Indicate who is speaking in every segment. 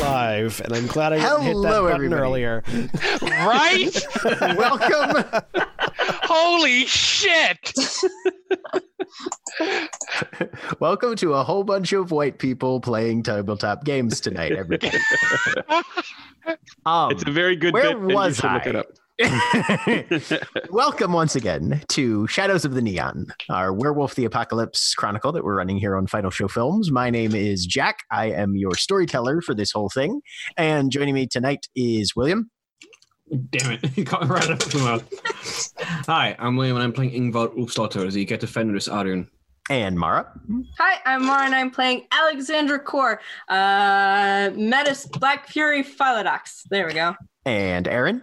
Speaker 1: Live, and I'm glad I Hello, hit that button everybody. earlier.
Speaker 2: right?
Speaker 3: Welcome.
Speaker 2: Holy shit!
Speaker 3: Welcome to a whole bunch of white people playing tabletop games tonight, everybody.
Speaker 2: Um, it's a very good
Speaker 3: where
Speaker 2: bit.
Speaker 3: Was I? It. Welcome once again to Shadows of the Neon, our Werewolf the Apocalypse chronicle that we're running here on Final Show Films. My name is Jack. I am your storyteller for this whole thing. And joining me tonight is William.
Speaker 4: Damn it. You got right up the mouth. Hi, I'm William and I'm playing Yngvar Úlfsdóttir as you get Fenris Ahroun.
Speaker 3: And Mara.
Speaker 5: Hi, I'm Mara and I'm playing Alexandra Khor, uh, Metis Black Fury Philodox. There we go.
Speaker 3: And Erin?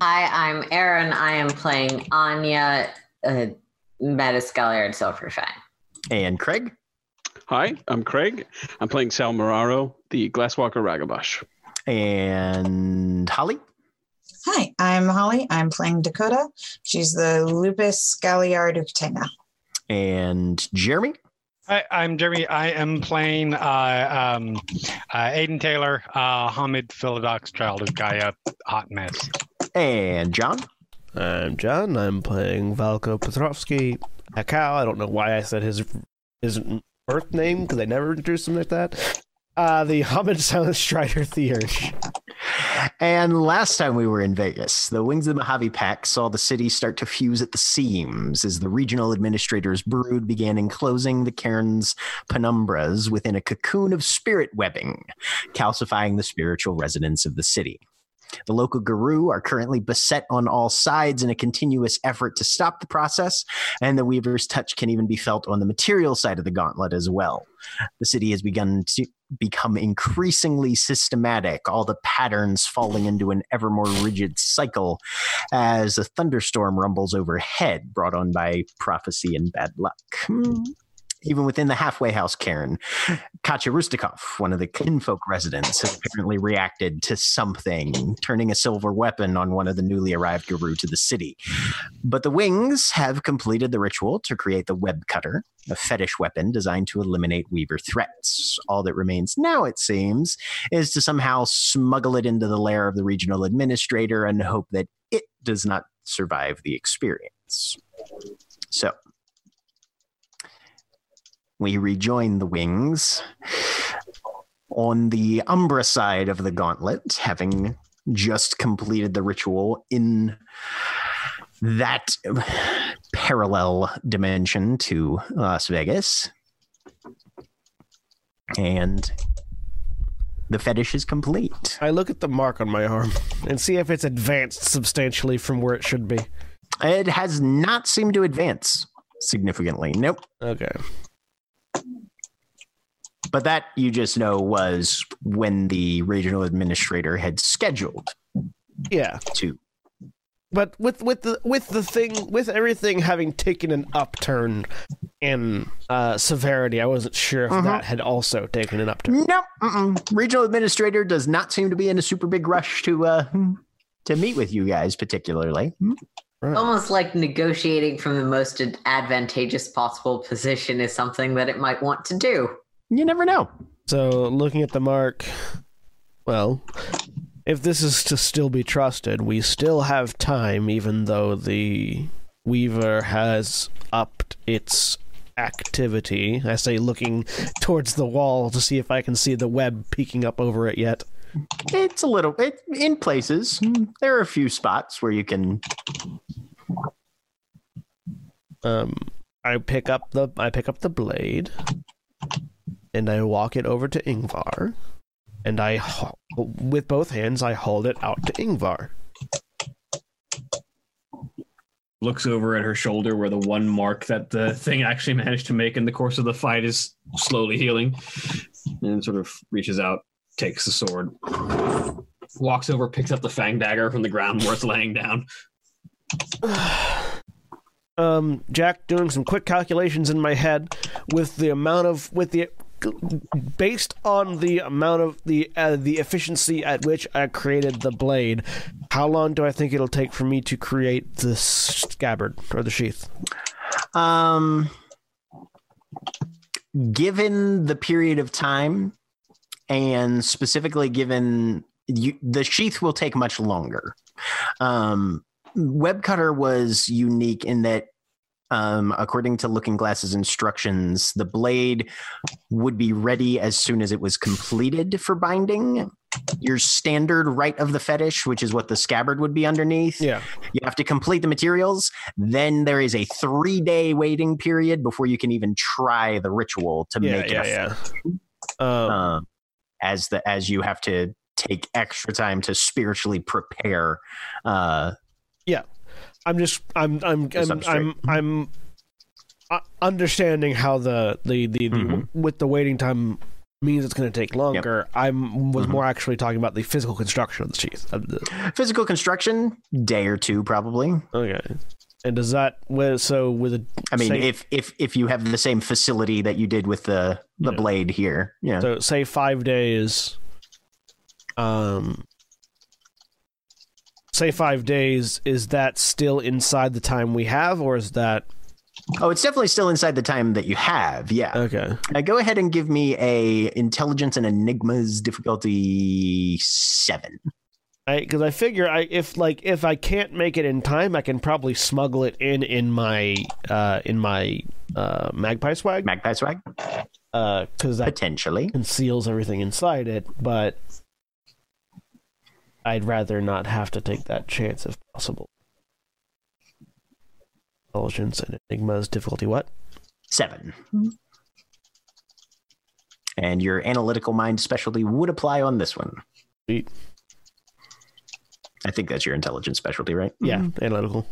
Speaker 6: Hi, I'm Erin. I am playing Anya, uh, Metascalia and Silverfang.
Speaker 3: And Craig?
Speaker 7: Hi, I'm Craig. I'm playing Sal Muraro, the Glasswalker Ragabash.
Speaker 3: And Holly?
Speaker 8: Hi, I'm Holly. I'm playing Dakota. She's the Lupus Galliard Uktena.
Speaker 3: And Jeremy?
Speaker 9: Hi, I'm Jeremy. I am playing uh, um, uh, Aiden Taylor, uh, Homid Philodox, Child of Gaia, Hot Mess.
Speaker 3: And John?
Speaker 1: I'm John. I'm playing Valko Petrovski. Hekau. I don't know why I said his his birth name because I never introduced him like that. Uh, the Homid Silent Strider Theurge.
Speaker 3: And last time we were in Vegas, the Wings of the Mojave Pack saw the city start to fuse at the seams as the regional administrator's brood began enclosing the cairn's penumbras within a cocoon of spirit webbing, calcifying the spiritual residents of the city. The local Garou are currently beset on all sides in a continuous effort to stop the process, and the Weaver's touch can even be felt on the material side of the gauntlet as well. The city has begun to become increasingly systematic, all the patterns falling into an ever more rigid cycle as a thunderstorm rumbles overhead, brought on by prophecy and bad luck. Hmm. Even within the halfway house cairn, Katya Rustikov, one of the kinfolk residents, has apparently reacted to something, turning a silver weapon on one of the newly arrived Garou to the city. But the wings have completed the ritual to create the web cutter, a fetish weapon designed to eliminate Weaver threats. All that remains now, it seems, is to somehow smuggle it into the lair of the regional administrator and hope that it does not survive the experience. So, we rejoin the wings on the Umbra side of the gauntlet, having just completed the ritual in that parallel dimension to uh, Las Vegas. And the fetish is complete.
Speaker 1: I look at the mark on my arm and see if it's advanced substantially from where it should be.
Speaker 3: It has not seemed to advance significantly. Nope.
Speaker 1: Okay.
Speaker 3: But that you just know was when the regional administrator had scheduled.
Speaker 1: Yeah.
Speaker 3: To.
Speaker 1: But with with the with the thing with everything having taken an upturn in uh, severity, I wasn't sure if uh-huh. that had also taken an upturn.
Speaker 3: No, nope. regional administrator does not seem to be in a super big rush to uh, to meet with you guys, particularly.
Speaker 6: Right. Almost like negotiating from the most advantageous possible position is something that it might want to do.
Speaker 3: You never know.
Speaker 1: So, looking at the mark, well, if this is to still be trusted, we still have time, even though the Weaver has upped its activity. I say, looking towards the wall to see if I can see the web peeking up over it yet.
Speaker 3: It's a little it, in places. There are a few spots where you can.
Speaker 1: Um, I pick up the I pick up the blade, and I walk it over to Yngvar, and I with both hands I hold it out to Yngvar.
Speaker 4: Looks over at her shoulder where the one mark that the thing actually managed to make in the course of the fight is slowly healing, and sort of reaches out, takes the sword, walks over, picks up the fang dagger from the ground where it's laying down.
Speaker 1: um, Jack doing some quick calculations in my head with the amount of with the based on the amount of the uh, the efficiency at which I created the blade. How long do I think it'll take for me to create the scabbard or the sheath?
Speaker 3: Um, given the period of time, and specifically given you, the sheath will take much longer. Um, Webcutter was unique in that, um, according to Looking Glass's instructions, the blade would be ready as soon as it was completed for binding. Your standard rite of the fetish, which is what the scabbard would be underneath,
Speaker 1: Yeah.
Speaker 3: you have to complete the materials. Then there is a three day waiting period before you can even try the ritual to
Speaker 1: Yeah,
Speaker 3: make
Speaker 1: yeah,
Speaker 3: it.
Speaker 1: yeah. Um,
Speaker 3: Um, as the as you have to take extra time to spiritually prepare. Uh,
Speaker 1: I'm just I'm I'm
Speaker 3: Just
Speaker 1: I'm. I'm, I'm uh, understanding how the the the, the
Speaker 3: Mhm.
Speaker 1: with the waiting time means it's going to take longer. I'm was
Speaker 3: Mhm.
Speaker 1: more actually talking about the physical construction of the sheath. The-
Speaker 3: physical construction, day or two probably.
Speaker 1: Okay. And does that with so with a
Speaker 3: I mean,
Speaker 1: say,
Speaker 3: if if if you have the same facility that you did with the the
Speaker 1: Yeah.
Speaker 3: blade here, yeah.
Speaker 1: so say five days, um, say five days, is that still inside the time we have, or is that
Speaker 3: oh, it's definitely still inside the time that you have. Yeah.
Speaker 1: okay?
Speaker 3: Uh, go ahead and give me a intelligence and enigmas difficulty seven.
Speaker 1: I because I figure I if like if I can't make it in time, I can probably smuggle it in in my uh in my uh magpie swag
Speaker 3: Magpie swag
Speaker 1: uh because that
Speaker 3: potentially.
Speaker 1: conceals everything inside it, but I'd rather not have to take that chance if possible. Intelligence and enigmas difficulty what?
Speaker 3: Seven. Hmm. And your analytical mind specialty would apply on this one.
Speaker 1: Sweet.
Speaker 3: I think that's your intelligence specialty, right?
Speaker 1: Yeah, hmm. analytical.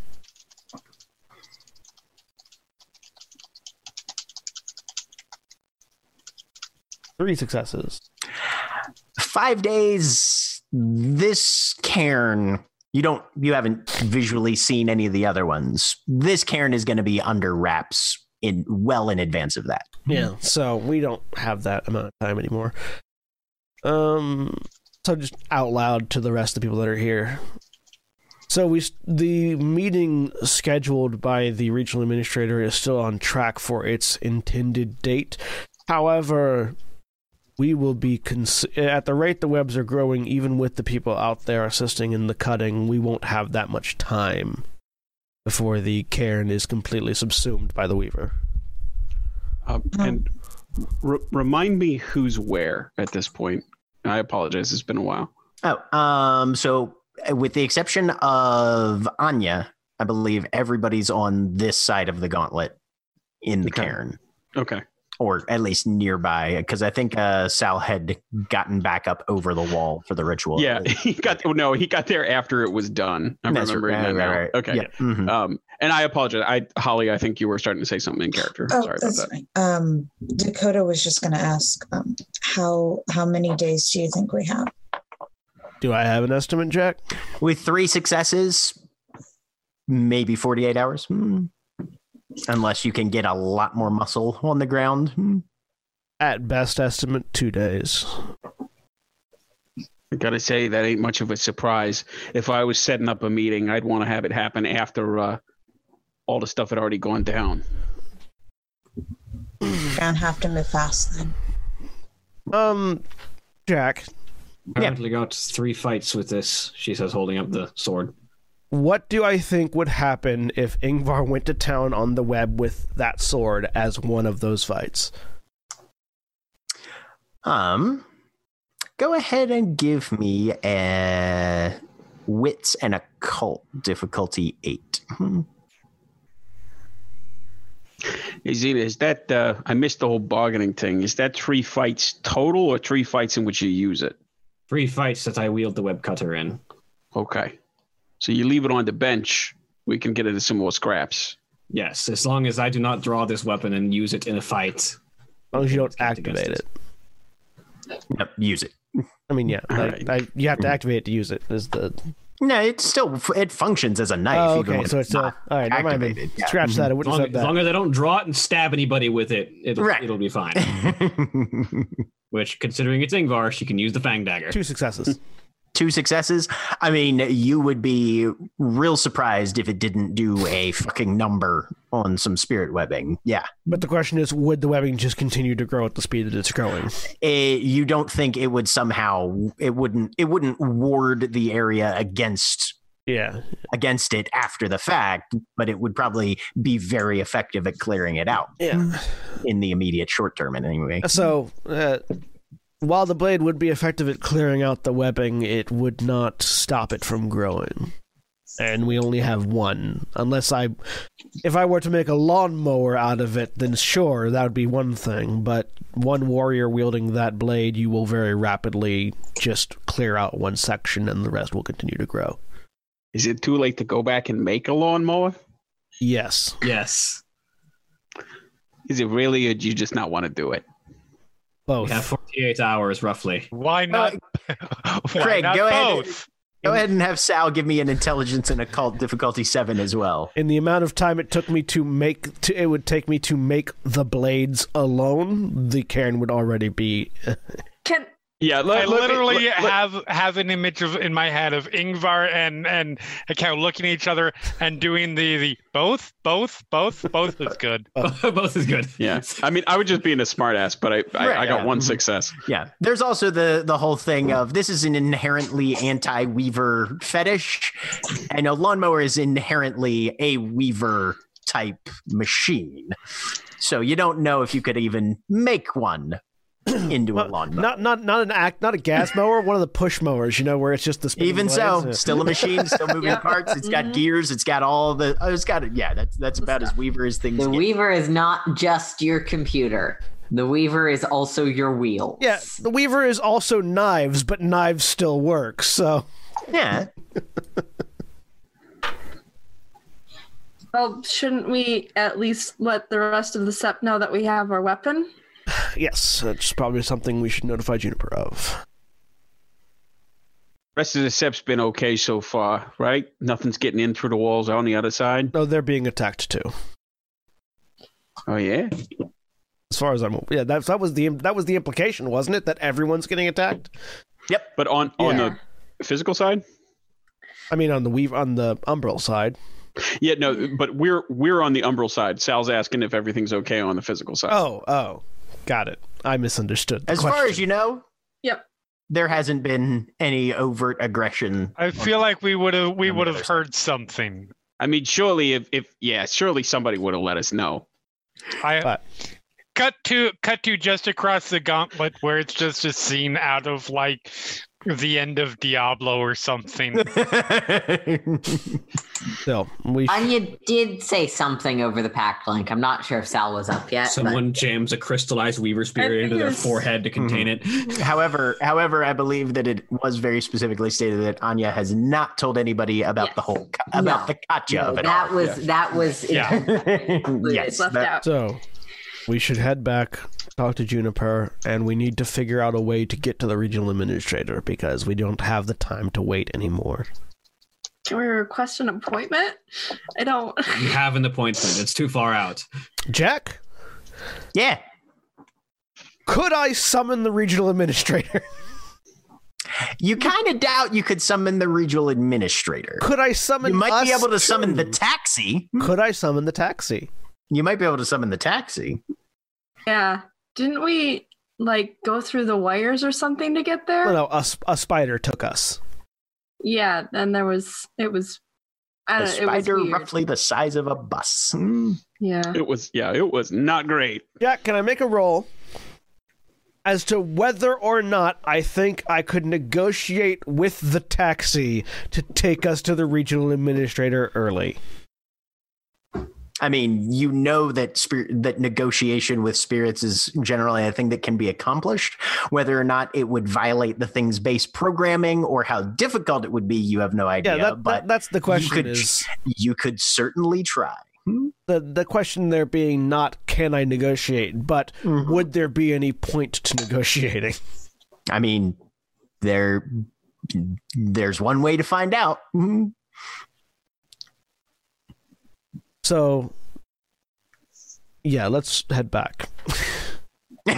Speaker 1: Three successes.
Speaker 3: Five days. This cairn, you don't, you haven't visually seen any of the other ones. This cairn is going to be under wraps in well in advance of that.
Speaker 1: Yeah, so we don't have that amount of time anymore. Um, so just out loud to the rest of the people that are here. So we the meeting scheduled by the regional administrator is still on track for its intended date. However, we will be cons- at the rate the webs are growing, even with the people out there assisting in the cutting, we won't have that much time before the cairn is completely subsumed by the weaver.
Speaker 7: Uh, and r- remind me who's where at this point. I apologize. It's been a while.
Speaker 3: Oh, um, so uh, with the exception of Anya, I believe everybody's on this side of the gauntlet in the
Speaker 7: Okay.
Speaker 3: cairn,
Speaker 7: Okay.
Speaker 3: Or at least nearby, because I think uh, Sal had gotten back up over the wall for the ritual.
Speaker 7: Yeah, he got no, he got there after it was done. I'm
Speaker 3: That's
Speaker 7: remembering
Speaker 3: right,
Speaker 7: that
Speaker 3: right,
Speaker 7: now.
Speaker 3: right.
Speaker 7: Okay.
Speaker 3: Yeah. mhm.
Speaker 7: Um, and I apologize. I Holly, I think you were starting to say something in character.
Speaker 8: Oh,
Speaker 7: Sorry about that.
Speaker 8: fine. Um, Dakota was just going to ask um, how how many days do you think we have?
Speaker 1: Do I have an estimate, Jack?
Speaker 3: With three successes, maybe 48 hours. Hmm. Unless you can get a lot more muscle on the ground. Hmm.
Speaker 1: At best estimate, two days.
Speaker 7: I gotta say that ain't much of a surprise. If I was setting up a meeting, I'd want to have it happen after uh, all the stuff had already gone down.
Speaker 8: Gonna have to move fast then.
Speaker 1: Um, Jack,
Speaker 4: Apparently got three fights with this. She says, holding up the sword.
Speaker 1: What do I think would happen if Ingvar went to town on the web with that sword as one of those fights?
Speaker 3: Um, go ahead and give me a wits and occult difficulty eight.
Speaker 7: Is it is that uh, I missed the whole bargaining thing? Is that three fights total or three fights in which you use it?
Speaker 4: Three fights that I wield the web cutter in.
Speaker 7: Okay, so you leave it on the bench. We can get into some more scraps.
Speaker 4: Yes, as long as I do not draw this weapon and use it in a fight.
Speaker 1: As long as you don't activate
Speaker 4: it.
Speaker 1: it.
Speaker 3: Yep, use it.
Speaker 1: I mean, yeah, like,
Speaker 7: right.
Speaker 1: I, you have to activate it to use it. Is the
Speaker 3: No, it still it functions as a knife.
Speaker 1: oh, okay? So it's uh,
Speaker 3: not
Speaker 1: all right. Never mind. then.
Speaker 3: Yeah.
Speaker 1: Scratch that. I
Speaker 4: As
Speaker 1: wouldn't
Speaker 4: long,
Speaker 1: have said
Speaker 4: as long as I don't draw it and stab anybody with it, it'll,
Speaker 3: Right.
Speaker 4: it'll be fine. Which, considering it's Yngvar, she can use the Fang Dagger.
Speaker 1: Two successes.
Speaker 3: Two successes. I mean, you would be real surprised if it didn't do a fucking number on some spirit webbing. Yeah.
Speaker 1: But the question is, would the webbing just continue to grow at the speed that it's growing?
Speaker 3: it, you don't think it would somehow it wouldn't it wouldn't ward the area against
Speaker 1: Yeah.
Speaker 3: against it after the fact but it would probably be very effective at clearing it out
Speaker 1: Yeah.
Speaker 3: in the immediate short term anyway
Speaker 1: So, uh, while the blade would be effective at clearing out the webbing, it would not stop it from growing. And we only have one. Unless I, if I were to make a lawnmower out of it, then sure, that would be one thing. But one warrior wielding that blade, you will very rapidly just clear out one section, and the rest will continue to grow.
Speaker 7: Is it too late to go back and make a lawnmower?
Speaker 1: Yes.
Speaker 4: Yes.
Speaker 7: Is it really, or do you just not want to do it?
Speaker 1: Both.
Speaker 4: Yeah, 48 hours, roughly.
Speaker 9: Why oh, not? why
Speaker 3: Craig,
Speaker 9: not
Speaker 3: go ahead. go ahead and have sal give me an intelligence and occult difficulty seven as well
Speaker 1: in the amount of time it took me to make to, it would take me to make the blades alone the cairn would already be
Speaker 5: Can
Speaker 7: Yeah,
Speaker 9: I
Speaker 7: let- let me-
Speaker 9: literally
Speaker 7: let- let-
Speaker 9: have have an image of in my head of Yngvar and and Hekau looking at each other and doing the the both both both both is good.
Speaker 4: Both is good.
Speaker 7: Yeah, I mean, I would just being a smartass, but I I,
Speaker 3: Right,
Speaker 7: I got
Speaker 3: yeah.
Speaker 7: one
Speaker 3: Mhm.
Speaker 7: success.
Speaker 3: yeah there's also the the whole thing of this is an inherently anti-weaver fetish and a lawnmower is inherently a weaver type machine so you don't know if you could even make one into a
Speaker 1: lawn
Speaker 3: lawnmower
Speaker 1: not not not an act not a gas mower one of the push mowers you know where it's just the spinning
Speaker 3: Even
Speaker 1: blades.
Speaker 3: so,
Speaker 1: Yeah.
Speaker 3: still a machine, still moving
Speaker 5: Yeah.
Speaker 3: parts. It's got
Speaker 5: Mhm.
Speaker 3: gears. It's got all the. Oh, it's got it. Yeah, that's that's about as Weaver as things
Speaker 6: The
Speaker 3: get.
Speaker 6: Weaver is not just your computer. The Weaver is also your wheel.
Speaker 1: yeah the weaver is also knives but knives still work so
Speaker 3: yeah,
Speaker 5: well, shouldn't we at least let the rest of the Sept know that we have our weapon?
Speaker 1: yes that's probably something we should notify juniper of
Speaker 7: Rest of the sept's been okay so far, right? Nothing's getting in through the walls on the other side.
Speaker 1: no they're being attacked too
Speaker 7: Oh yeah,
Speaker 1: as far as i'm yeah that, that was the that was the implication wasn't it that everyone's getting attacked Yep,
Speaker 7: but on on
Speaker 5: Yeah.
Speaker 7: the physical side.
Speaker 1: i mean on the weave on the umbral side
Speaker 7: Yeah, no, but we're we're on the umbral side. Sal's asking if everything's okay on the physical side.
Speaker 1: oh oh got it i misunderstood the
Speaker 3: as far as you know,
Speaker 5: Yep.
Speaker 3: there hasn't been any overt aggression.
Speaker 9: I feel like we would have we would have heard something.
Speaker 7: I mean, surely if if yeah, surely somebody would have let us know.
Speaker 9: I
Speaker 1: But-
Speaker 9: cut to cut to just across the gauntlet where it's just a scene out of like the end of Diablo or something.
Speaker 1: so we
Speaker 6: Anya did say something over the pact link. I'm not sure if Sal was up yet. but-
Speaker 4: Someone jams a crystallized Weaver
Speaker 5: I
Speaker 4: spirit into their forehead to contain it.
Speaker 3: however, however, I believe that it was very specifically stated that Anya has not told anybody about
Speaker 6: Yes.
Speaker 3: the whole about
Speaker 6: No.
Speaker 3: the Katya
Speaker 6: No,
Speaker 3: of it
Speaker 6: that
Speaker 3: all.
Speaker 6: was that was
Speaker 9: Yeah.
Speaker 3: yes,
Speaker 5: left
Speaker 3: that-
Speaker 5: out.
Speaker 1: So, we should head back, talk to Juniper, and we need to figure out a way to get to the regional administrator because we don't have the time to wait anymore.
Speaker 5: Can we request an appointment? I don't.
Speaker 4: You have an appointment. It's too far out.
Speaker 1: Jack,
Speaker 3: yeah.
Speaker 1: could I summon the regional administrator?
Speaker 3: You kind of doubt you could summon the regional administrator.
Speaker 1: Could I summon?
Speaker 3: You might be able to summon the taxi.
Speaker 1: Could I summon the taxi?
Speaker 3: You might be able to summon the taxi.
Speaker 5: Yeah. Didn't we like go through the wires or something to get there?
Speaker 1: No, no, a, a spider took us.
Speaker 5: Yeah, and there was it was I
Speaker 3: A
Speaker 5: don't know, it was
Speaker 3: spider roughly the size of a bus. Hmm.
Speaker 5: Yeah.
Speaker 7: It was yeah, it was not great.
Speaker 1: Jack, can I make a roll as to whether or not I think I could negotiate with the taxi to take us to the regional administrator early?
Speaker 3: I mean, you know that spirit that negotiation with spirits is generally a thing that can be accomplished. Whether or not it would violate the thing's base programming or how difficult it would be, you have no idea.
Speaker 1: Yeah, that,
Speaker 3: but
Speaker 1: that, that's the question.
Speaker 3: could-
Speaker 1: is
Speaker 3: you could certainly try. Hmm?
Speaker 1: the the question there being not can I negotiate, but
Speaker 3: Mhm.
Speaker 1: would there be any point to negotiating?
Speaker 3: I mean, there, there's one way to find out. Hmm.
Speaker 1: So, yeah, let's head back.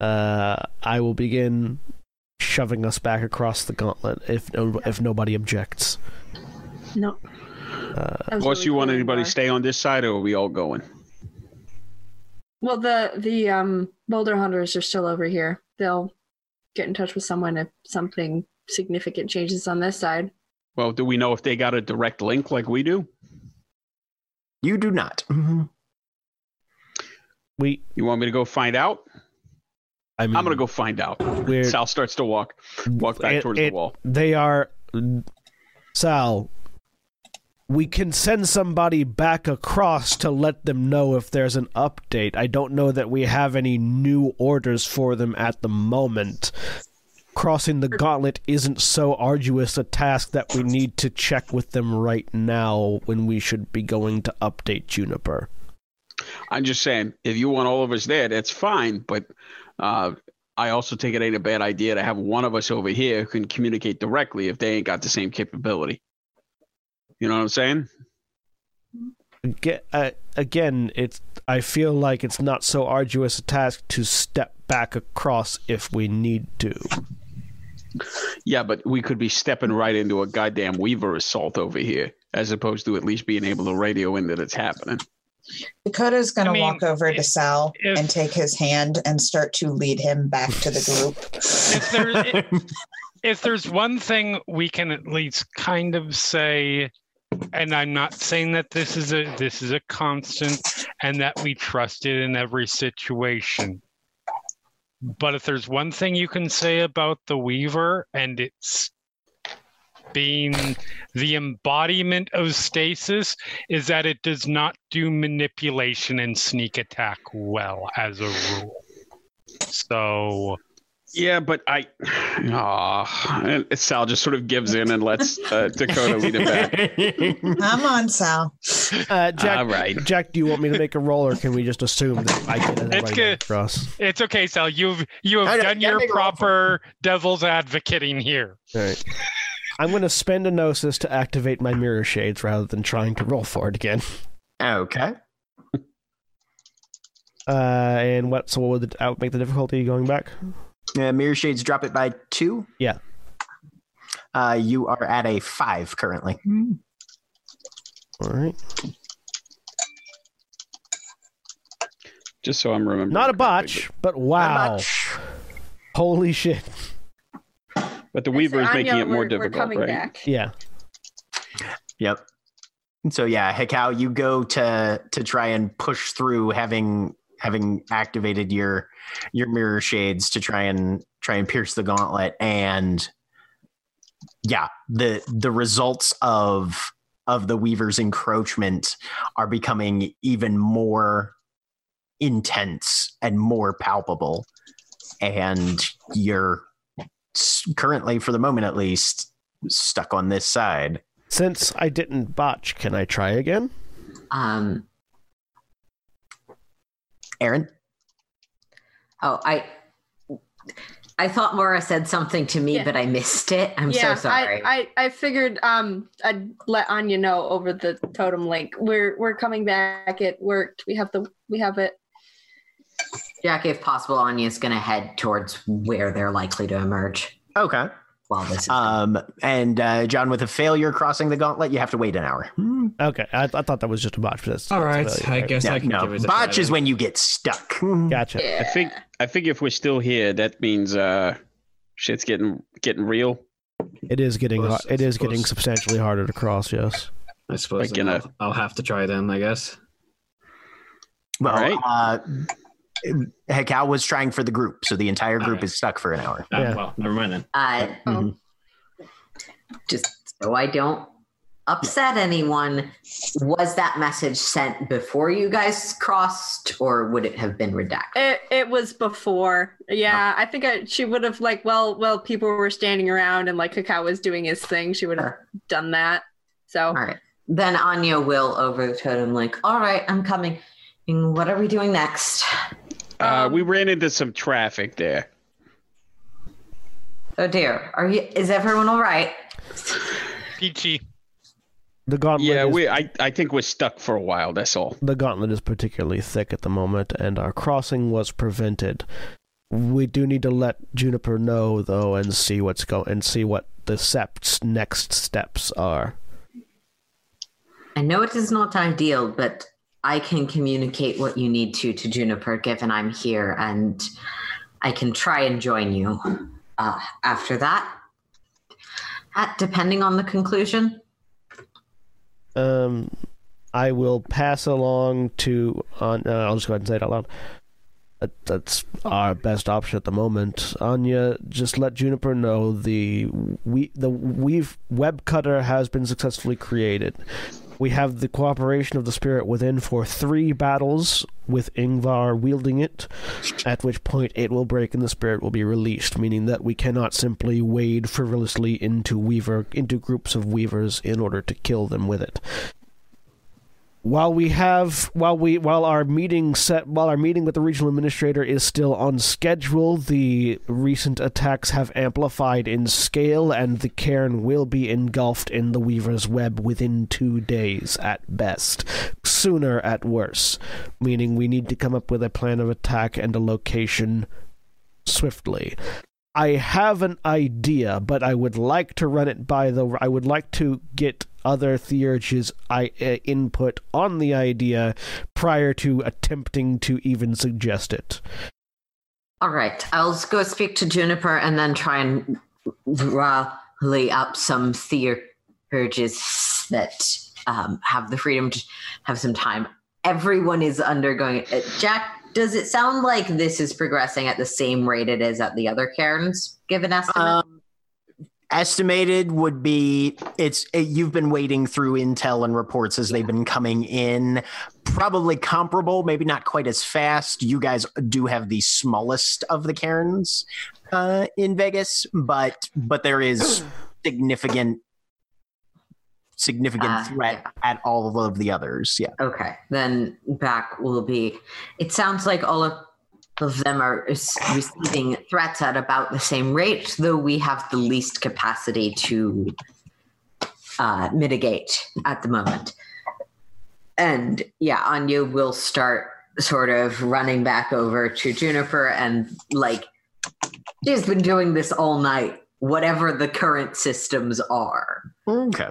Speaker 1: Uh, I will begin shoving us back across the gauntlet if no, if nobody objects.
Speaker 5: No.
Speaker 1: Uh,
Speaker 5: That's
Speaker 7: Unless
Speaker 5: what
Speaker 7: you want anybody
Speaker 5: by.
Speaker 7: stay on this side, or are we all going?
Speaker 5: Well, the the um boulder hunters are still over here. They'll get in touch with someone if something significant changes on this side.
Speaker 7: Well, do we know if they got a direct link like we do?
Speaker 3: you do not. Hmm.
Speaker 1: we,
Speaker 7: You want me to go find out?
Speaker 1: I mean,
Speaker 7: I'm gonna go find out. Sal starts to walk walk back
Speaker 1: it-
Speaker 7: towards
Speaker 1: it-
Speaker 7: the wall.
Speaker 1: They are Sal. We can send somebody back across to let them know if there's an update. I don't know that we have any new orders for them at the moment. Crossing the gauntlet isn't so arduous a task that we need to check with them right now when we should be going to update Juniper.
Speaker 7: I'm just saying, if you want all of us there, that's fine. But uh, I also think it ain't a bad idea to have one of us over here who can communicate directly if they ain't got the same capability. You know what I'm saying?
Speaker 1: Again, uh, it's. I feel like it's not so arduous a task to step back across if we need to.
Speaker 7: Yeah, but we could be stepping right into a goddamn Weaver assault over here, as opposed to at least being able to radio in that it's happening.
Speaker 8: Dakota's going
Speaker 9: I
Speaker 8: to walk over to Sal
Speaker 9: if-
Speaker 8: and take his hand and start to lead him back to the group.
Speaker 9: If there, if there's one thing we can at least kind of say, and I'm not saying that this is a this is a constant and that we trust it in every situation. But if there's one thing you can say about the Weaver and it's being the embodiment of stasis is that it does not do manipulation and sneak attack well as a rule. So
Speaker 7: Yeah, but I, ah, Sal just sort of gives in and lets uh, Dakota lead him back.
Speaker 8: Come on, Sal.
Speaker 1: Uh, Jack,
Speaker 7: All right.
Speaker 1: Jack, do you want me to make a roll, or can we just assume that I get
Speaker 9: It's
Speaker 1: everybody
Speaker 9: good.
Speaker 1: across?
Speaker 9: It's okay, Sal. You've you have
Speaker 3: know,
Speaker 9: done your
Speaker 3: make a roll for
Speaker 9: proper devil's advocating here.
Speaker 1: All right. I'm going to spend a gnosis to activate my mirror shades rather than trying to roll for it again.
Speaker 3: okay.
Speaker 1: Uh, and what? So what would the, would make the difficulty going back?
Speaker 3: Uh, mirror shades drop it by two.
Speaker 1: Yeah.
Speaker 3: Uh, you are at a five currently.
Speaker 1: All right.
Speaker 7: Just so I'm remembering.
Speaker 1: Not a
Speaker 7: correctly,
Speaker 1: botch, but
Speaker 3: Not
Speaker 1: wow!
Speaker 3: much.
Speaker 1: Holy shit!
Speaker 7: But, but the Weaver is
Speaker 5: Anya,
Speaker 7: making it more
Speaker 5: we're-
Speaker 7: difficult,
Speaker 5: we're coming
Speaker 7: right?
Speaker 5: back.
Speaker 1: Yeah.
Speaker 3: Yep. So yeah, Hekau, you go to to try and push through having having activated your your mirror shades to try and try and pierce the gauntlet and yeah, the the results of of the Weaver's encroachment are becoming even more intense and more palpable and you're currently for the moment at least stuck on this side.
Speaker 1: Since I didn't botch, can I try again?
Speaker 6: Um,
Speaker 3: Erin?
Speaker 6: oh, I I thought Mara said something to me,
Speaker 5: Yeah.
Speaker 6: but I missed it. I'm
Speaker 5: yeah,
Speaker 6: so sorry.
Speaker 5: I, I I figured um I'd let Anya know over the totem link. We're we're coming back. It worked. We have the we have it.
Speaker 6: Jack, if possible, Anya's going to head towards where they're likely to emerge.
Speaker 3: Okay.
Speaker 6: While this is
Speaker 3: Um, and uh, John, with a failure crossing the gauntlet, you have to wait an hour. Hmm.
Speaker 1: Okay, I, I thought that was just a botch. But that's,
Speaker 4: All right,
Speaker 1: that's
Speaker 4: I guess
Speaker 3: No,
Speaker 4: I can
Speaker 3: no.
Speaker 4: give it a
Speaker 3: botch is when you get stuck. Hmm.
Speaker 1: Gotcha.
Speaker 7: I think I think if we're still here, that means uh, shit's getting getting real.
Speaker 1: It is getting
Speaker 4: Suppose-
Speaker 1: har- it is getting substantially harder to cross. Yes.
Speaker 4: I suppose
Speaker 7: Like
Speaker 4: then
Speaker 7: in a-
Speaker 4: I'll, I'll have to try then. I guess.
Speaker 3: Well,
Speaker 7: All right.
Speaker 3: uh, Hekau was trying for the group, so the entire group
Speaker 4: Alright.
Speaker 3: is stuck for an hour.
Speaker 4: Ah,
Speaker 1: Yeah.
Speaker 4: Well, never mind then.
Speaker 6: Uh,
Speaker 3: Mhm.
Speaker 6: just so I don't upset anyone, was that message sent before you guys crossed, or would it have been redacted?
Speaker 5: It, it was before. Yeah, I think I, she would have like well, well, people were standing around and like Hekau was doing his thing. She would have
Speaker 6: Sure.
Speaker 5: done that. So
Speaker 6: All right. Then Anya will over the totem, like, all right, I'm coming. And what are we doing next?
Speaker 7: Uh,
Speaker 5: Um,
Speaker 7: we ran into some traffic there.
Speaker 6: Oh dear. Are you is everyone all right?
Speaker 9: Peachy.
Speaker 1: The gauntlet.
Speaker 7: Yeah,
Speaker 1: is,
Speaker 7: we. I, I think we're stuck for a while. That's all.
Speaker 1: the gauntlet is particularly thick at the moment, and our crossing was prevented. We do need to let Juniper know though, and see what's go and see what the Sept's next steps are.
Speaker 6: I know it is not ideal, but I can communicate what you need to to Juniper given I'm here and I can try and join you uh, after that. Uh, depending on the conclusion.
Speaker 1: Um, I will pass along to. On, uh, I'll just go ahead and say it out loud. That, that's our best option at the moment. Anya, just let Juniper know the we the weave web cutter has been successfully created. We have the cooperation of the spirit within for three battles with Yngvar wielding it, at which point it will break and the spirit will be released, meaning that we cannot simply wade frivolously into weaver into groups of weavers in order to kill them with it while we have while we while our meeting set while our meeting with the regional administrator is still on schedule the recent attacks have amplified in scale and the cairn will be engulfed in the weaver's web within 2 days at best. Sooner at worst meaning we need to come up with a plan of attack and a location swiftly I have an idea, but I would like to run it by the. I would like to get other Theurge's I, uh, input on the idea prior to attempting to even suggest it.
Speaker 6: All right, I'll go speak to Juniper and then try and rally up some theurges that um, have the freedom to have some time. Everyone is undergoing. Uh, Jack, does it sound like this is progressing at the same rate it is at the other cairns? Give an estimate.
Speaker 3: Um, estimated would be it's it, you've been waiting through intel and reports as they've been coming in probably comparable maybe not quite as fast you guys do have the smallest of the cairns uh, in vegas but but there is significant significant
Speaker 6: Ah,
Speaker 3: threat
Speaker 6: yeah.
Speaker 3: at all of the others yeah
Speaker 6: Okay, then back will be. It sounds like all of, of them are receiving threats at about the same rate, though we have the least capacity to uh, mitigate at the moment. And yeah, Anya will start sort of running back over to Juniper and like she's been doing this all night, whatever the current systems are.
Speaker 3: Okay.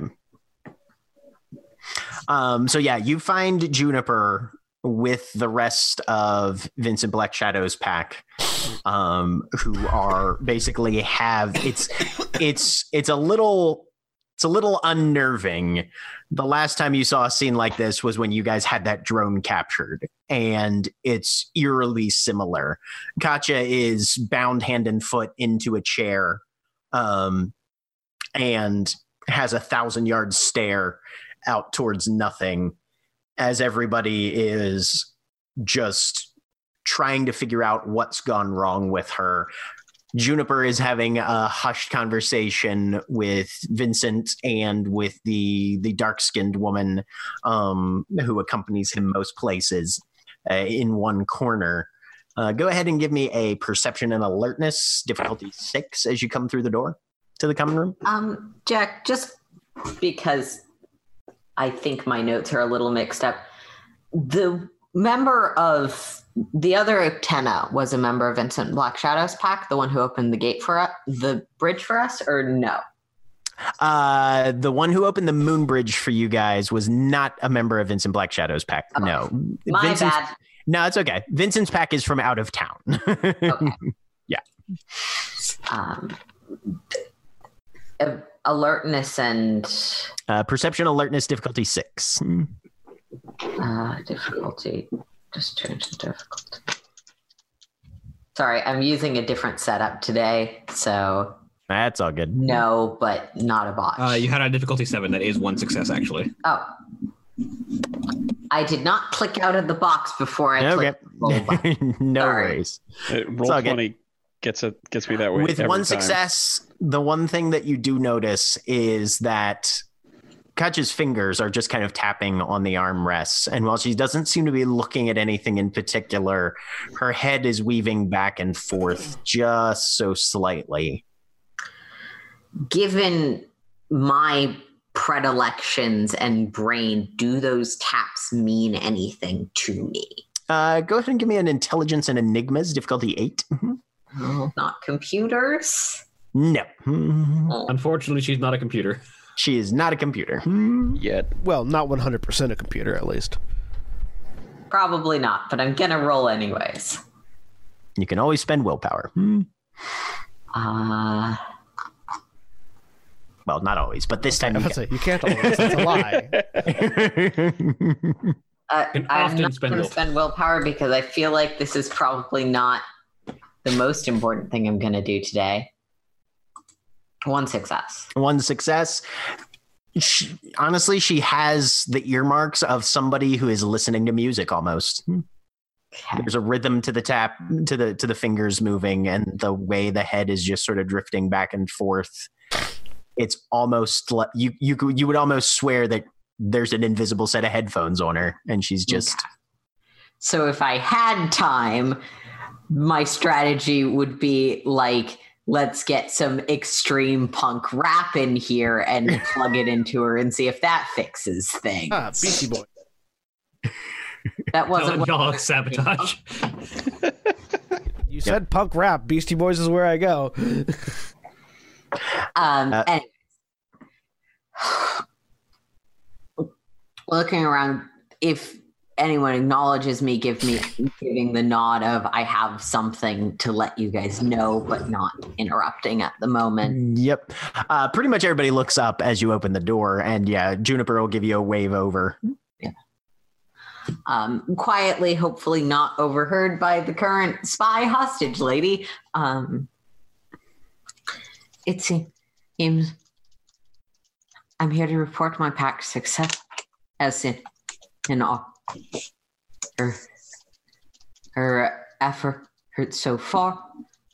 Speaker 3: Um, so yeah, you find Juniper with the rest of Vincent Black Shadow's pack, um, who are basically have it's it's it's a little it's a little unnerving. The last time you saw a scene like this was when you guys had that drone captured, and it's eerily similar. Katya is bound hand and foot into a chair, um, and has a thousand yard stare out towards nothing as everybody is just trying to figure out what's gone wrong with her. Juniper is having a hushed conversation with Vincent and with the the dark skinned woman um, who accompanies him most places uh, in one corner. Uh, go ahead and give me a perception and alertness difficulty six as you come through the door to the common room.
Speaker 6: Um, Jack, just because I think my notes are a little mixed up, the member of the other Tenna was a member of Vincent Black Shadows Pack, the one who opened the gate for us, the bridge for us, or no?
Speaker 3: Uh, the one who opened the moon bridge for you guys was not a member of Vincent Black Shadows pack.
Speaker 6: Oh,
Speaker 3: no,
Speaker 6: My
Speaker 3: Vincent's,
Speaker 6: bad.
Speaker 3: no, it's okay. Vincent's pack is from out of town.
Speaker 6: Okay. Yeah. Um, a- alertness and
Speaker 3: uh, perception, alertness, difficulty six.
Speaker 6: uh, difficulty. Just change the difficulty. Sorry, I'm using a different setup today, so
Speaker 3: That's all good.
Speaker 6: no, but not a botch.
Speaker 4: Uh, you had a difficulty seven. That is one success, actually.
Speaker 6: oh. I did not click out of the box before I
Speaker 3: Okay.
Speaker 6: clicked roll button.
Speaker 3: no
Speaker 6: Sorry.
Speaker 3: worries.
Speaker 7: Roll twenty gets it gets me that way.
Speaker 3: With
Speaker 7: every
Speaker 3: one
Speaker 7: time.
Speaker 3: success, the one thing that you do notice is that Kach's fingers are just kind of tapping on the armrests. And while she doesn't seem to be looking at anything in particular, her head is weaving back and forth just so slightly.
Speaker 6: Given my predilections and brain, do those taps mean anything to me?
Speaker 3: Uh, go ahead and give me an intelligence and enigmas, difficulty eight. Mhm.
Speaker 6: Not computers.
Speaker 3: No.
Speaker 4: Unfortunately, she's not a computer.
Speaker 3: She is not a computer.
Speaker 7: Yet.
Speaker 1: Well, not 100% a computer, at least.
Speaker 6: Probably not, but I'm gonna roll anyways.
Speaker 3: You can always spend willpower.
Speaker 6: Uh,
Speaker 3: Well, not always, but this time
Speaker 1: I
Speaker 3: you
Speaker 1: was about to say, you can't always. That's a lie.
Speaker 6: uh, I'm
Speaker 4: often
Speaker 6: not gonna spend willpower because I feel like this is probably not the most important thing I'm gonna do today. One success.
Speaker 3: one success. She, honestly, she has the earmarks of somebody who is listening to music almost.
Speaker 6: Okay.
Speaker 3: There's a rhythm to the tap, to the to the fingers moving, and the way the head is just sort of drifting back and forth. It's almost like you you could- you would almost swear that there's an invisible set of headphones on her, and she's just
Speaker 6: So if I had time, my strategy would be like, let's get some extreme punk rap in here and plug it into her and see if that fixes things.
Speaker 1: Ah, Beastie Boy.
Speaker 6: That wasn't what I was
Speaker 4: sabotage.
Speaker 1: You said punk rap. Beastie Boys is where I go.
Speaker 6: Um,
Speaker 3: Uh,
Speaker 6: anyways. looking around, if anyone acknowledges me, give me giving the nod of I have something to let you guys know, but not interrupting at the moment.
Speaker 3: yep. Uh, pretty much everybody looks up as you open the door, and yeah, Juniper will give you a wave over. Yeah.
Speaker 6: Um, quietly, hopefully not overheard by the current spy hostage lady. Um, it seems I'm here to report my pack's success as in in all her her effort so far.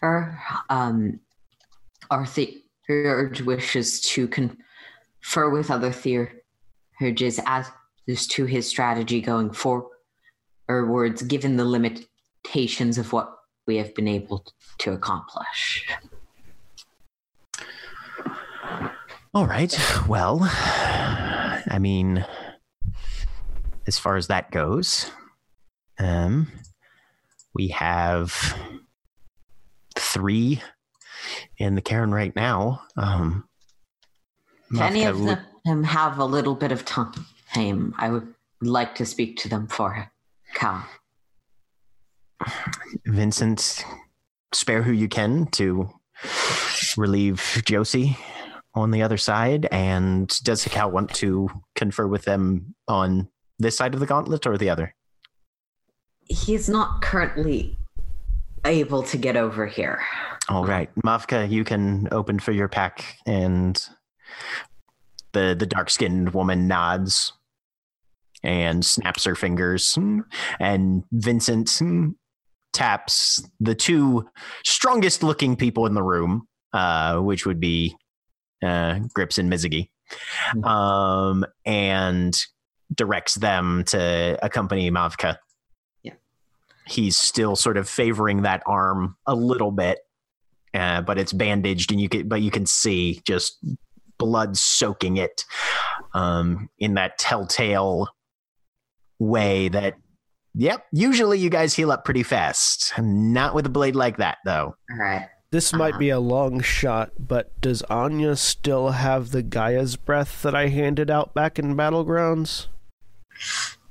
Speaker 6: Her um our the urge wishes to confer with other theurges as as to his strategy going forwards, er, given the limitations of what we have been able to accomplish.
Speaker 3: All right. Well, I mean, as far as that goes, um, we have three in the cairn right now. Um,
Speaker 6: If any of
Speaker 3: would-
Speaker 6: them have a little bit of time, I would like to speak to them for Cal.
Speaker 3: Vincent, spare who you can to relieve Josie on the other side. And does Hekau want to confer with them on this side of the gauntlet or the other?
Speaker 6: He's not currently able to get over here.
Speaker 3: All right, Mavka, you can open for your pack, and the the dark skinned woman nods and snaps her fingers, and Vincent taps the two strongest looking people in the room, uh, which would be uh, Grips and Mizugi, um, and directs them to accompany Mavka.
Speaker 6: Yeah.
Speaker 3: He's still sort of favoring that arm a little bit uh, but it's bandaged and you can but you can see just blood soaking it um, in that telltale way that Yep. Usually you guys heal up pretty fast. Not with a blade like that, though.
Speaker 6: All right.
Speaker 1: This might be a long shot, but does Anya still have the Gaia's breath that I handed out back in Battlegrounds?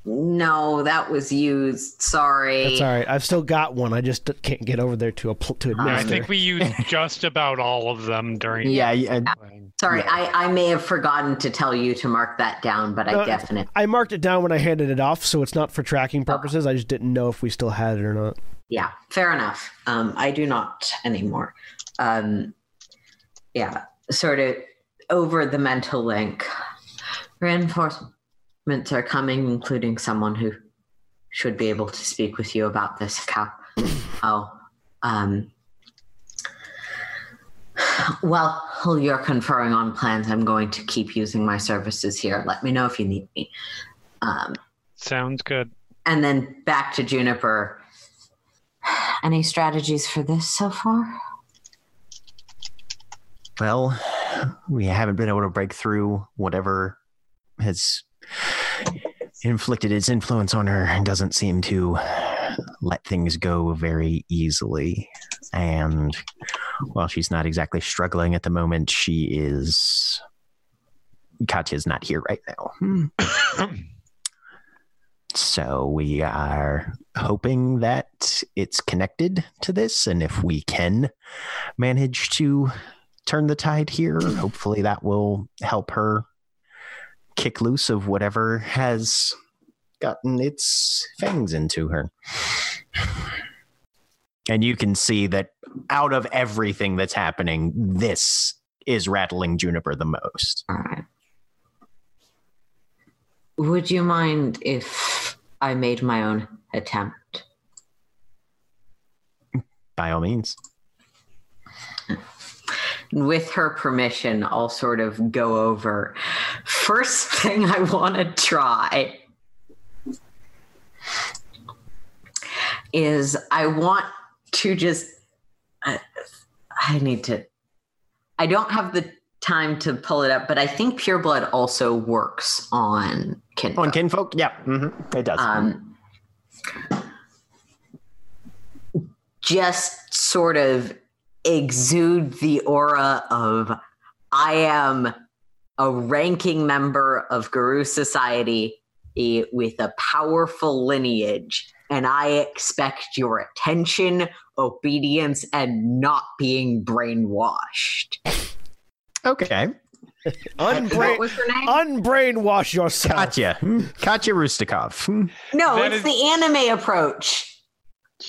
Speaker 6: No, that was used. Sorry.
Speaker 1: That's all right. I've still got one. I just can't get over there to a pl- to
Speaker 6: I
Speaker 9: I think we used just about all of them during.
Speaker 3: Yeah. yeah,
Speaker 6: Sorry,
Speaker 3: Yeah.
Speaker 6: I, I may have forgotten to tell you to mark that down, but
Speaker 1: No,
Speaker 6: I definitely.
Speaker 1: I marked it down when I handed it off, so it's not for tracking purposes. I just didn't know if we still had it or not.
Speaker 6: Yeah, fair enough. Um, I do not anymore. Um, yeah, sort of over the mental link. Reinforcements are coming, including someone who should be able to speak with you about this cow. Oh, um, well, you're conferring on plans. I'm going to keep using my services here. Let me know if you need me. Um,
Speaker 9: Sounds good.
Speaker 6: and then back to Juniper. Any strategies for this so far?
Speaker 3: Well, we haven't been able to break through whatever has inflicted its influence on her and doesn't seem to let things go very easily. And while she's not exactly struggling at the moment, she is. Katya's not here right now. So we are hoping that it's connected to this. And if we can manage to turn the tide here, hopefully that will help her kick loose of whatever has gotten its fangs into her. And you can see that out of everything that's happening, this is rattling Juniper the most.
Speaker 6: All right. Would you mind if I made my own attempt?
Speaker 3: By all means.
Speaker 6: With her permission, I'll sort of go over. First thing I want to try is I want to just. I, I need to. I don't have the time to pull it up, but I think Pure Blood also works on Kinfolk.
Speaker 3: On Kinfolk? Yeah, hmm it does.
Speaker 6: um, just sort of exude the aura of I am a ranking member of Garou Society eh, with a powerful lineage, and I expect your attention, obedience, and not being brainwashed.
Speaker 3: okay.
Speaker 6: what
Speaker 1: Unbrain,
Speaker 6: was her name?
Speaker 1: unbrainwash yourself.
Speaker 3: Katya. Hmm. Katya Rustikov. Hmm.
Speaker 6: no,
Speaker 9: That
Speaker 6: it's
Speaker 9: is-
Speaker 6: the anime approach.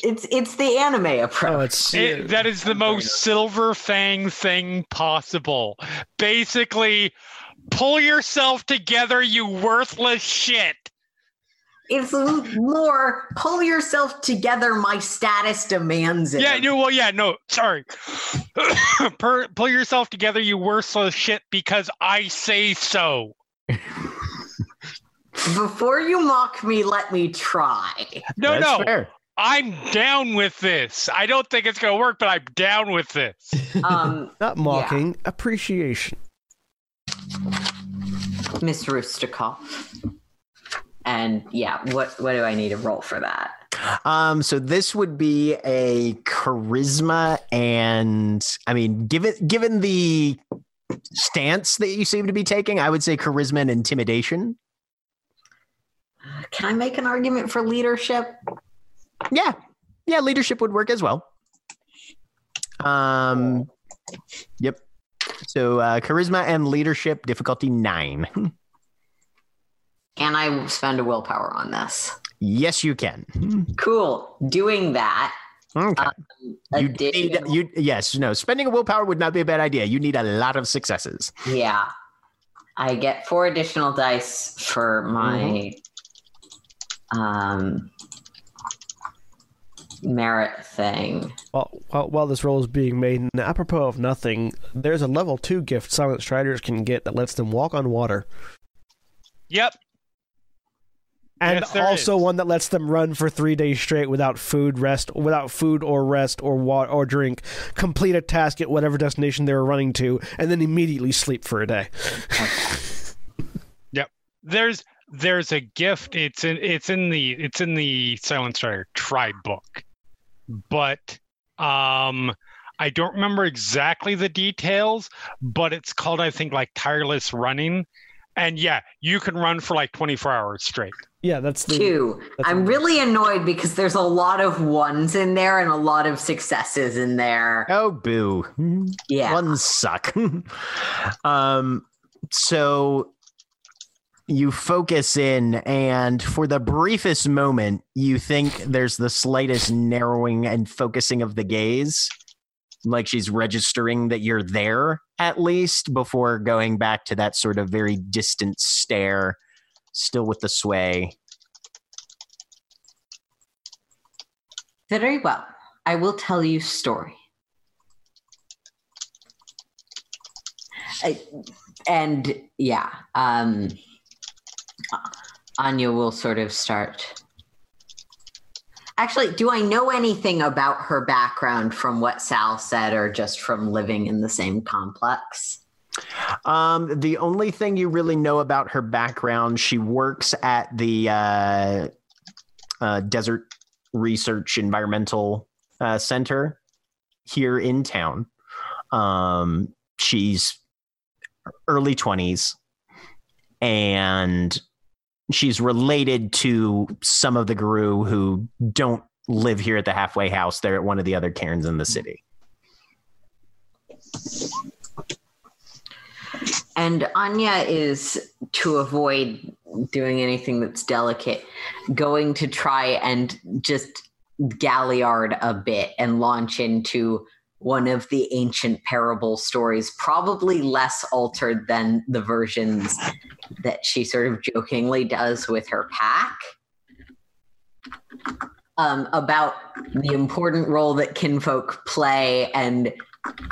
Speaker 6: It's it's the anime approach.
Speaker 1: Oh, it's
Speaker 9: It, that is the most silver fang thing possible. Basically, pull yourself together, you worthless shit.
Speaker 6: It's more pull yourself together. My status demands it.
Speaker 9: Yeah, no, well, yeah, no, sorry. per, pull yourself together, you worthless shit, because I say so.
Speaker 6: Before you mock me, let me try.
Speaker 9: No,
Speaker 3: That's
Speaker 9: no,
Speaker 3: fair.
Speaker 9: I'm down with this. I don't think it's gonna work, but I'm down with this.
Speaker 6: Um,
Speaker 1: not mocking, appreciation.
Speaker 6: Miss Rustikov. And yeah, what what do I need to roll for that?
Speaker 3: Um, so this would be a charisma, and I mean, given given the stance that you seem to be taking, I would say charisma and intimidation.
Speaker 6: Can I make an argument for leadership?
Speaker 3: Yeah, yeah, leadership would work as well. Um, yep. So uh, charisma and leadership difficulty nine.
Speaker 6: Can I spend a willpower on this?
Speaker 3: yes, you can.
Speaker 6: Cool. Doing that.
Speaker 3: Okay.
Speaker 6: Um,
Speaker 3: you need you yes no spending a willpower would not be a bad idea. You need a lot of successes.
Speaker 6: Yeah. I get four additional dice for my um merit thing.
Speaker 1: While, while, while this roll is being made, and apropos of nothing, there's a level 2 gift Silent Striders can get that lets them walk on water.
Speaker 9: Yep.
Speaker 1: And
Speaker 9: Yes,
Speaker 1: also
Speaker 9: is.
Speaker 1: one that lets them run for three days straight without food, rest, without food or rest or water or drink, complete a task at whatever destination they were running to, and then immediately sleep for a day. Yep.
Speaker 9: There's there's a gift. It's in it's in the it's in the Silent Strider tribe book, but um, I don't remember exactly the details. But it's called I think like tireless running, and yeah, you can run for like 24 hours straight.
Speaker 1: Yeah, that's the
Speaker 6: Two.
Speaker 1: that's
Speaker 6: I'm
Speaker 1: a-
Speaker 6: really annoyed because there's a lot of ones in there and a lot of successes in there.
Speaker 3: Oh, boo.
Speaker 6: Yeah.
Speaker 3: Ones suck. um, so you focus in, and for the briefest moment, you think there's the slightest narrowing and focusing of the gaze. Like she's registering that you're there at least before going back to that sort of very distant stare, still with the sway.
Speaker 6: Very well. I will tell you story. I- and yeah, um, Anya will sort of start. Actually, do I know anything about her background from what Sal said, or just from living in the same complex?
Speaker 3: Um, the only thing you really know about her background, she works at the uh, uh, Desert Research Environmental uh, Center here in town. Um, she's early 20s and she's related to some of the Garou who don't live here at the halfway house. They're at one of the other cairns in the city.
Speaker 6: And Anya is to avoid doing anything that's delicate, going to try and just galliard a bit and launch into one of the ancient parable stories, probably less altered than the versions that she sort of jokingly does with her pack. Um, about the important role that kinfolk play and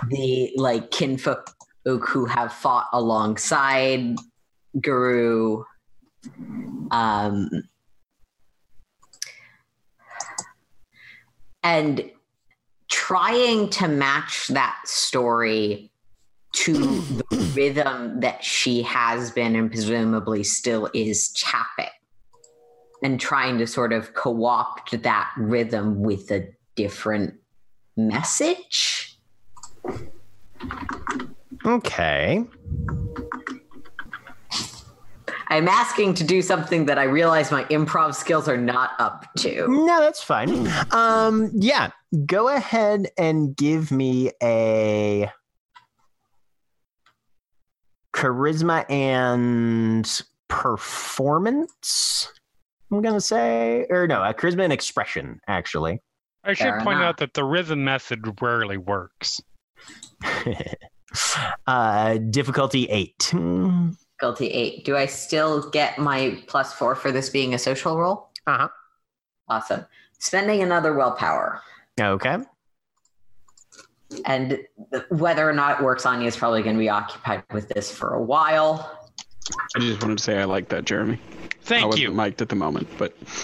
Speaker 6: the like kinfolk who have fought alongside Garou. Um, and trying to match that story to the rhythm that she has been and presumably still is chapping and trying to sort of co-opt that rhythm with a different message
Speaker 3: Okay.
Speaker 6: i'm asking to do something that i realize my improv skills are not up to
Speaker 3: No, that's fine. Um, yeah, go ahead and give me a charisma and performance. I'm gonna say, or no, a charisma and expression, actually.
Speaker 9: I should
Speaker 6: Fair
Speaker 9: point
Speaker 6: enough.
Speaker 9: out that the rhythm method rarely works.
Speaker 3: uh, difficulty eight.
Speaker 6: Difficulty eight do i still get my plus four for this being a social role
Speaker 3: Uh-huh.
Speaker 6: awesome spending another willpower
Speaker 3: Okay.
Speaker 6: and whether or not it works anya is probably going to be occupied with this for a while
Speaker 7: I just wanted to say I like that, Jeremy. Thank I
Speaker 9: Thank
Speaker 7: wasn't
Speaker 9: you.
Speaker 7: mic'd at the moment, but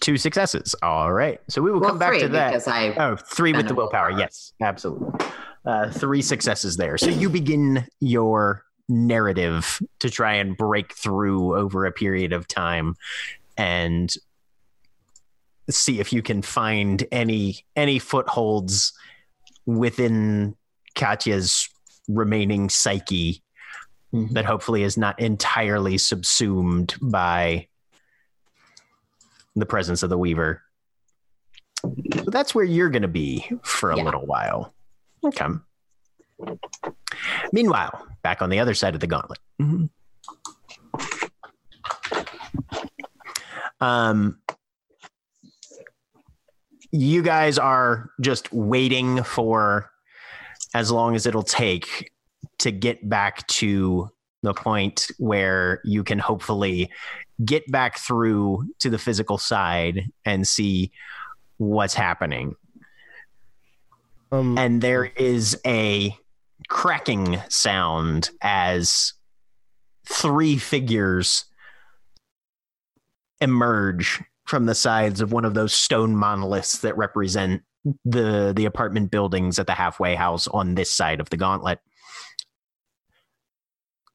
Speaker 3: Two successes. All right. So we will
Speaker 6: well
Speaker 3: come back to that.
Speaker 6: because i
Speaker 3: Oh, three with the willpower.
Speaker 6: willpower.
Speaker 3: Yes, absolutely. Uh, three successes there. So you begin your narrative to try and break through over a period of time and see if you can find any any footholds within Katya's remaining psyche that hopefully is not entirely subsumed by the presence of the weaver. So that's where you're going to be for a
Speaker 6: Yeah.
Speaker 3: little while. Okay. Meanwhile, back on the other side of the gauntlet. Um, you guys are just waiting for as long as it'll take to get back to the point where you can hopefully get back through to the physical side and see what's happening.
Speaker 1: Um,
Speaker 3: And there is a cracking sound as three figures emerge from the sides of one of those stone monoliths that represent the the apartment buildings at the halfway house on this side of the gauntlet.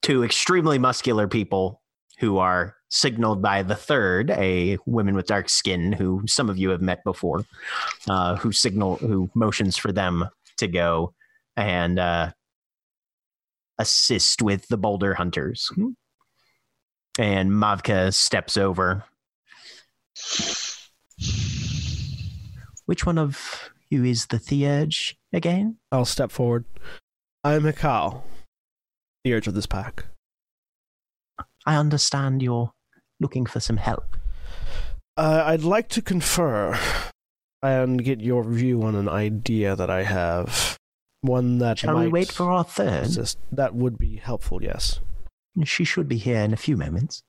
Speaker 3: two extremely muscular people who are signaled by the third, a woman with dark skin who some of you have met before, uh, who signal who motions for them to go and uh, assist with the boulder hunters. And Mavka steps over. Which one of you is the Theurge again?
Speaker 1: I'll step forward. I'm Hekau, the Theurge of this pack.
Speaker 3: I understand you're looking for some help.
Speaker 1: Uh, I'd like to confer and get your view on an idea that I have. One that
Speaker 3: Shall we wait for our third?
Speaker 1: assist. That would be helpful, yes.
Speaker 3: She should be here in a few moments.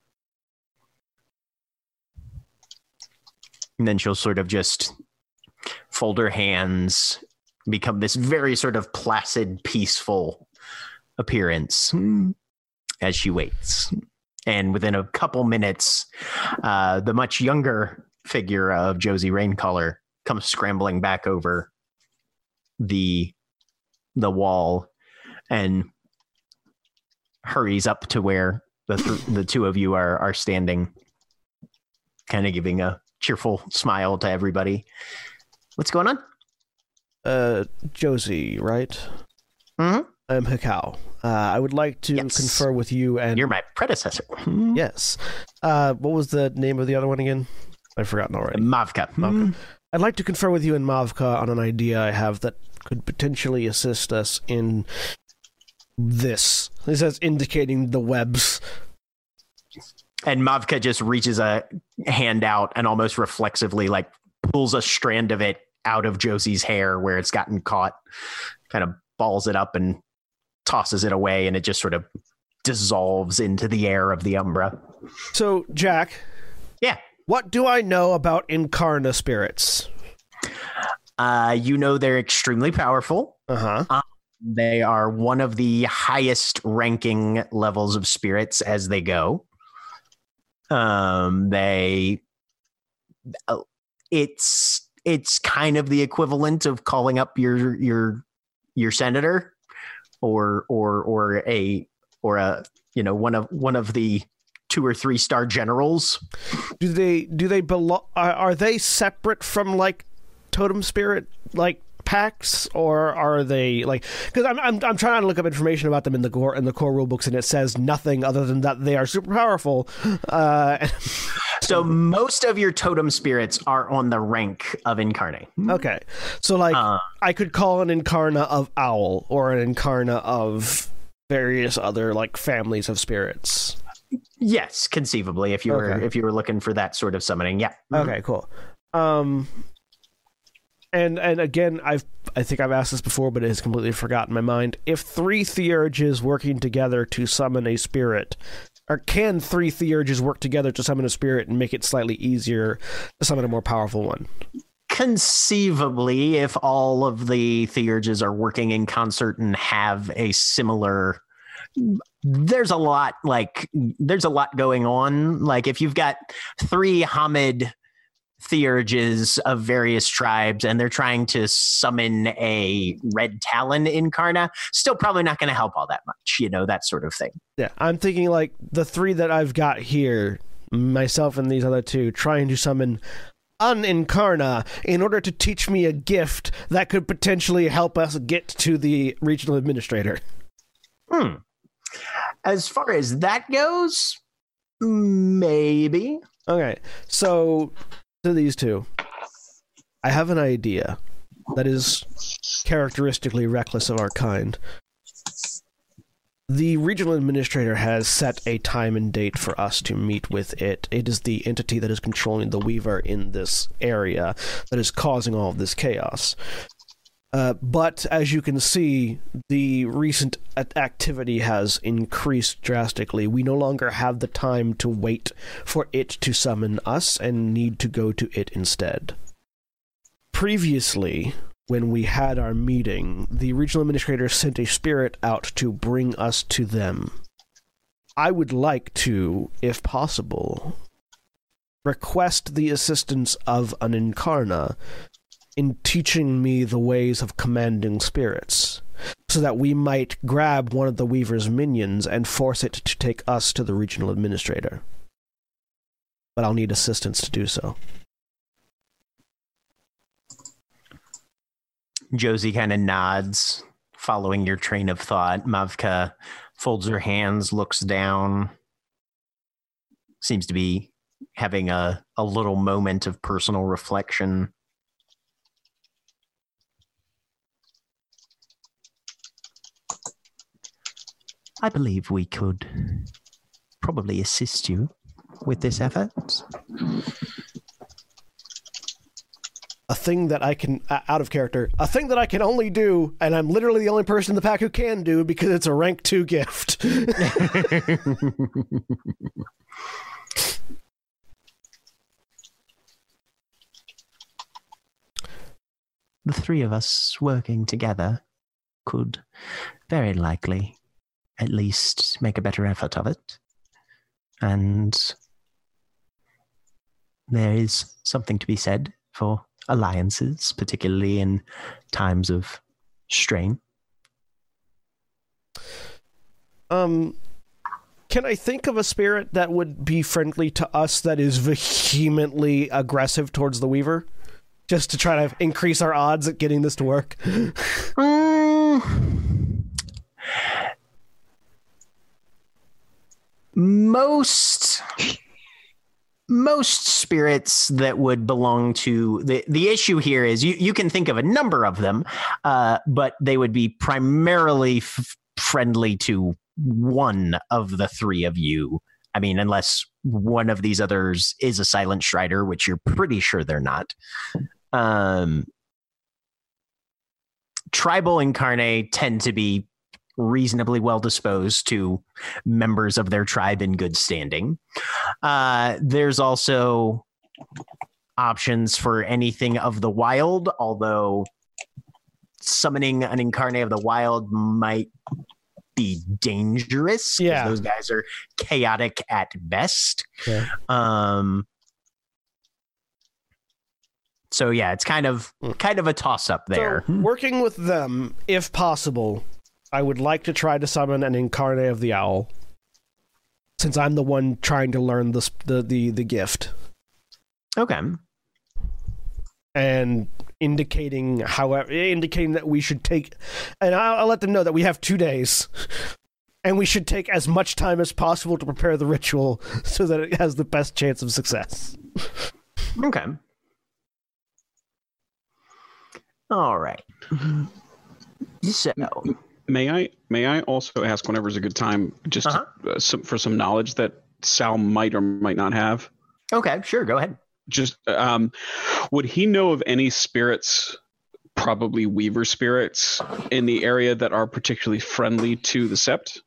Speaker 3: And then she'll sort of just fold her hands, become this very sort of placid, peaceful appearance as she waits. And within a couple minutes, uh, the much younger figure of Josie Raincolor comes scrambling back over the the wall and hurries up to where the th- the two of you are are standing, kind of giving a cheerful smile to everybody. What's going on?
Speaker 1: Uh, Josie, right?
Speaker 3: Mhm.
Speaker 1: I'm Hekau. Uh, I would like to
Speaker 3: Yes.
Speaker 1: confer with you and
Speaker 3: You're my predecessor,
Speaker 1: yes. Uh, what was the name of the other one again? I've forgotten already.
Speaker 3: Mavka.
Speaker 1: Mavka. I'd like to confer with you and Mavka on an idea I have that could potentially assist us in this. This is indicating the webs.
Speaker 3: And Mavka just reaches a hand out and almost reflexively like pulls a strand of it out of Josie's hair where it's gotten caught, kind of balls it up and tosses it away, and it just sort of dissolves into the air of the Umbra.
Speaker 1: So, Jack,
Speaker 3: Yeah.
Speaker 1: what do I know about Incarna spirits?
Speaker 3: Uh, you know they're extremely powerful.
Speaker 1: Uh huh.
Speaker 3: They are one of the highest ranking levels of spirits as they go. Um, they, uh, it's it's kind of the equivalent of calling up your your your senator, or or or a or a you know one of one of the two or three star generals.
Speaker 1: Do they do they belong? Are, are they separate from like totem spirit like packs, or are they like? Because I'm, I'm I'm trying to look up information about them in the core in the core rule books, and it says nothing other than that they are super powerful. Uh,
Speaker 3: So most of your totem spirits are on the rank of incarnate.
Speaker 1: okay, so like
Speaker 3: Uh,
Speaker 1: I could call an incarna of owl or an incarna of various other like families of spirits.
Speaker 3: Yes, conceivably, if you were
Speaker 1: Okay.
Speaker 3: if you were looking for that sort of summoning, yeah.
Speaker 1: Okay, cool. Um, and and again, I've I think I've asked this before, but it has completely forgotten my mind. If three theurges working together to summon a spirit, or can three theurges work together to summon a spirit and make it slightly easier to summon a more powerful one?
Speaker 3: Conceivably, if all of the theurges are working in concert and have a similar there's a lot like there's a lot going on. Like if you've got three Homid theurges of various tribes and they're trying to summon a red talon incarna, still probably not going to help all that much, you know, that sort of thing.
Speaker 1: Yeah, I'm thinking like the three that I've got here, myself and these other two, trying to summon an incarna in order to teach me a gift that could potentially help us get to the regional administrator.
Speaker 3: Hmm. As far as that goes, maybe.
Speaker 1: Okay, so to these two, I have an idea that is characteristically reckless of our kind. The regional administrator has set a time and date for us to meet with it. It is the entity that is controlling the Weaver in this area that is causing all of this chaos. Uh, but as you can see, the recent activity has increased drastically. We no longer have the time to wait for it to summon us and need to go to it instead. Previously, when we had our meeting, the regional administrator sent a spirit out to bring us to them. I would like to, if possible, request the assistance of an incarna in teaching me the ways of commanding spirits. so that we might grab one of the Weaver's minions and force it to take us to the regional administrator. But I'll need assistance to do so.
Speaker 3: Josie kind of nods, following your train of thought. Mavka folds her hands, looks down, seems to be having a, a little moment of personal reflection. I believe we could probably assist you with this effort.
Speaker 1: A thing that I can, uh, out of character, a thing that I can only do, and I'm literally the only person in the pack who can do because it's a rank 2 gift.
Speaker 3: the three of us working together could very likely at least make a better effort of it. And there is something to be said for alliances, particularly in times of strain.
Speaker 1: Um, can I think of a spirit that would be friendly to us that is vehemently aggressive towards the Weaver? Just to try to increase our odds at getting this to work.
Speaker 3: Mm. Most most spirits that would belong to the the issue here is you you can think of a number of them uh, but they would be primarily f- friendly to one of the three of you. I mean unless one of these others is a silent strider which you're pretty sure they're not. Um tribal incarnate tend to be reasonably well disposed to members of their tribe in good standing. Uh, there's also options for anything of the wild, although summoning an incarnate of the wild might be dangerous.
Speaker 1: Yeah.
Speaker 3: Those guys are chaotic at best.
Speaker 1: Yeah.
Speaker 3: Um, so yeah, it's kind of kind of a toss up there.
Speaker 1: So, working with them, if possible, I would like to try to summon an incarnate of the owl. Since I'm the one trying to learn the the the, the gift
Speaker 3: Okay.
Speaker 1: and indicating however indicating that we should take and I'll, I'll let them know that we have two days and we should take as much time as possible to prepare the ritual so that it has the best chance of success.
Speaker 3: Okay. All right. So,
Speaker 7: May I may I also ask whenever is a good time just
Speaker 3: Uh-huh.
Speaker 7: uh, some, for some knowledge that Sal might or might not have?
Speaker 3: okay, sure, go ahead.
Speaker 7: Just um, would he know of any spirits, probably Weaver spirits, in the area that are particularly friendly to the Sept,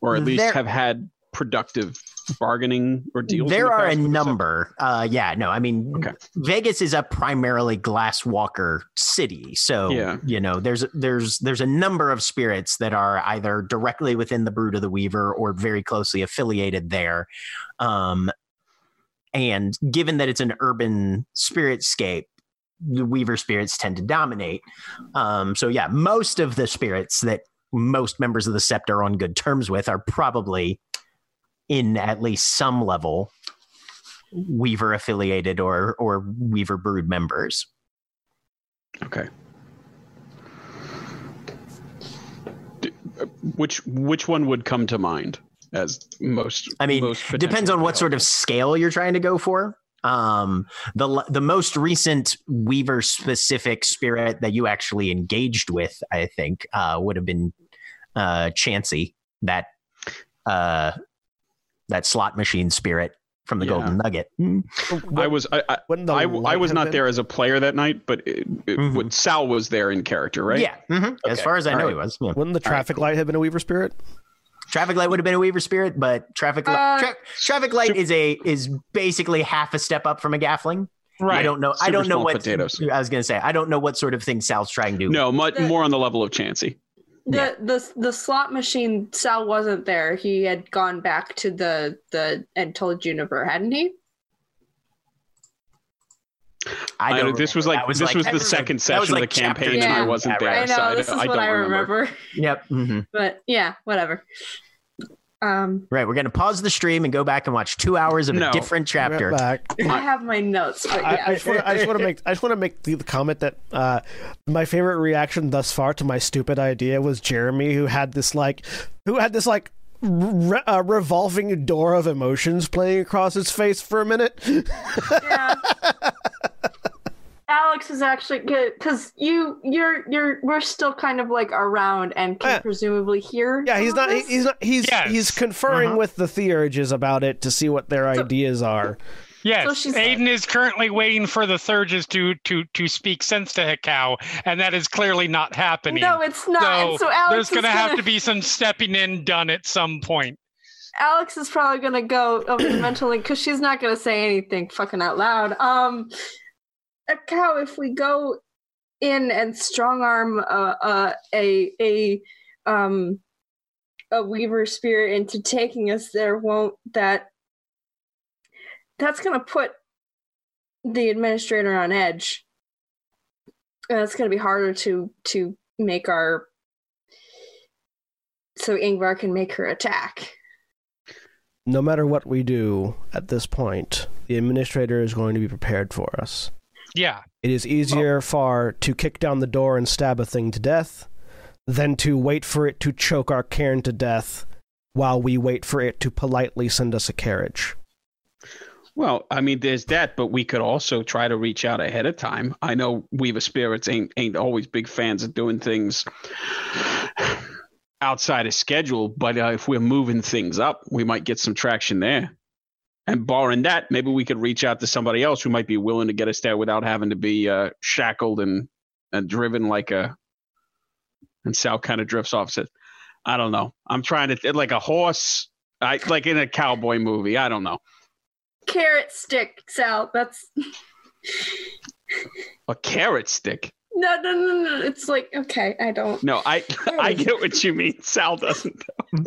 Speaker 7: or at least
Speaker 3: There-
Speaker 7: have had productive bargaining or deals?
Speaker 3: There
Speaker 7: the
Speaker 3: are a
Speaker 7: past with the Sept?
Speaker 3: number. Uh, yeah, no, I mean,
Speaker 7: Okay.
Speaker 3: Vegas is a primarily glass walker city, so
Speaker 7: Yeah.
Speaker 3: you know, there's there's there's a number of spirits that are either directly within the brood of the Weaver or very closely affiliated there. Um, and given that it's an urban spiritscape, the Weaver spirits tend to dominate. Um, so yeah, most of the spirits that most members of the Sept are on good terms with are probably in at least some level Weaver affiliated or or Weaver brood members.
Speaker 7: Okay. Uh, Which which one would come to mind as most?
Speaker 3: I mean,
Speaker 7: most
Speaker 3: depends on what sort of scale you're trying to go for. Um, the the most recent Weaver specific spirit that you actually engaged with, I think, uh, would have been uh, Chansey, that uh, that slot machine spirit from the
Speaker 7: Yeah.
Speaker 3: Golden Nugget.
Speaker 7: I was I I,
Speaker 1: Wouldn't
Speaker 7: I, I was not
Speaker 1: been?
Speaker 7: there as a player that night, but it, it,
Speaker 3: Mhm.
Speaker 7: what- Sal was there in character, right?
Speaker 3: Yeah, mhm. as far as I
Speaker 7: All
Speaker 3: know,
Speaker 7: right.
Speaker 3: he was. Yeah.
Speaker 1: Wouldn't the traffic
Speaker 7: cool.
Speaker 1: light have been a Weaver spirit?
Speaker 3: Traffic light would have been a Weaver spirit, but traffic li-
Speaker 5: Uh,
Speaker 3: tra- traffic light
Speaker 7: Sup-
Speaker 3: is a is basically half a step up from a gaffling.
Speaker 7: Right.
Speaker 3: I don't know. I don't know what
Speaker 7: potatoes.
Speaker 3: I was going to say. I don't know what sort of thing Sal's trying to do.
Speaker 7: No, much more on the level of Chansey.
Speaker 5: The,
Speaker 3: Yeah.
Speaker 5: the the slot machine Sal wasn't there. He had gone back to the the and told Juniper, hadn't he?
Speaker 3: I
Speaker 7: I
Speaker 3: don't.
Speaker 7: know, this was like
Speaker 3: That
Speaker 7: this was
Speaker 3: I
Speaker 7: the
Speaker 3: remember
Speaker 7: second
Speaker 3: that was
Speaker 7: session of the campaign,
Speaker 3: chapter
Speaker 7: and I wasn't
Speaker 3: Yeah,
Speaker 7: there,
Speaker 5: I know
Speaker 7: so I,
Speaker 5: this is
Speaker 7: I
Speaker 5: what
Speaker 7: don't
Speaker 5: I
Speaker 7: remember.
Speaker 5: remember.
Speaker 3: Yep. mhm.
Speaker 5: But yeah, whatever. Um,
Speaker 3: Right. We're gonna pause the stream and go back and watch two hours of
Speaker 7: No.
Speaker 3: a different chapter.
Speaker 1: Right back.
Speaker 5: I have my notes, but
Speaker 1: I,
Speaker 5: yeah.
Speaker 1: I just want to. I just want to make. I just want to make the, the comment that uh, my favorite reaction thus far to my stupid idea was Jeremy, who had this like, who had this like. Re- uh, revolving door of emotions playing across his face for a minute.
Speaker 5: yeah. Alex is actually good because you, you're, you're, we're still kind of like around and can
Speaker 1: Yeah.
Speaker 5: presumably hear.
Speaker 1: Yeah, he's not.
Speaker 5: of
Speaker 1: he-
Speaker 5: this.
Speaker 1: He's not. He's
Speaker 9: Yes.
Speaker 1: he's conferring
Speaker 3: Uh-huh.
Speaker 1: with the Theurges about it to see what their ideas are.
Speaker 9: Yes,
Speaker 5: So she's-
Speaker 9: Aiden is currently waiting for the Theurges to to to speak sense to Hekau, and that is clearly not happening.
Speaker 5: No, it's not.
Speaker 9: so,
Speaker 5: and so Alex
Speaker 9: there's
Speaker 5: is
Speaker 9: going to have
Speaker 5: gonna-
Speaker 9: to be some stepping in done at some point.
Speaker 5: Alex is probably gonna go over the mental link because she's not gonna say anything fucking out loud. Um, a cow. If we go in and strong arm uh, uh, a a um a weaver spirit into taking us there, won't that? That's gonna put the administrator on edge. And it's gonna be harder to to make our so Yngvar can make her attack.
Speaker 1: No matter what we do at this point, the administrator is going to be prepared for us.
Speaker 9: Yeah,
Speaker 1: It is easier far to kick down the door and stab a thing to death than to wait for it to choke our cairn to death while we wait for it to politely send us a carriage.
Speaker 7: Well, I mean, there's that, but we could also try to reach out ahead of time. I know Weaver Spirits ain't ain't always big fans of doing things outside of schedule, but uh, if we're moving things up, we might get some traction there. And barring that, maybe we could reach out to somebody else who might be willing to get us there without having to be uh, shackled and and driven like a. And Sal kind of drifts off. Says, "I don't know. I'm trying to like a horse, I like in a cowboy movie. I don't know."
Speaker 5: carrot stick, Sal. That's
Speaker 7: A carrot stick.
Speaker 5: no, no, no, no. It's like okay, I don't.
Speaker 7: No, I I get what you mean. Sal doesn't.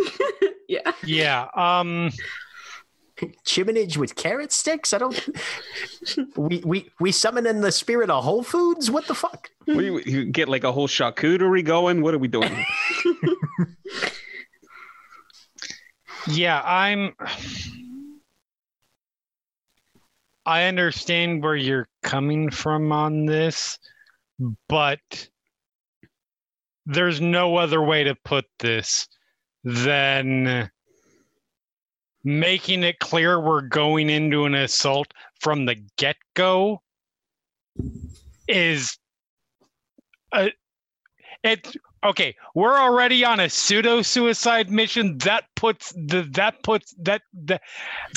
Speaker 5: Yeah,
Speaker 9: yeah. Um,
Speaker 3: Chiminage with carrot sticks? I don't. we we we summon in the spirit of Whole Foods. What the fuck?
Speaker 7: What do you, you get like a whole charcuterie going? What are we doing?
Speaker 9: yeah, I'm. I understand where you're coming from on this, but there's no other way to put this than making it clear we're going into an assault from the get go is a, it okay we're already on a pseudo suicide mission that puts the that puts that that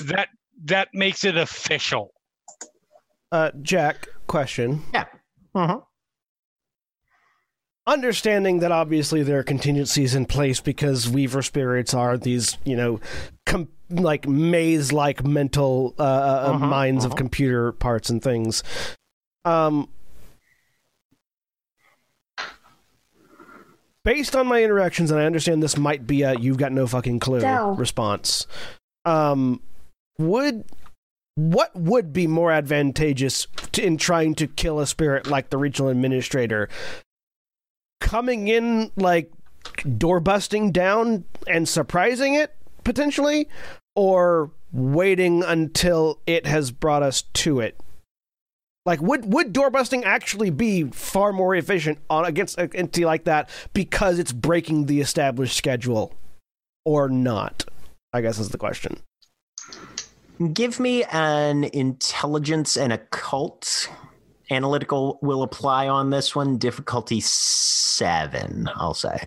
Speaker 9: that that makes it official
Speaker 1: Uh, Jack, question.
Speaker 3: Yeah uh-huh.
Speaker 1: Understanding that obviously there are contingencies in place because Weaver spirits are these, you know, com- like maze like mental uh, uh,
Speaker 3: Uh-huh,
Speaker 1: minds of
Speaker 3: uh-huh.
Speaker 1: computer parts and things. Um, based on my interactions, and I understand this might be a "you've got no fucking clue"
Speaker 5: Dell.
Speaker 1: response. Um, would what would be more advantageous to, in trying to kill a spirit like the regional administrator? Coming in like door busting down and surprising it potentially, or waiting until it has brought us to it. Like, would would door busting actually be far more efficient on against an entity like that because it's breaking the established schedule, or not? I guess is the question.
Speaker 3: Give me an intelligence and occult. Analytical will apply on this one. Difficulty seven, I'll say.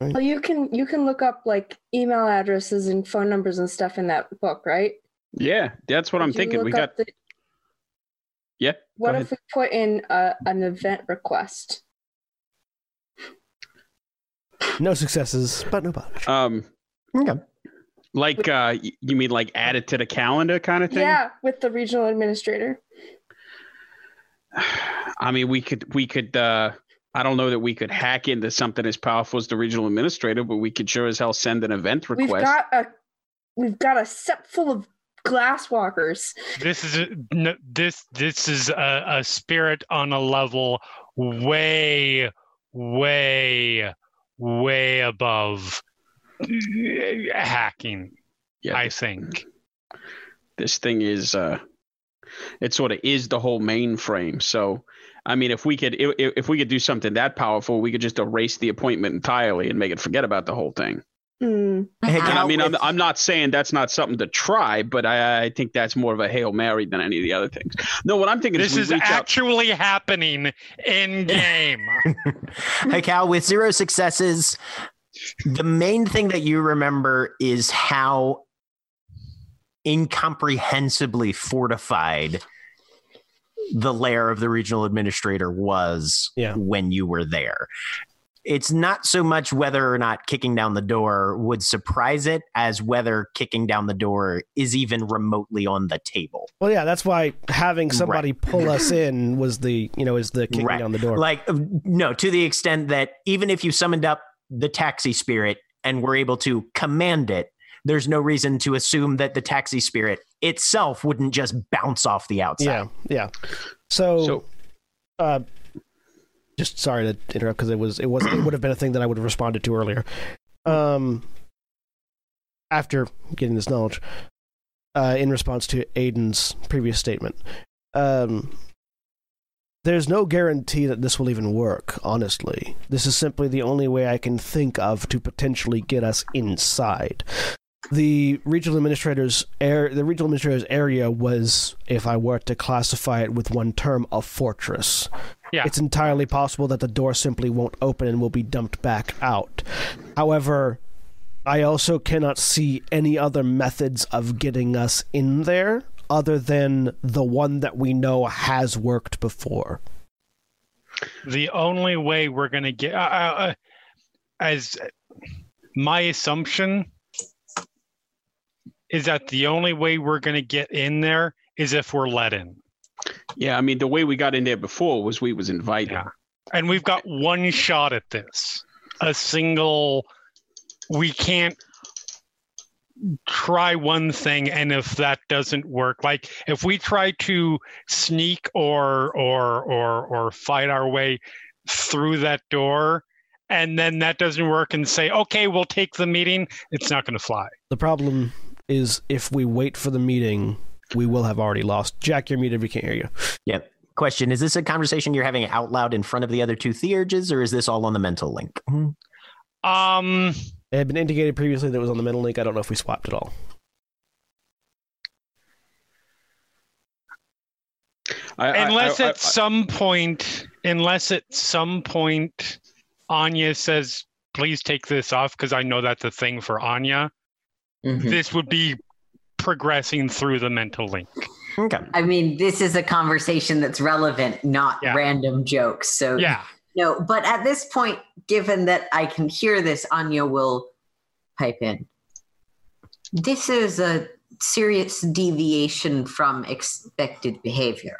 Speaker 5: Well, you can you can look up like email addresses and phone numbers and stuff in that book, right?
Speaker 7: yeah, that's what I'm thinking. We got
Speaker 5: the-
Speaker 7: yeah. go
Speaker 5: what
Speaker 7: ahead.
Speaker 5: if we put in a, an event request?
Speaker 1: No successes, but no bother.
Speaker 7: um
Speaker 3: Okay.
Speaker 7: like uh you mean like add it to the calendar kind of thing?
Speaker 5: Yeah, with the regional administrator.
Speaker 7: I mean, we could we could. uh I don't know that we could hack into something as powerful as the regional administrator, but we could sure as hell send an event request.
Speaker 5: We've got a we've got a sept full of glass walkers.
Speaker 9: This is a, no, this this is a, a spirit on a level way, way, way above hacking.
Speaker 7: Yeah,
Speaker 9: I think.
Speaker 7: this thing is uh it sort of is the whole mainframe so i mean if we could if, if we could do something that powerful we could just erase the appointment entirely and make it forget about the whole thing.
Speaker 5: Hmm.
Speaker 3: Hey,
Speaker 7: and i mean I'm, I'm not saying that's not something to try but I, I think that's more of a hail mary than any of the other things no what i'm thinking
Speaker 9: This
Speaker 7: is
Speaker 9: is
Speaker 7: we reach out
Speaker 9: actually happening in game.
Speaker 3: Hekau, with zero successes, the main thing that you remember is how incomprehensibly fortified the lair of the regional administrator was
Speaker 1: Yeah.
Speaker 3: when you were there. It's not so much whether or not kicking down the door would surprise it as whether kicking down the door is even remotely on the table.
Speaker 1: Well, yeah, that's why having somebody
Speaker 3: Right.
Speaker 1: pull us in was the you know is the kicking
Speaker 3: Right.
Speaker 1: down the door.
Speaker 3: Like, no, to the extent that even if you summoned up the taxi spirit and were able to command it, there's no reason to assume that the taxi spirit itself wouldn't just bounce off the outside.
Speaker 1: yeah, yeah. So,
Speaker 7: so
Speaker 1: uh, just sorry to interrupt because it was it was it would have been a thing that I would have responded to earlier. Um, after getting this knowledge, uh, in response to Aiden's previous statement, um, there's no guarantee that this will even work. Honestly, this is simply the only way I can think of to potentially get us inside. The regional administrator's air, the regional administrator's area was, if I were to classify it with one term, a fortress.
Speaker 9: Yeah.
Speaker 1: It's entirely possible that the door simply won't open and will be dumped back out. However, I also cannot see any other methods of getting us in there other than the one that we know has worked before.
Speaker 9: the only way we're going to get uh, uh, as my assumption is that the only way we're going to get in there is if we're let in.
Speaker 7: Yeah i mean the way we got in there before was we was invited.
Speaker 9: Yeah. and we've got one shot at this. A single we can't try one thing and if that doesn't work like if we try to sneak or or or or fight our way through that door and then that doesn't work and say okay we'll take the meeting it's not going to fly.
Speaker 1: The problem is if we wait for the meeting, we will have already lost. Jack, you're muted. We can't hear you.
Speaker 3: Yep. Question Is this a conversation you're having out loud in front of the other two theurges, or is this all on the mental link?
Speaker 9: um
Speaker 1: It had been indicated previously that it was on the mental link. I don't know if we swapped it all.
Speaker 7: I- I-
Speaker 9: unless
Speaker 7: I- I-
Speaker 9: at some point unless at some point anya says please take this off because i know that's a thing for anya
Speaker 6: Mhm.
Speaker 9: this would be progressing through the mental link
Speaker 3: Okay.
Speaker 6: I mean, this is a conversation that's relevant, not
Speaker 9: Yeah.
Speaker 6: random jokes. So
Speaker 9: yeah
Speaker 6: no. But at this point, given that I can hear this, Anya will pipe in. This is a serious deviation from expected behavior.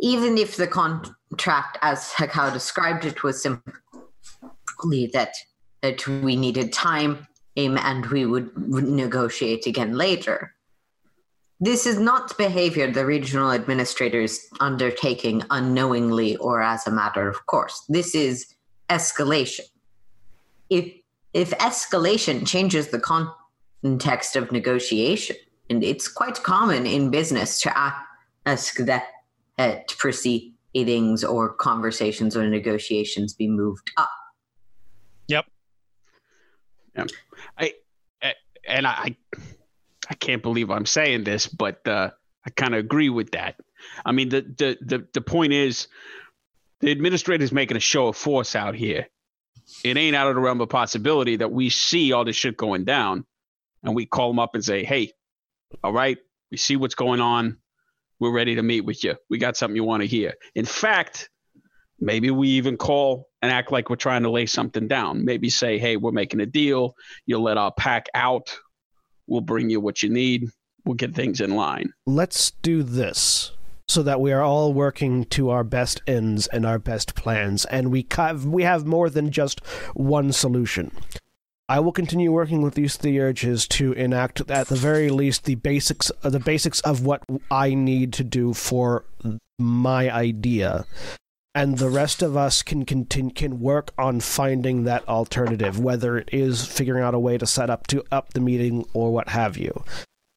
Speaker 6: Even if the contract, as Hekau described it, was simply that that we needed time and we would negotiate again later. This is not behavior the regional administrator is undertaking unknowingly or as a matter of course. This is escalation. If if escalation changes the context of negotiation, and it's quite common in business to ask that uh, at proceedings or conversations or negotiations be moved up.
Speaker 7: And I, I can't believe I'm saying this, but uh, I kind of agree with that. I mean, the, the the the point is, the administrator's making a show of force out here. It ain't out of the realm of possibility that we see all this shit going down, and we call them up and say, "Hey, all right, we see what's going on. We're ready to meet with you. We got something you want to hear." In fact, maybe we even call and act like we're trying to lay something down. Maybe say, "Hey, we're making a deal. You'll let our pack out. We'll bring you what you need. We'll get things in line."
Speaker 1: Let's do this so that we are all working to our best ends and our best plans, and we have, we have more than just one solution. I will continue working with these theurges to enact, at the very least, the basics the basics of what I need to do for my idea, and the rest of us can continue can work on finding that alternative, whether it is figuring out a way to set up to up the meeting or what have you.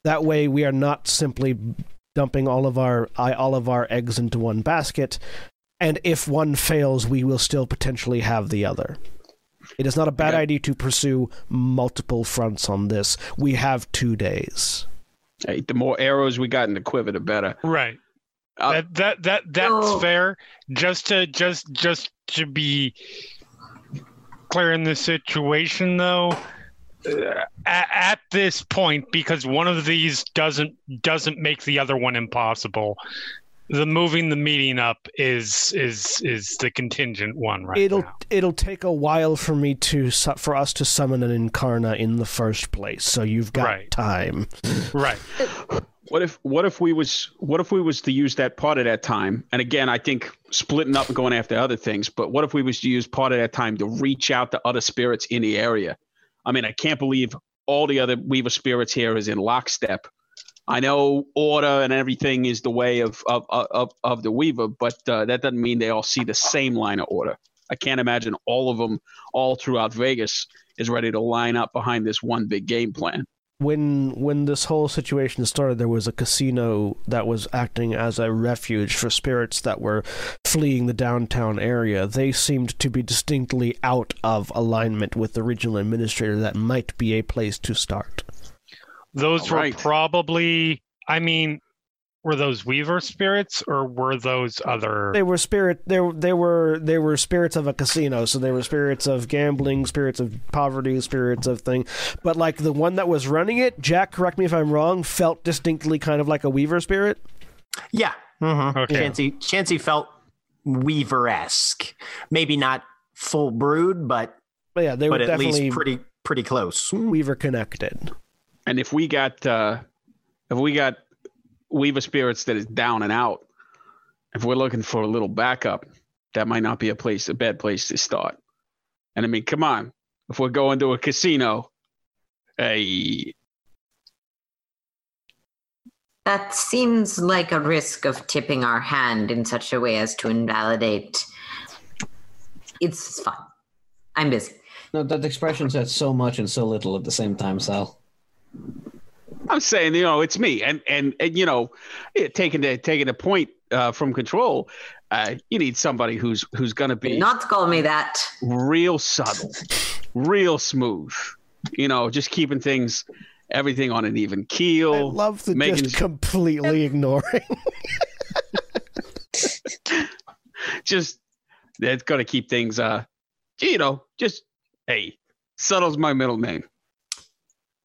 Speaker 1: That way, we are not simply dumping all of our all of our eggs into one basket, and if one fails, we will still potentially have the other. It is not a bad
Speaker 7: Okay.
Speaker 1: idea to pursue multiple fronts on this. We have two days.
Speaker 7: Hey, the more arrows we got in the quiver, the better.
Speaker 9: Right.
Speaker 7: Uh,
Speaker 9: that that that that's
Speaker 6: Oh.
Speaker 9: fair. Just to just just to be clear in the situation, though, uh, at, at this point, because one of these doesn't doesn't make the other one impossible. The moving the meeting up is is is the contingent one right
Speaker 1: it'll
Speaker 9: now.
Speaker 1: it'll take a while for me to for us to summon an incarna in the first place. So you've got
Speaker 9: Right.
Speaker 1: time.
Speaker 9: Right.
Speaker 7: What if what if we was what if we was to use that part of that time? And again, I think splitting up and going after other things. But what if we was to use part of that time to reach out to other spirits in the area? I mean, I can't believe all the other Weaver spirits here is in lockstep. I know order and everything is the way of of of, of the Weaver, but uh, that doesn't mean they all see the same line of order. I can't imagine all of them all throughout Vegas is ready to line up behind this one big game plan.
Speaker 1: When when this whole situation started, there was a casino that was acting as a refuge for spirits that were fleeing the downtown area. They seemed to be distinctly out of alignment with the regional administrator. That might be a place to start.
Speaker 9: Those
Speaker 7: All
Speaker 9: were
Speaker 7: right.
Speaker 9: probably. I mean, were those Weaver spirits or were those other?
Speaker 1: They were spirit. They were they were they were spirits of a casino. So they were spirits of gambling, spirits of poverty, spirits of thing. But like the one that was running it, Jack, correct me if I'm wrong, felt distinctly kind of like a Weaver spirit.
Speaker 3: Yeah. Mm-hmm.
Speaker 9: Okay.
Speaker 3: Chansey, Chansey felt Weaver esque. Maybe not full brood, but
Speaker 1: But yeah, they
Speaker 3: but
Speaker 1: were
Speaker 3: at
Speaker 1: definitely
Speaker 3: least pretty pretty close.
Speaker 1: Weaver connected.
Speaker 7: And if we got uh if we got Weaver spirits that is down and out, if we're looking for a little backup, that might not be a place a bad place to start. And I mean, come on. If we're going to a casino, hey,
Speaker 6: That seems like a risk of tipping our hand in such a way as to invalidate. It's fine. I'm busy.
Speaker 4: No, that expression said so much and so little at the same time, Sal.
Speaker 7: I'm saying, you know, it's me, and and and you know, taking the taking the point uh, from control. Uh, you need somebody who's who's going to be
Speaker 6: Not call me that.
Speaker 7: real subtle, real smooth. You know, just keeping things, everything on an even keel.
Speaker 1: I love the
Speaker 7: making-
Speaker 1: just completely ignoring.
Speaker 7: just that's going to keep things uh you know just hey subtle's my middle name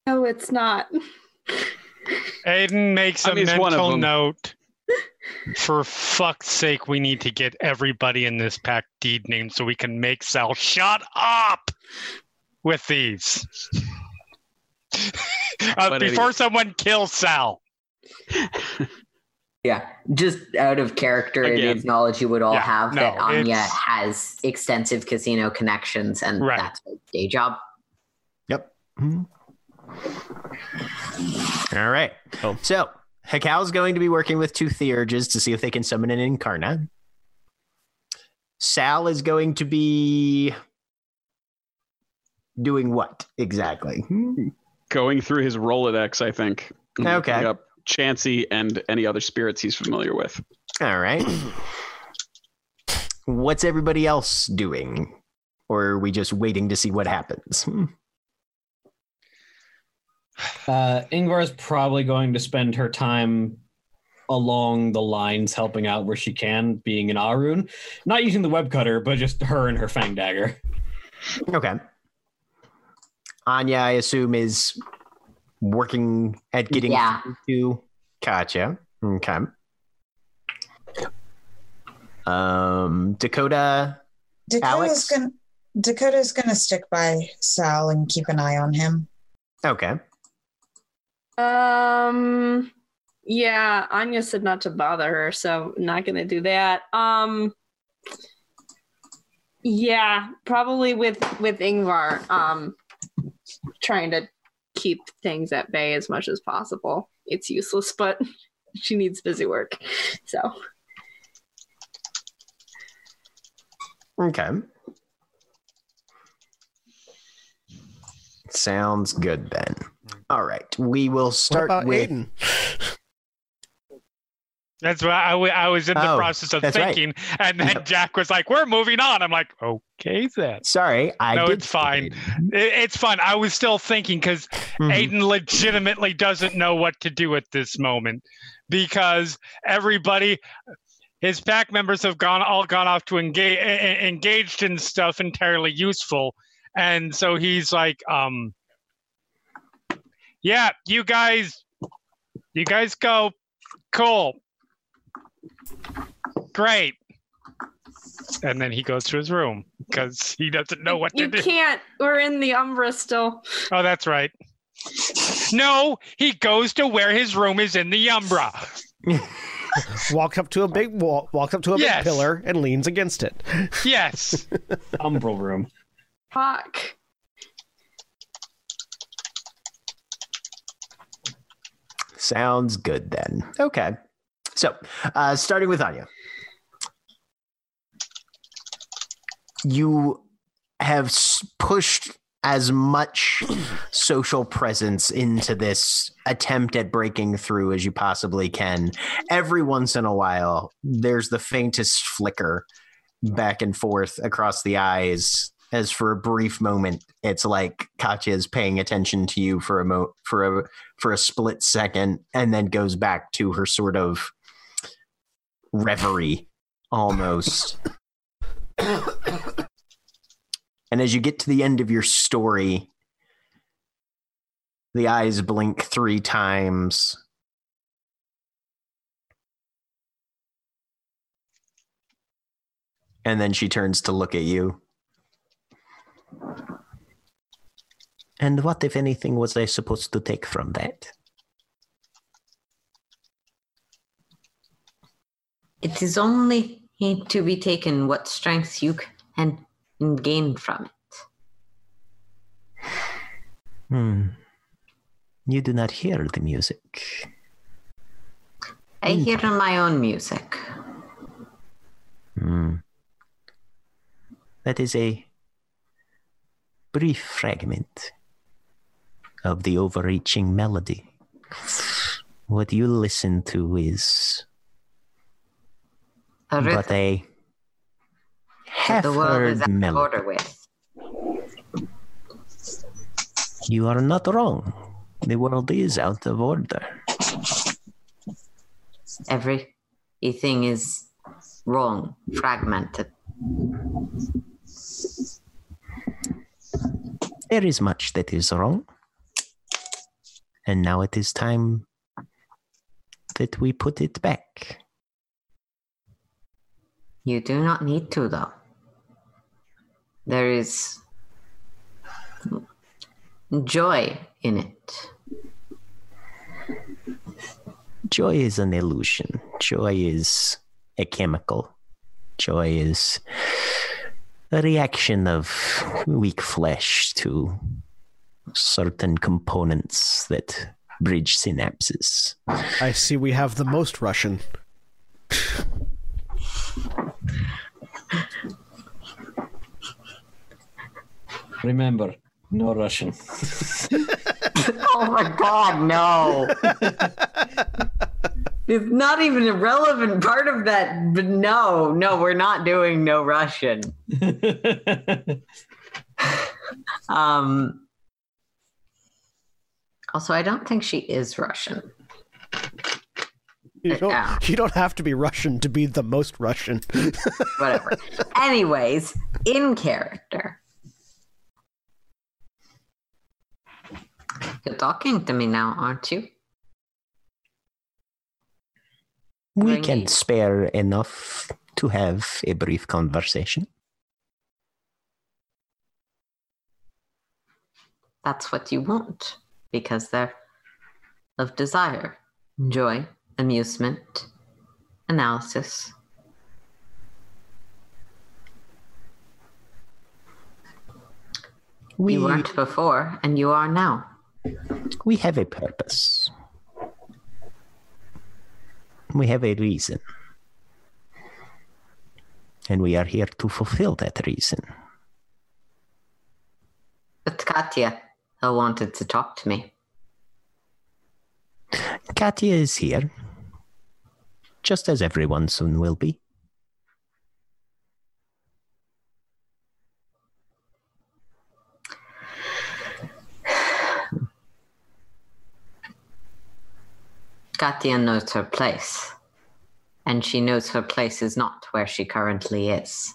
Speaker 5: No, it's not.
Speaker 9: Aiden makes
Speaker 7: I
Speaker 9: a
Speaker 7: mean, it's one of
Speaker 9: mental note. For fuck's sake, we need to get everybody in this pack deed name so we can make Sal shut up with these. uh, before
Speaker 7: anyway.
Speaker 9: someone kills Sal.
Speaker 6: Yeah, just out of character, it
Speaker 7: Again.
Speaker 6: is knowledge you would all
Speaker 9: Yeah,
Speaker 6: have that Anya
Speaker 9: it's-
Speaker 6: has extensive casino connections, and
Speaker 9: Right.
Speaker 6: that's her day job.
Speaker 3: Yep. All right.
Speaker 1: Oh.
Speaker 3: So is going to be working with two Theurges to see if they can summon an Incarna. Sal is going to be doing what exactly?
Speaker 7: Going through his rolodex i think
Speaker 3: Okay.
Speaker 7: looking up chansey and any other spirits he's familiar with
Speaker 3: All right. What's everybody else doing? Or are we just waiting to see what happens?
Speaker 4: Uh, Yngvar is probably going to spend her time along the lines helping out where she can, being an Ahroun. Not using the web cutter, but just her and her fang dagger.
Speaker 3: Okay. Anya, I assume, is working at getting
Speaker 6: Yeah.
Speaker 3: to Gotcha. Okay. Um, Dakota.
Speaker 8: Dakota's
Speaker 3: Alex?
Speaker 8: gonna Dakota's gonna stick by Sal and keep an eye on him.
Speaker 3: Okay.
Speaker 5: Um, yeah, Anya said not to bother her, so not gonna do that. Um, yeah, probably with with Yngvar. Um, trying to keep things at bay as much as possible. It's useless, but she needs busy work. So
Speaker 3: Okay. Sounds good then. All right. We will
Speaker 1: What
Speaker 3: start
Speaker 1: about
Speaker 3: with
Speaker 1: Aiden?
Speaker 9: That's why I, was in the
Speaker 3: Oh,
Speaker 9: process of
Speaker 3: that's right.
Speaker 9: thinking, and then
Speaker 3: Yep.
Speaker 9: Jack was like, "We're moving on." I'm like, "Okay, then."
Speaker 3: Sorry, I
Speaker 9: No,
Speaker 3: did
Speaker 9: it's fine. It, it's fine. I was still thinking because
Speaker 3: Mhm.
Speaker 9: Aiden legitimately doesn't know what to do at this moment because everybody, his pack members have gone all gone off to engage engaged in stuff entirely useful, and so he's like, um, "Yeah, you guys, you guys go, cool, great." And then he goes to his room because he doesn't know what
Speaker 5: you
Speaker 9: to do.
Speaker 5: You can't. We're in the Umbra still.
Speaker 9: Oh, that's right. No, he goes to where his room is in the Umbra.
Speaker 1: Walks up to a big wall, walks up to a
Speaker 9: Yes.
Speaker 1: big pillar and leans against it.
Speaker 9: Yes.
Speaker 4: Umbral room.
Speaker 5: Fuck.
Speaker 3: Sounds good then. Okay. So, uh, starting with Anya. You have pushed as much social presence into this attempt at breaking through as you possibly can. Every once in a while, there's the faintest flicker back and forth across the eyes as for a brief moment it's like Katya is paying attention to you for a mo for a for a split second and then goes back to her sort of reverie almost. and as you get to the end of your story, the eyes blink three times. And then she turns to look at you. And what, if anything, was I supposed to take from that?
Speaker 6: It is only to be taken what strength you can gain from it.
Speaker 3: Hmm. You do not hear the music.
Speaker 6: I hear my own music.
Speaker 3: Hmm. That is a brief fragment of the overreaching melody. What you listen to is
Speaker 6: A
Speaker 3: but a half
Speaker 6: the world is
Speaker 3: heard melody.
Speaker 6: with.
Speaker 3: You are not wrong. The world is out of order.
Speaker 6: Everything is wrong, fragmented.
Speaker 3: There is much that is wrong. And now it is time that we put it back.
Speaker 6: You do not need to, though. There is joy in it.
Speaker 3: Joy is an illusion. Joy is a chemical. Joy is a reaction of weak flesh to certain components that bridge synapses.
Speaker 1: I see we have the most Russian.
Speaker 4: Remember, no Russian.
Speaker 6: Oh my god, no. it's not even a relevant part of that, but no, no, we're not doing no Russian. Um also I don't think she is Russian.
Speaker 1: You don't,
Speaker 6: Yeah.
Speaker 1: you don't have to be Russian to be the most Russian.
Speaker 6: Whatever. Anyways, in character. You're talking to me now, aren't you?
Speaker 3: We can spare enough to have a brief conversation.
Speaker 6: That's what you want because they're of desire, joy, amusement, analysis.
Speaker 3: We,
Speaker 6: You weren't before, and you are now.
Speaker 3: we have a purpose. We have a reason. And we are here to fulfill that reason.
Speaker 6: But Katya wanted to talk to me.
Speaker 3: Katya is here, just as everyone soon will be.
Speaker 6: Katya knows her place, and she knows her place is not where she currently is.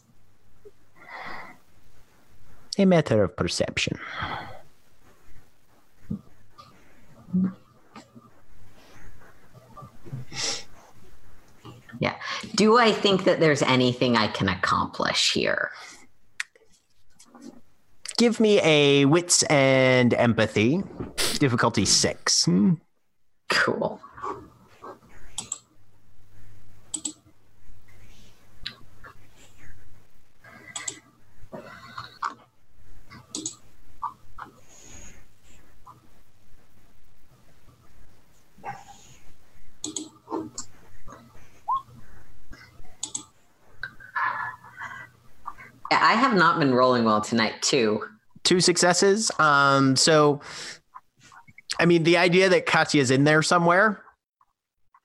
Speaker 3: A matter of perception.
Speaker 6: Yeah. Do I think that there's anything I can accomplish here?
Speaker 3: Give me a wits and empathy, difficulty six. Hmm.
Speaker 6: Cool. I have not been rolling well tonight, too.
Speaker 3: Two successes. Um, so, I mean, the idea that Katya's in there somewhere,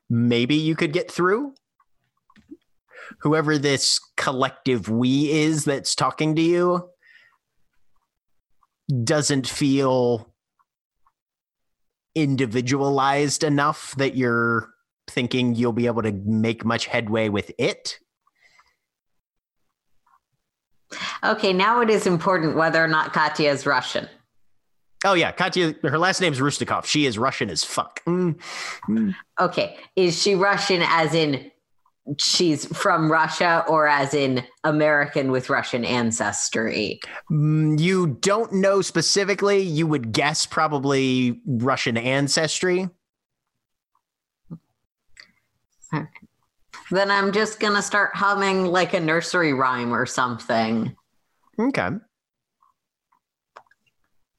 Speaker 3: maybe you could get through. Whoever this collective we is that's talking to you doesn't feel individualized enough that you're thinking you'll be able to make much headway with it.
Speaker 6: Okay, now it is important whether or not Katya is Russian.
Speaker 3: Oh yeah, Katya. Her last name's Rustikov. She is Russian as fuck. Mm.
Speaker 6: Okay, is she Russian as in she's from Russia or as in American with Russian ancestry?
Speaker 3: Mm, You don't know specifically. You would guess probably Russian ancestry.
Speaker 6: Then I'm just gonna start humming like a nursery rhyme or something.
Speaker 3: Okay.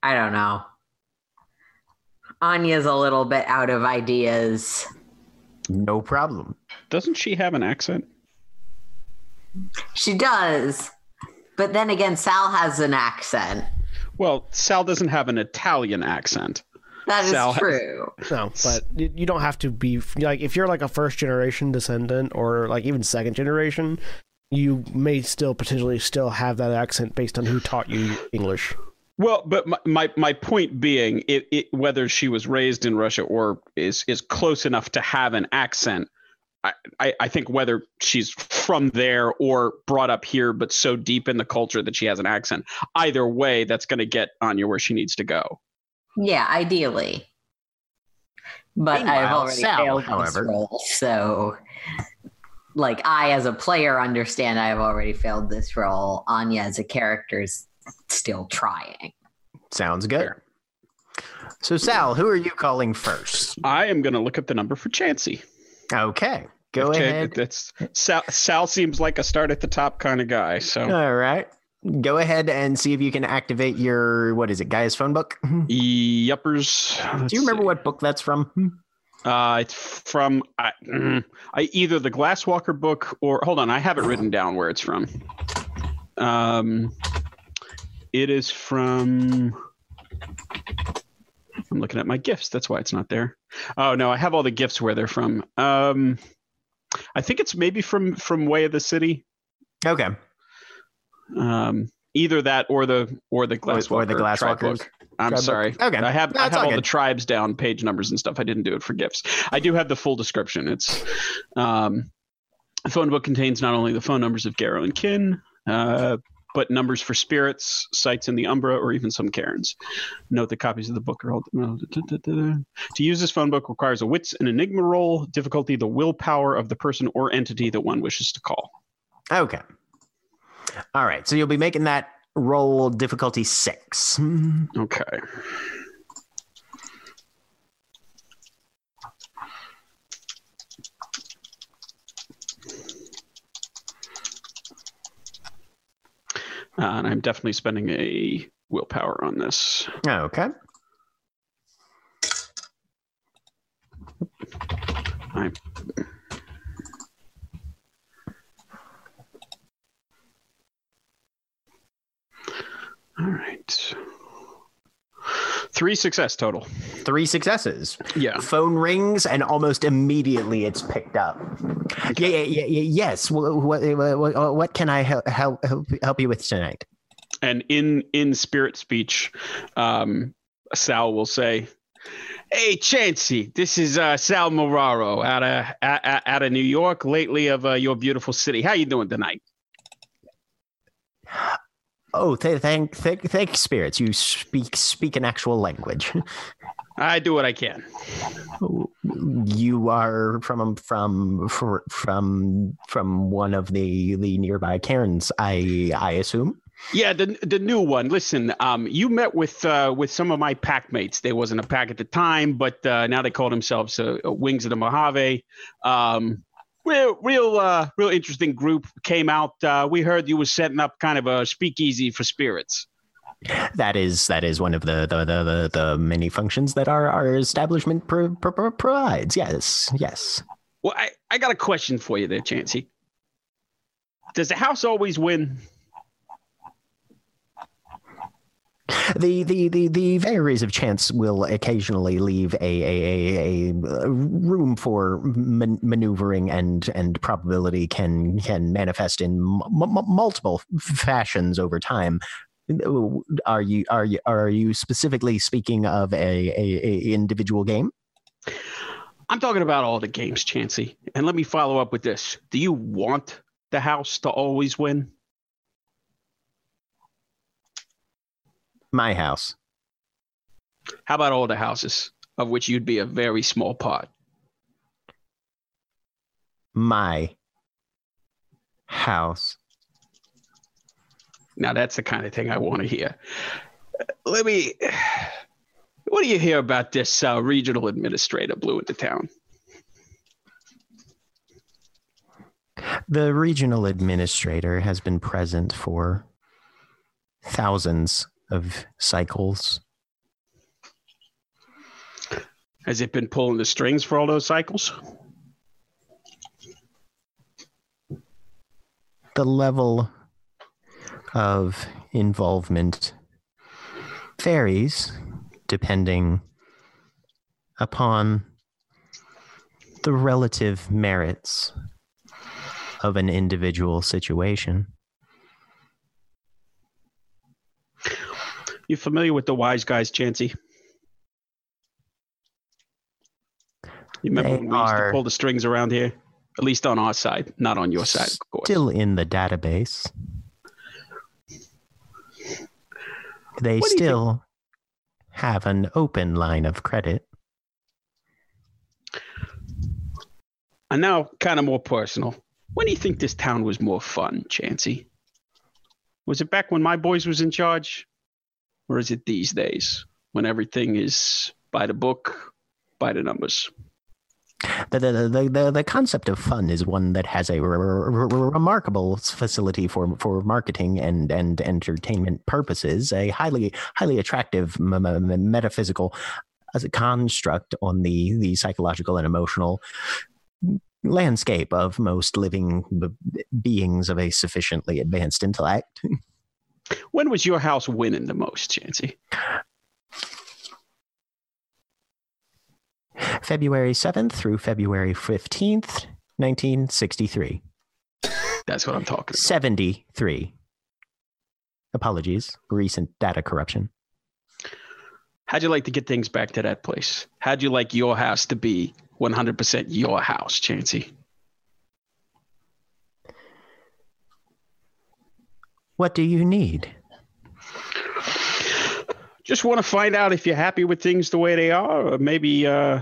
Speaker 6: I don't know. Anya's a little bit out of ideas.
Speaker 3: No problem.
Speaker 7: Doesn't she have an accent?
Speaker 6: She does. But then again, Sal has an accent.
Speaker 7: Well, Sal doesn't have an Italian accent.
Speaker 6: That is
Speaker 7: Sal has-
Speaker 6: true.
Speaker 1: No, but you you don't have to be like if you're like a first generation descendant or like even second generation, you may still potentially still have that accent based on who taught you English.
Speaker 7: Well, but my, my, my point being, it, it whether she was raised in Russia or is is close enough to have an accent, I, I, I think whether she's from there or brought up here, but so deep in the culture that she has an accent, either way, that's going to get Anya where she needs to go.
Speaker 6: Yeah, ideally. But I've already
Speaker 3: Sal,
Speaker 6: failed
Speaker 3: however-
Speaker 6: this role, so like I as a player understand I have already failed this role. Anya as a character is still trying.
Speaker 3: Sounds good. So Sal, who are you calling first?
Speaker 7: I am going to look up the number for Chansey.
Speaker 3: Okay. Go
Speaker 7: Okay,
Speaker 3: ahead.
Speaker 7: That's Sal. Sal seems like a start at the top kind of guy. So
Speaker 3: All right. Go ahead and see if you can activate your what is it, Gaia's phone book?
Speaker 7: Yuppers.
Speaker 3: Do you remember what book that's from?
Speaker 7: Uh, it's from I, mm, I either the Glass Walker book or hold on, I have it written down where it's from. Um, it is from. I'm looking at my gifts. That's why it's not there. Oh no, I have all the gifts where they're from. Um, I think it's maybe from from Way of the City.
Speaker 3: Okay.
Speaker 7: Um, either that or the or the
Speaker 3: Or- or the glass
Speaker 7: book. I'm
Speaker 3: tribe book.
Speaker 7: sorry.
Speaker 3: Okay.
Speaker 7: I have
Speaker 3: No,
Speaker 7: I have
Speaker 3: all
Speaker 7: all the tribes down, page numbers and stuff. I didn't do it for gifts. I do have the full description. It's um, the phone book contains not only the phone numbers of Garou and Kin, uh, but numbers for spirits, sites in the Umbra, or even some Cairns. Note that copies of the book are all. To use this phone book requires a wits and enigma roll, difficulty the willpower of the person or entity that one wishes to call.
Speaker 3: Okay. All right. So you'll be making that roll difficulty six.
Speaker 7: Okay. Uh, and I'm definitely spending a willpower on this.
Speaker 3: Okay.
Speaker 7: I, all right. Three success total.
Speaker 3: Three successes.
Speaker 7: Yeah.
Speaker 3: Phone rings and almost immediately it's picked up. Yeah, yeah, yeah, yeah yes. What, what, what, can I help, help help help you with tonight?
Speaker 7: And in in spirit speech, um, Sal will say, "Hey, Chansey, this is uh, Sal Muraro out of out, out of New York, lately of uh, your beautiful city. How you doing tonight?"
Speaker 3: Oh, th- thank, thank, thank spirits. You speak speak an actual language.
Speaker 7: I do what I can.
Speaker 3: You are from from from from one of the the nearby cairns, I I assume.
Speaker 7: Yeah, the the new one. Listen, um, you met with uh, with some of my pack mates. There wasn't a pack at the time, but uh, now they call themselves uh, Wings of the Mojave. Um, real, real, uh, real interesting group came out. Uh, we heard you were setting up kind of a speakeasy for spirits.
Speaker 3: That is that is one of the the the, the, the many functions that our our establishment pro, pro, provides. Yes, yes.
Speaker 7: Well, I, I got a question for you there, Chansey. Does the house always win?
Speaker 3: The, the the the vagaries of chance will occasionally leave a a, a, a room for man- maneuvering and and probability can can manifest in m- m- multiple fashions over time. Are you are you are you specifically speaking of a, a, a individual game?
Speaker 7: I'm talking about all the games, Chansey. And let me follow up with this: Do you want the house to always win?
Speaker 3: My house.
Speaker 7: How about all the houses, of which you'd be a very small part?
Speaker 3: My house.
Speaker 7: Now that's the kind of thing I want to hear. Let me. What do you hear about this uh, regional administrator blew into town?
Speaker 3: The regional administrator has been present for thousands of cycles.
Speaker 7: Has it been pulling the strings for all those cycles?
Speaker 3: The level of involvement varies depending upon the relative merits of an individual situation.
Speaker 7: You familiar with the wise guys, Chansey? You remember
Speaker 3: They
Speaker 7: when we used to pull the strings around here? At least on our side, not on your side, of course.
Speaker 3: Still in the database. They still have an open line of credit.
Speaker 7: And now, kind of more personal. When do you think this town was more fun, Chansey? Was it back when my boys was in charge, or is it these days when everything is by the book, by the numbers?
Speaker 3: The, the, the, the, concept of fun is one that has a re- re- re- remarkable facility for, for marketing and, and entertainment purposes, a highly highly attractive metaphysical construct on the, the psychological and emotional landscape of most living beings of a sufficiently advanced intellect.
Speaker 7: When was your house winning the most, Chansey?
Speaker 3: February 7th through February 15th, 1963.
Speaker 7: That's what I'm talking about.
Speaker 3: 73. Apologies, recent data corruption.
Speaker 7: How'd you like to get things back to that place? How'd you like your house to be 100% your house, Chansey?
Speaker 3: What do you need?
Speaker 7: Just want to find out if you're happy with things the way they are, or maybe uh,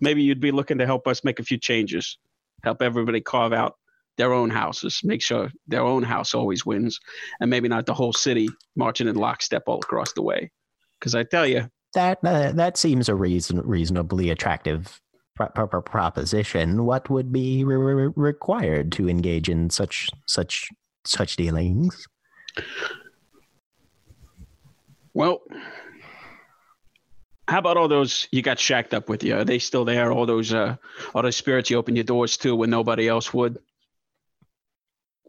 Speaker 7: maybe you'd be looking to help us make a few changes, help everybody carve out their own houses, make sure their own house always wins, and maybe not the whole city marching in lockstep all across the way. Because I tell you,
Speaker 3: That uh, that seems a reason reasonably attractive pro- pro- pro- proposition. What would be re- required to engage in such such such dealings?
Speaker 7: Well, how about all those you got shacked up with you? Are they still there? All those uh, all those spirits you open your doors to when nobody else would.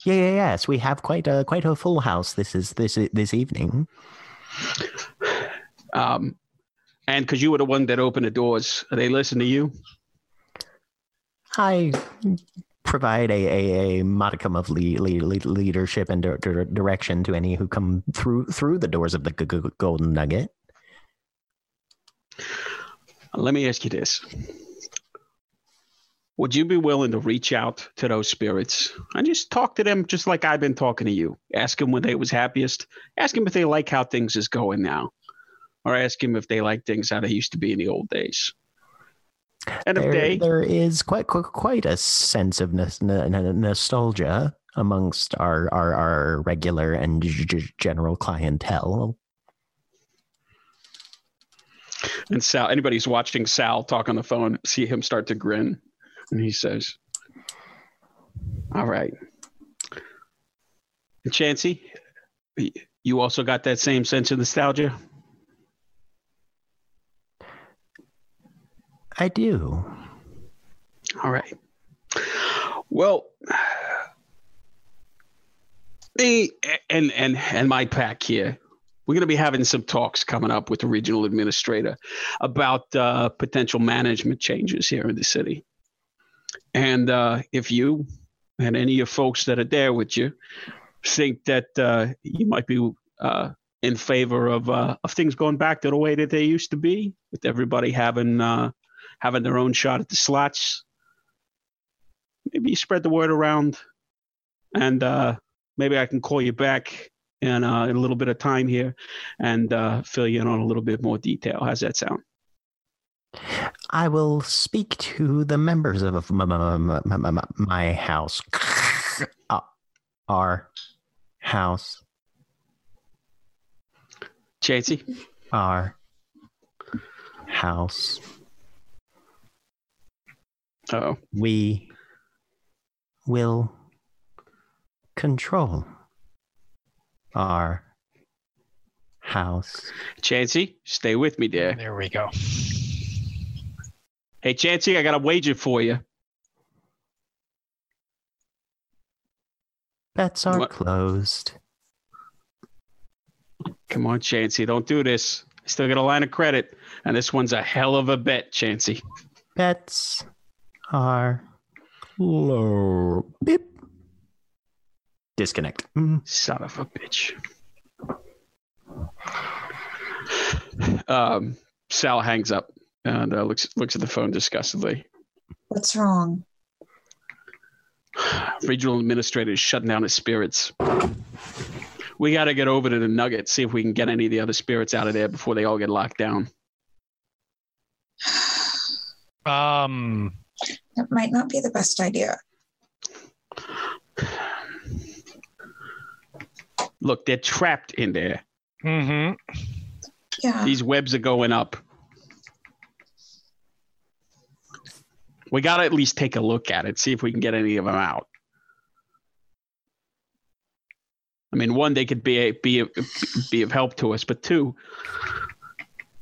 Speaker 3: Yeah, yeah, yes. We have quite a quite a full house. This is this this evening.
Speaker 7: Um, and because you were the one that opened the doors, they listen to you.
Speaker 3: I provide a, a, a modicum of le- le- le- leadership and di- direction to any who come through through the doors of the g- g- Golden Nugget.
Speaker 7: Let me ask you this: Would you be willing to reach out to those spirits and just talk to them, just like I've been talking to you? Ask them when they was happiest. Ask them if they like how things is going now, or ask them if they like things how they used to be in the old days. And
Speaker 3: There,
Speaker 7: they
Speaker 3: there is quite quite, quite a sense of nostalgia amongst our, our, our regular and general clientele.
Speaker 7: And Sal, anybody who's watching Sal talk on the phone, see him start to grin. And he says, All right. And Chansey, you also got that same sense of nostalgia?
Speaker 3: I do.
Speaker 7: All right. Well, me and and and my pack here, we're going to be having some talks coming up with the regional administrator about uh, potential management changes here in the city. And uh, if you and any of your folks that are there with you think that uh, you might be uh, in favor of uh, of things going back to the way that they used to be, with everybody having uh, having their own shot at the slots, maybe you spread the word around, and uh, maybe I can call you back in, uh, in a little bit of time here and uh, fill you in on a little bit more detail. How's that sound?
Speaker 3: I will speak to the members of my house. Uh, Our house.
Speaker 7: Chansey?
Speaker 3: Our house.
Speaker 7: Oh,
Speaker 3: We will control our house.
Speaker 7: Chansey, stay with me there.
Speaker 9: There we go.
Speaker 7: Hey, Chansey, I got a wager for you.
Speaker 3: Bets are
Speaker 7: What?
Speaker 3: closed.
Speaker 7: Come on, Chansey, don't do this. I still got a line of credit, and this one's a hell of a bet, Chansey.
Speaker 3: Bets are low. Beep. Disconnect. Mm.
Speaker 7: Son of a bitch. Um, Sal hangs up and uh, looks looks at the phone disgustedly.
Speaker 8: What's wrong?
Speaker 7: Regional administrator is shutting down his spirits. We got to get over to the Nugget, see if we can get any of the other spirits out of there before they all get locked down.
Speaker 9: Um,
Speaker 8: It might not be the best idea.
Speaker 7: Look, they're trapped in there.
Speaker 9: hmm
Speaker 8: Yeah.
Speaker 7: These webs are going up. We got to at least take a look at it, see if we can get any of them out. I mean, one, they could be a, be a, be of help to us, but two,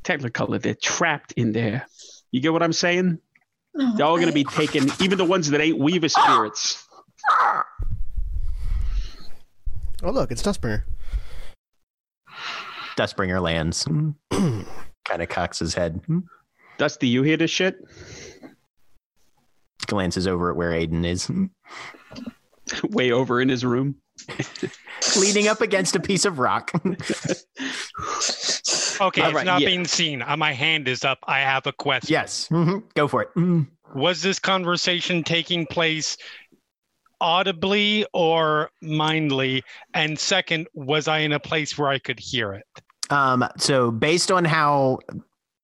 Speaker 7: Technicolor, they're trapped in there. You get what I'm saying?
Speaker 8: No,
Speaker 7: They're all going to be taken, even the ones that ain't Weaver spirits.
Speaker 1: Oh, look, it's Dustbringer.
Speaker 3: Dustbringer lands. kind of cocks his head.
Speaker 7: Dusty, you hear this shit?
Speaker 3: Glances over at where Aiden is.
Speaker 7: Way over in his room.
Speaker 3: Leaning up against a piece of rock.
Speaker 9: Okay,
Speaker 7: All
Speaker 9: it's
Speaker 7: right,
Speaker 9: not
Speaker 7: yeah.
Speaker 9: being seen. Uh, My hand is up. I have a question.
Speaker 3: yes. Mhm. Go for it. Mm.
Speaker 9: Was this conversation taking place audibly or mindly? And second, was I in a place where I could hear it?
Speaker 3: Um, so based on how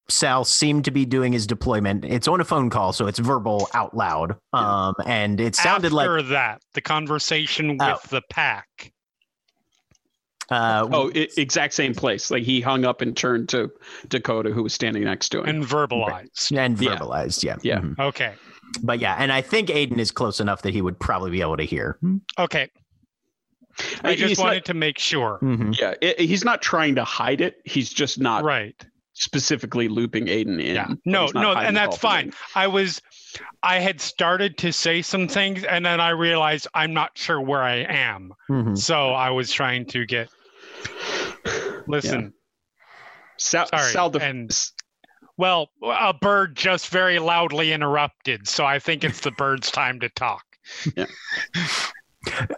Speaker 3: Sal seemed to be doing his deployment, it's on a phone call, so it's verbal out loud. Um, and it sounded
Speaker 9: After
Speaker 3: like
Speaker 9: that, the conversation
Speaker 3: Oh.
Speaker 9: with the pack.
Speaker 3: Uh,
Speaker 7: Oh, i exact same place. Like he hung up and turned to Dakota, who was standing next to him.
Speaker 9: and verbalized.
Speaker 3: and
Speaker 7: yeah.
Speaker 3: verbalized, yeah,
Speaker 7: Yeah.
Speaker 3: Mhm.
Speaker 9: Okay.
Speaker 3: But yeah, and I think Aiden is close enough that he would probably be able to hear.
Speaker 9: Okay. I
Speaker 7: He's
Speaker 9: just
Speaker 7: not-
Speaker 9: wanted to make sure.
Speaker 3: Mhm.
Speaker 7: Yeah, it, he's not trying to hide it. He's just not
Speaker 9: Right.
Speaker 7: specifically looping Aiden in.
Speaker 9: Yeah. No, no, and that's fine. I was I had started to say some things and then I realized I'm not sure where I am.
Speaker 3: Mhm.
Speaker 9: So I was trying to get listen.
Speaker 7: Sal,
Speaker 9: Sorry,
Speaker 7: Sal def-
Speaker 9: and- Well, a bird just very loudly interrupted, so I think it's the bird's time to talk.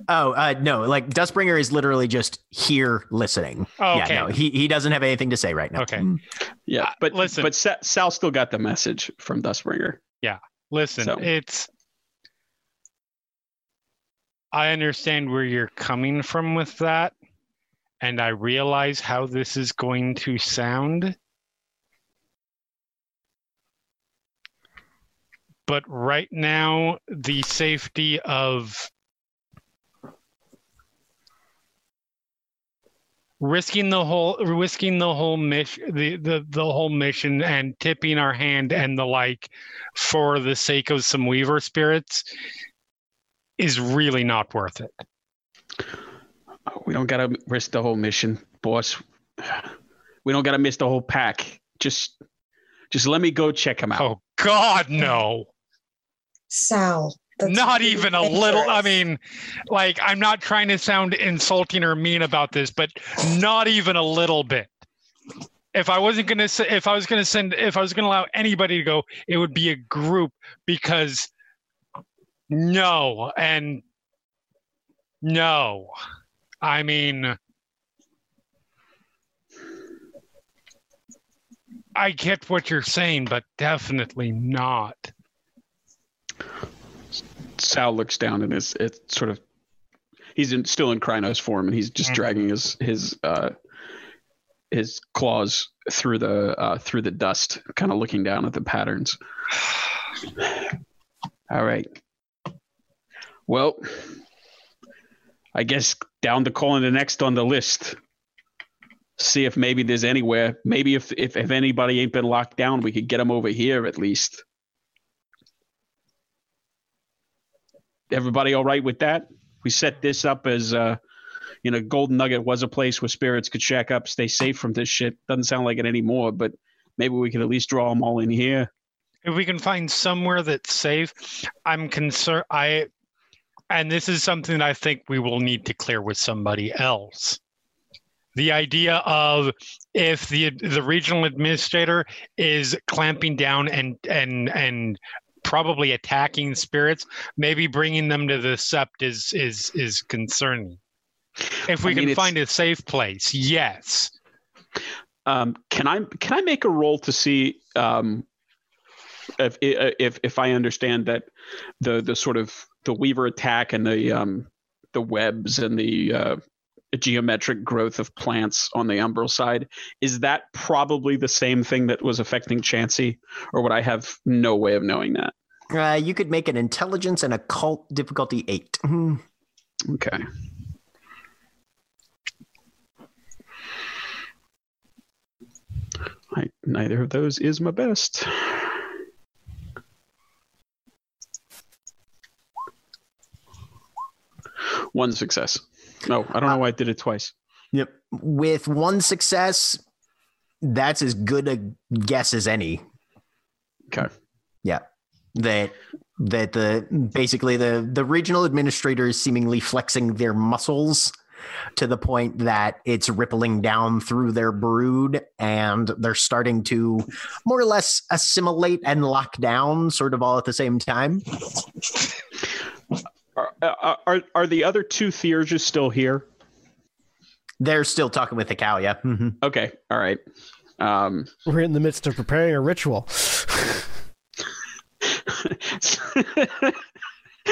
Speaker 3: Oh, uh, no, like Dustbringer is literally just here listening.
Speaker 9: Oh, okay.
Speaker 3: Yeah, no, he, he doesn't have anything to say right now.
Speaker 9: Okay.
Speaker 7: yeah,
Speaker 9: uh,
Speaker 7: but
Speaker 9: listen.
Speaker 7: but Sa- Sal still got the message from Dustbringer.
Speaker 9: Listen,
Speaker 7: So-
Speaker 9: it's I understand where you're coming from with that, and I realize how this is going to sound. But right now, the safety of risking the whole risking the whole mission the, the the whole mission and tipping our hand and the like for the sake of some weaver spirits is really not worth it
Speaker 7: we don't gotta risk the whole mission, boss. We don't gotta miss the whole pack. Just just let me go check him out.
Speaker 9: oh god no
Speaker 8: Sal. That's
Speaker 9: not even a little i mean like i'm not trying to sound insulting or mean about this but not even a little bit. If i wasn't going to say if i was going to send if i was going to allow anybody to go it would be a group because no and no. I mean i get what you're saying but definitely not
Speaker 7: Sal looks down and is it's sort of he's in, still in Crinos form and he's just
Speaker 9: Mhm.
Speaker 7: dragging his his uh his claws through the uh through the dust, kind of looking down at the patterns. All right. Well, I guess down to calling the next on the list. See if maybe there's anywhere. Maybe if if, if anybody ain't been locked down, we could get them over here at least. Everybody all right with that? We set this up as uh you know, Golden Nugget was a place where spirits could shack up, stay safe from this shit. Doesn't sound like it anymore, but maybe we could at least draw them all in here.
Speaker 9: if we can find somewhere that's safe i'm concerned i and this is something i think we will need to clear with somebody else the idea of if the the regional administrator is clamping down and and and probably attacking spirits maybe bringing them to the sept is is is concerning. If we
Speaker 7: I mean,
Speaker 9: can find a safe place yes.
Speaker 7: Um, can I can I make a roll to see um, if if if I understand that the the sort of the Weaver attack and the um, the webs and the uh, geometric growth of plants on the umbral side is that probably the same thing that was affecting Chansey, or would I have no way of knowing that?
Speaker 3: Uh, you could make an intelligence and occult difficulty eight. Mhm.
Speaker 7: Okay. I, neither of those is my best. One success. No, I don't know uh, why I did it twice.
Speaker 3: Yep. With one success, that's as good a guess as any.
Speaker 7: Okay.
Speaker 3: Yeah. That that the basically the the regional administrator is seemingly flexing their muscles to the point that it's rippling down through their brood and they're starting to more or less assimilate and lock down sort of all at the same time.
Speaker 7: Are, are, are, are the other two Theurges still here?
Speaker 3: They're still talking with the cow, yeah. Mhm.
Speaker 7: Okay. All right. Um,
Speaker 1: We're in the midst of preparing a ritual.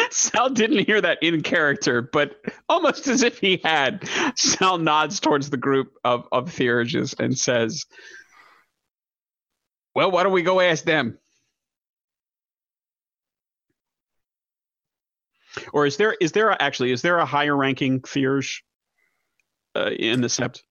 Speaker 7: Sal didn't hear that in character, but almost as if he had, Sal nods towards the group of, of Theurges and says, Well, why don't we go ask them? Or is there is there a, actually is there a higher ranking Theurge uh, in the Sept?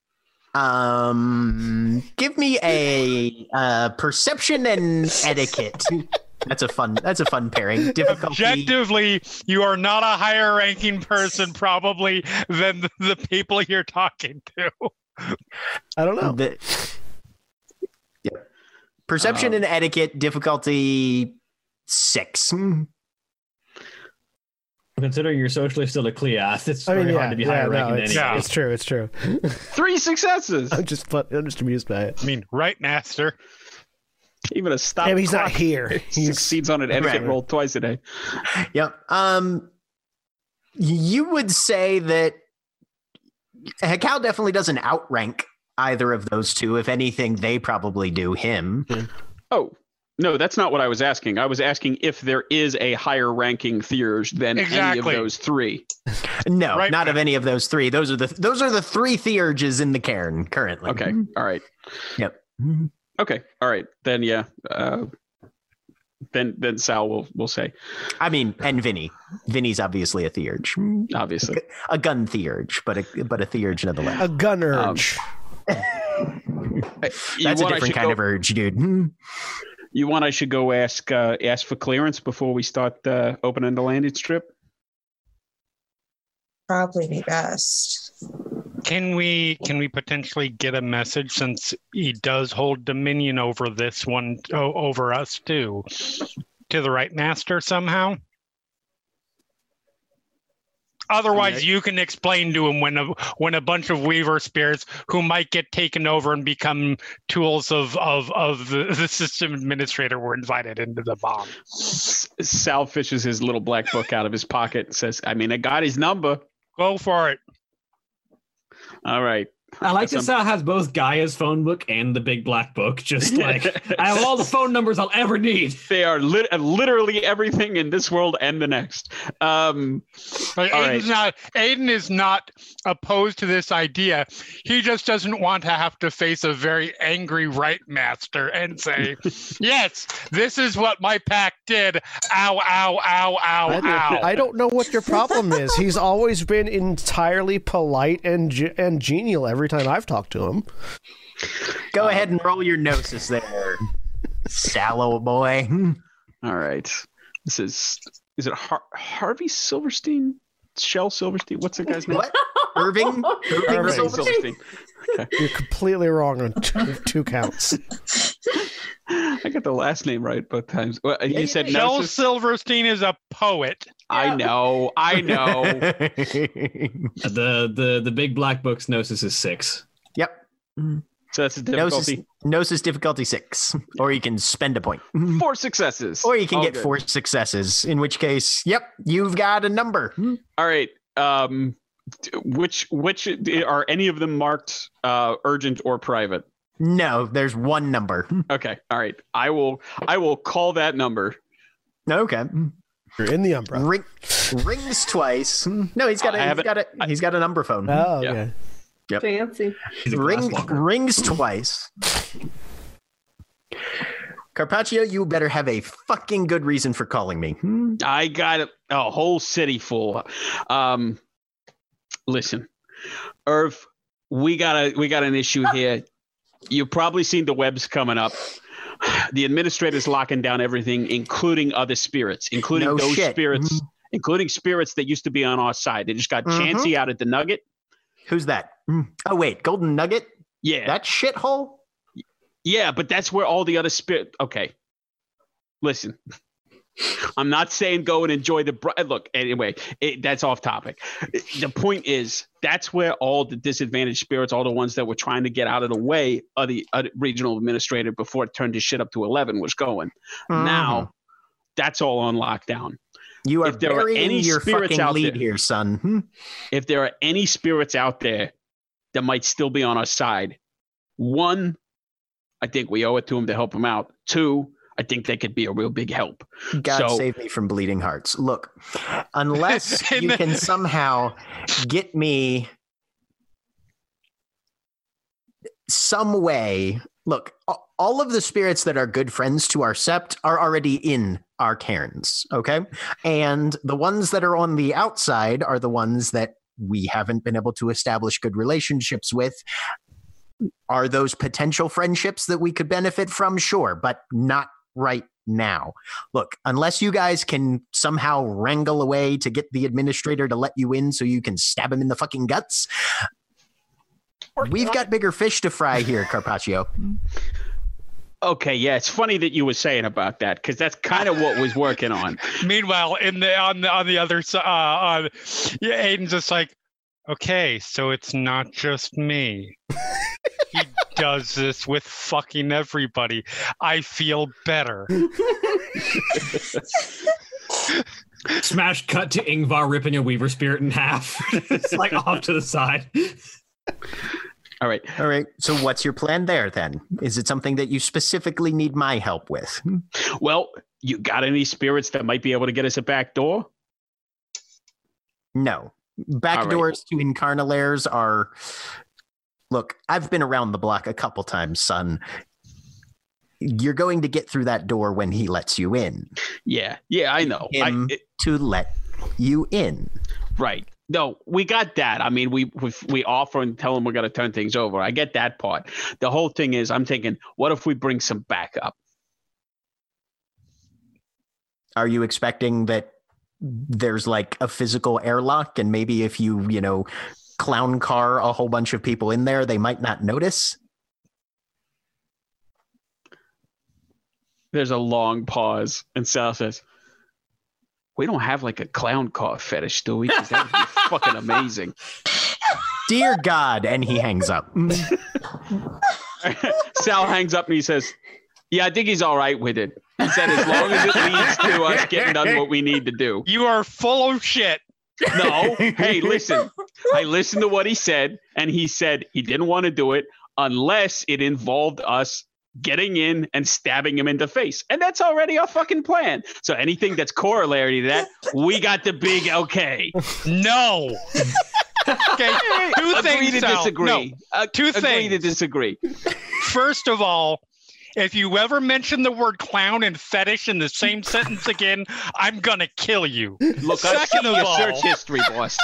Speaker 3: Um, give me a uh, perception and etiquette. That's a fun. That's a fun pairing. Difficulty.
Speaker 9: Objectively, you are not a higher ranking person probably than the, the people you're talking to.
Speaker 1: I don't know.
Speaker 3: The, yeah. Perception
Speaker 7: Um,
Speaker 3: and etiquette difficulty six.
Speaker 4: Considering you're socially still a Cliath, it's
Speaker 1: I mean,
Speaker 4: very
Speaker 1: yeah,
Speaker 4: hard to be
Speaker 1: yeah,
Speaker 4: higher
Speaker 1: no,
Speaker 4: ranking
Speaker 1: it's,
Speaker 4: than anyone.
Speaker 1: it's true. It's true.
Speaker 7: Three successes.
Speaker 1: I'm just, fun- I'm just amused by it.
Speaker 9: I mean, right, Master?
Speaker 7: Even a stop.
Speaker 1: Yeah, but he's not
Speaker 7: clock
Speaker 1: here. He's
Speaker 7: Succeeds on an etiquette
Speaker 3: Right.
Speaker 7: roll twice a day.
Speaker 3: Yep. Um, you would say that Hekau definitely doesn't outrank either of those two. If anything, they probably do him.
Speaker 7: Oh, no, that's not what I was asking. I was asking if there is a higher ranking Theurge than any of those three.
Speaker 3: No,
Speaker 9: Right.
Speaker 3: not of any of those three. Those are the those are the three theurges in the cairn currently.
Speaker 7: Okay. Mm-hmm. All right.
Speaker 3: Yep. Mm-hmm.
Speaker 7: Okay. All right. Then yeah. Uh, then then Sal will will say
Speaker 3: I mean, and Vinny. Vinny's obviously a theurge,
Speaker 7: obviously.
Speaker 3: a gun theurge, but a but a theurge nonetheless.
Speaker 1: A gun urge.
Speaker 7: You um,
Speaker 3: That's a different kind
Speaker 7: go-
Speaker 3: of urge, dude. Hmm.
Speaker 7: You want I should go ask uh, ask for clearance before we start uh, opening the landing strip?
Speaker 8: Probably be best.
Speaker 9: Can we can we potentially get a message since he does hold dominion over this one o- over us too to the rite master somehow? Otherwise, you can explain to him when a when a bunch of Weaver spirits who might get taken over and become tools of of of the, the system administrator were invited into the bomb.
Speaker 7: Sal fishes his little black book out of his pocket and says, "I mean, I got his number.
Speaker 9: Go for it.
Speaker 7: All right."
Speaker 4: I like
Speaker 7: That's
Speaker 4: that Sal has both Gaia's phone book and the big black book. Just like I have all the phone numbers I'll ever need.
Speaker 7: They are lit- literally everything in this world and the next. Um,
Speaker 9: Like,
Speaker 7: All
Speaker 9: Aiden's not Aiden is not opposed to this idea. He just doesn't want to have to face a very angry rite master and say, "Yes, this is what my pack did." Ow! Ow! Ow! Ow!
Speaker 1: I,
Speaker 9: Ow!
Speaker 1: I don't know what your problem is. He's always been entirely polite and ge- and genial every time I've talked to him.
Speaker 3: Go uh, ahead and roll your gnosis there, sallow boy.
Speaker 7: All right. This is is it Har- Harvey Silverstein? Shel Silverstein? What's the guy's name?
Speaker 3: What? Irving? Irving
Speaker 1: Irving
Speaker 3: Silverstein?
Speaker 7: Silverstein.
Speaker 1: You're completely wrong on two, two counts.
Speaker 7: I got the last name right both times. Well, you
Speaker 3: you
Speaker 7: said
Speaker 3: did.
Speaker 9: Joel
Speaker 7: Gnosis?
Speaker 9: Silverstein is a poet.
Speaker 7: I know. I know.
Speaker 4: The the the big black book's gnosis is six.
Speaker 3: yep.
Speaker 7: So that's a
Speaker 3: Gnosis,
Speaker 7: difficulty.
Speaker 3: gnosis difficulty six, or you can spend a point,
Speaker 7: Four successes.
Speaker 3: or you can
Speaker 7: All
Speaker 3: get
Speaker 7: good.
Speaker 3: four successes. In which case, yep, you've got a number.
Speaker 7: All right. Um, which which are any of them marked uh, urgent or private?
Speaker 3: No, there's one number.
Speaker 7: Okay. All right. I will I will call that number.
Speaker 3: Okay,
Speaker 1: You're in the umbrella.
Speaker 3: Ring, rings twice. No, he's got
Speaker 7: I
Speaker 3: a he's
Speaker 7: haven't-
Speaker 3: got a he's got a number phone.
Speaker 1: Oh,
Speaker 7: Yeah.
Speaker 1: okay.
Speaker 5: Fancy.
Speaker 4: He's
Speaker 3: Ring, rings twice. Carpaccio, you better have a fucking good reason for calling me. Hmm?
Speaker 7: I got a, a whole city full. Um, listen, Irv, we got a we got an issue here. You've probably seen the webs coming up. The administrator's locking down everything, including other spirits, including
Speaker 3: No
Speaker 7: those
Speaker 3: shit.
Speaker 7: spirits, including spirits that used to be on our side. They just got
Speaker 3: Mhm.
Speaker 7: Chansey out at the Nugget.
Speaker 3: Who's that? Hmm. Oh wait, Golden Nugget?
Speaker 7: Yeah,
Speaker 3: That shithole?
Speaker 7: Yeah, but that's where all the other spirit. Okay, listen. I'm not saying go and enjoy the. br- Look, anyway, it, that's off topic. The point is, that's where all the disadvantaged spirits, all the ones that were trying to get out of the way of the uh, regional administrator before it turned his shit up to 11 was going.
Speaker 3: Mhm.
Speaker 7: Now, that's all on lockdown.
Speaker 3: you are
Speaker 7: if there are any
Speaker 3: your
Speaker 7: spirits out
Speaker 3: lead
Speaker 7: there-
Speaker 3: here, son. Hmm?
Speaker 7: If there are any spirits out there that might still be on our side, one, I think we owe it to them to help them out. Two, I think they could be a real big help.
Speaker 3: God
Speaker 7: So-
Speaker 3: save me from bleeding hearts. Look, unless you can somehow get me some way. Look, all of the spirits that are good friends to our sept are already in our cairns, okay? And the ones that are on the outside are the ones that we haven't been able to establish good relationships with. Are those potential friendships that we could benefit from? Sure, but not right now. Look, unless you guys can somehow wrangle a way to get the administrator to let you in so you can stab him in the fucking guts, we've got bigger fish to fry here, Carpaccio.
Speaker 7: Okay, yeah, it's funny that you were saying about that because that's kind of what was working on.
Speaker 9: Meanwhile, in the on the on the other side, uh, on, yeah, Aiden's just like, okay, so it's not just me. he does this with fucking everybody. I feel better.
Speaker 4: Smash cut to Yngvar ripping a Weaver spirit in half. it's like off to the side.
Speaker 7: All right.
Speaker 3: All right. So, what's your plan there then? Is it something that you specifically need my help with?
Speaker 7: Well, you got any spirits that might be able to get us a back door?
Speaker 3: No. Back
Speaker 7: All right.
Speaker 3: doors to Incarnalairs are. Look, I've been around the block a couple times, son. You're going to get through that door when he lets you in.
Speaker 7: Yeah, yeah, I know. I,
Speaker 3: Him
Speaker 7: it-
Speaker 3: to let you in.
Speaker 7: right. No, we got that. I mean, we we, we offer and tell them we're going to turn things over. I get that part. The whole thing is, I'm thinking, what if we bring some backup?
Speaker 3: Are you expecting that there's like a physical airlock and maybe if you, you know, clown car a whole bunch of people in there, they might not notice?
Speaker 7: There's a long pause, and Sal says, "We don't have like a clown car fetish, do we? 'Cause that would be fucking amazing."
Speaker 3: Dear God. And he hangs up.
Speaker 7: Sal hangs up and he says, "Yeah, I think he's all right with it." He said, "As long as it leads to us getting done what we need to do."
Speaker 9: You are full of shit.
Speaker 7: No, hey, listen. I listened to what he said, and he said he didn't want to do it unless it involved us getting in and stabbing him in the face. And that's already our fucking plan. So anything that's corollary to that, we got the big okay.
Speaker 9: No. okay. Two
Speaker 7: Agree
Speaker 9: things.
Speaker 7: to
Speaker 9: Sal.
Speaker 7: disagree.
Speaker 9: No.
Speaker 7: Uh,
Speaker 9: Two
Speaker 7: agree
Speaker 9: things.
Speaker 7: to disagree.
Speaker 9: First of all, if you ever mention the word clown and fetish in the same sentence again, I'm gonna kill you.
Speaker 7: Look, I've
Speaker 9: Second
Speaker 7: seen
Speaker 9: of
Speaker 7: your
Speaker 9: all-
Speaker 7: search history, boss.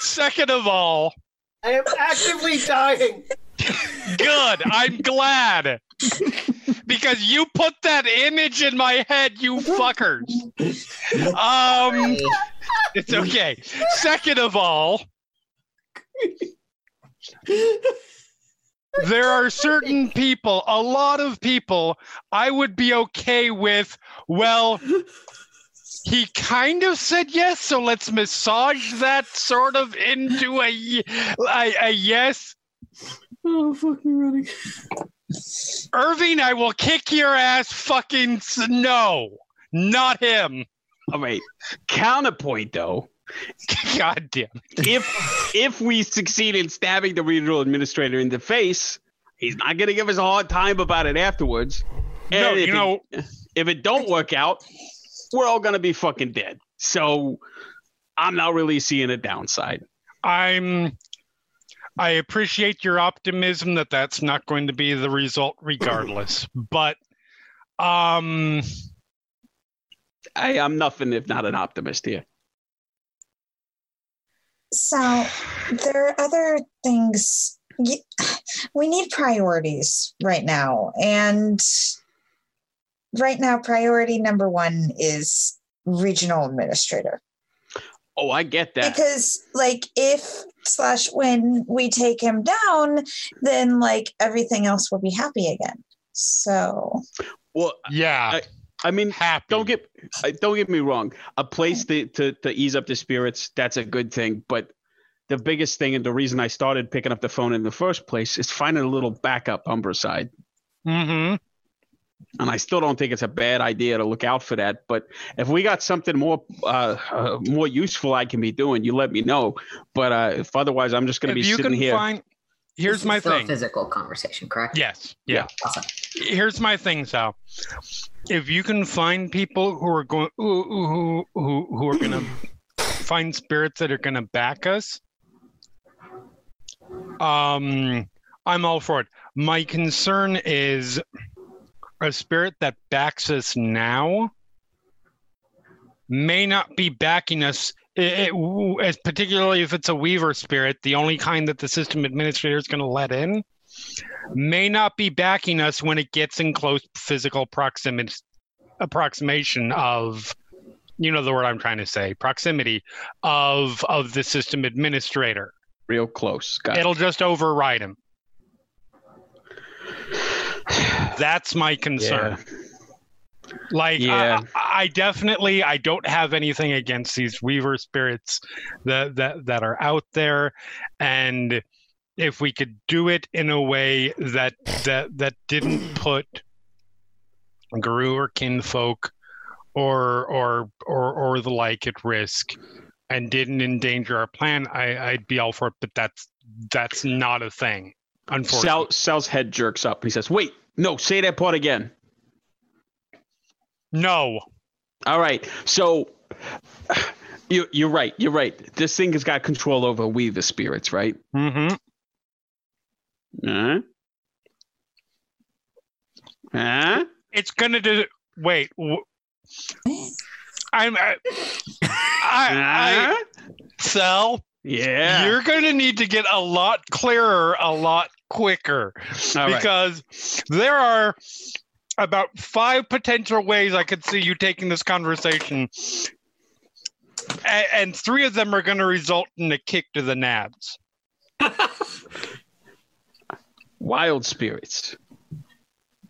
Speaker 9: Second of all,
Speaker 1: I am actively dying.
Speaker 9: good. I'm glad. Because you put that image in my head, you fuckers. Um it's okay. Second of all, there are certain people, a lot of people, I would be okay with, well, he kind of said yes, so let's massage that sort of into a a yes.
Speaker 8: Oh, fucking running.
Speaker 9: Irving, I will kick your ass fucking no. Not him.
Speaker 7: All right. Counterpoint, though.
Speaker 9: God damn.
Speaker 7: if if we succeed in stabbing the regional administrator in the face, he's not going to give us a hard time about it afterwards. And
Speaker 9: No,
Speaker 7: if
Speaker 9: you
Speaker 7: it-
Speaker 9: know,
Speaker 7: if it don't work out, we're all going to be fucking dead. So I'm not really seeing a downside.
Speaker 9: I'm I appreciate your optimism that that's not going to be the result regardless. but um
Speaker 7: I am nothing if not an optimist here.
Speaker 8: So there are other things. We need priorities right now. And right now, priority number one is regional administrator.
Speaker 7: Oh, I get that.
Speaker 8: Because, like, if slash when we take him down, then like everything else will be happy again. So,
Speaker 7: well,
Speaker 9: yeah.
Speaker 7: I mean,
Speaker 9: happy.
Speaker 7: don't get don't get me wrong. A place to, to to ease up the spirits, that's a good thing. But the biggest thing and the reason I started picking up the phone in the first place is finding a little backup Umbra side.
Speaker 9: Mm-hmm.
Speaker 7: And I still don't think it's a bad idea to look out for that. But if we got something more uh, uh, more useful I can be doing, you let me know. But uh, if otherwise, I'm just going to
Speaker 9: If
Speaker 7: be
Speaker 9: you
Speaker 7: sitting
Speaker 9: can
Speaker 7: here.
Speaker 9: find here's my
Speaker 6: is still a
Speaker 9: thing.
Speaker 6: physical conversation, correct?
Speaker 9: Yes. Yeah.
Speaker 6: Awesome.
Speaker 9: Here's my thing, Sal. If you can find people who are going who who who, who are gonna find spirits that are gonna back us, um, I'm all for it. My concern is a spirit that backs us now may not be backing us it, it, as particularly if it's a weaver spirit, the only kind that the system administrator is going to let in, may not be backing us when it gets in close physical proximity approximation of you know the word I'm trying to say proximity of of the system administrator.
Speaker 7: Real close. Got it.
Speaker 9: It'll just override him. That's my concern. Like, uh,
Speaker 7: Yeah.
Speaker 9: I, I definitely, I don't have anything against these Weaver spirits that that that are out there, and if we could do it in a way that that that didn't put Garou or kinfolk or or or or the like at risk, and didn't endanger our plan, I, I'd be all for it. But that's that's not a thing.
Speaker 7: Sal, Sal's head jerks up. He says, "Wait, no, say that part again."
Speaker 9: no.
Speaker 7: All right. So you, you're right. You're right. This thing has got control over we, the spirits, right?
Speaker 9: Mm-hmm.
Speaker 7: Huh? Huh?
Speaker 9: it's gonna do wait w- i'm I, I,
Speaker 7: Huh?
Speaker 9: Sal,
Speaker 7: Yeah.
Speaker 9: you're gonna need to get a lot clearer a lot quicker
Speaker 7: All right.
Speaker 9: because there are about five potential ways i could see you taking this conversation and, and three of them are going to result in a kick to the nabs
Speaker 7: Wild spirits.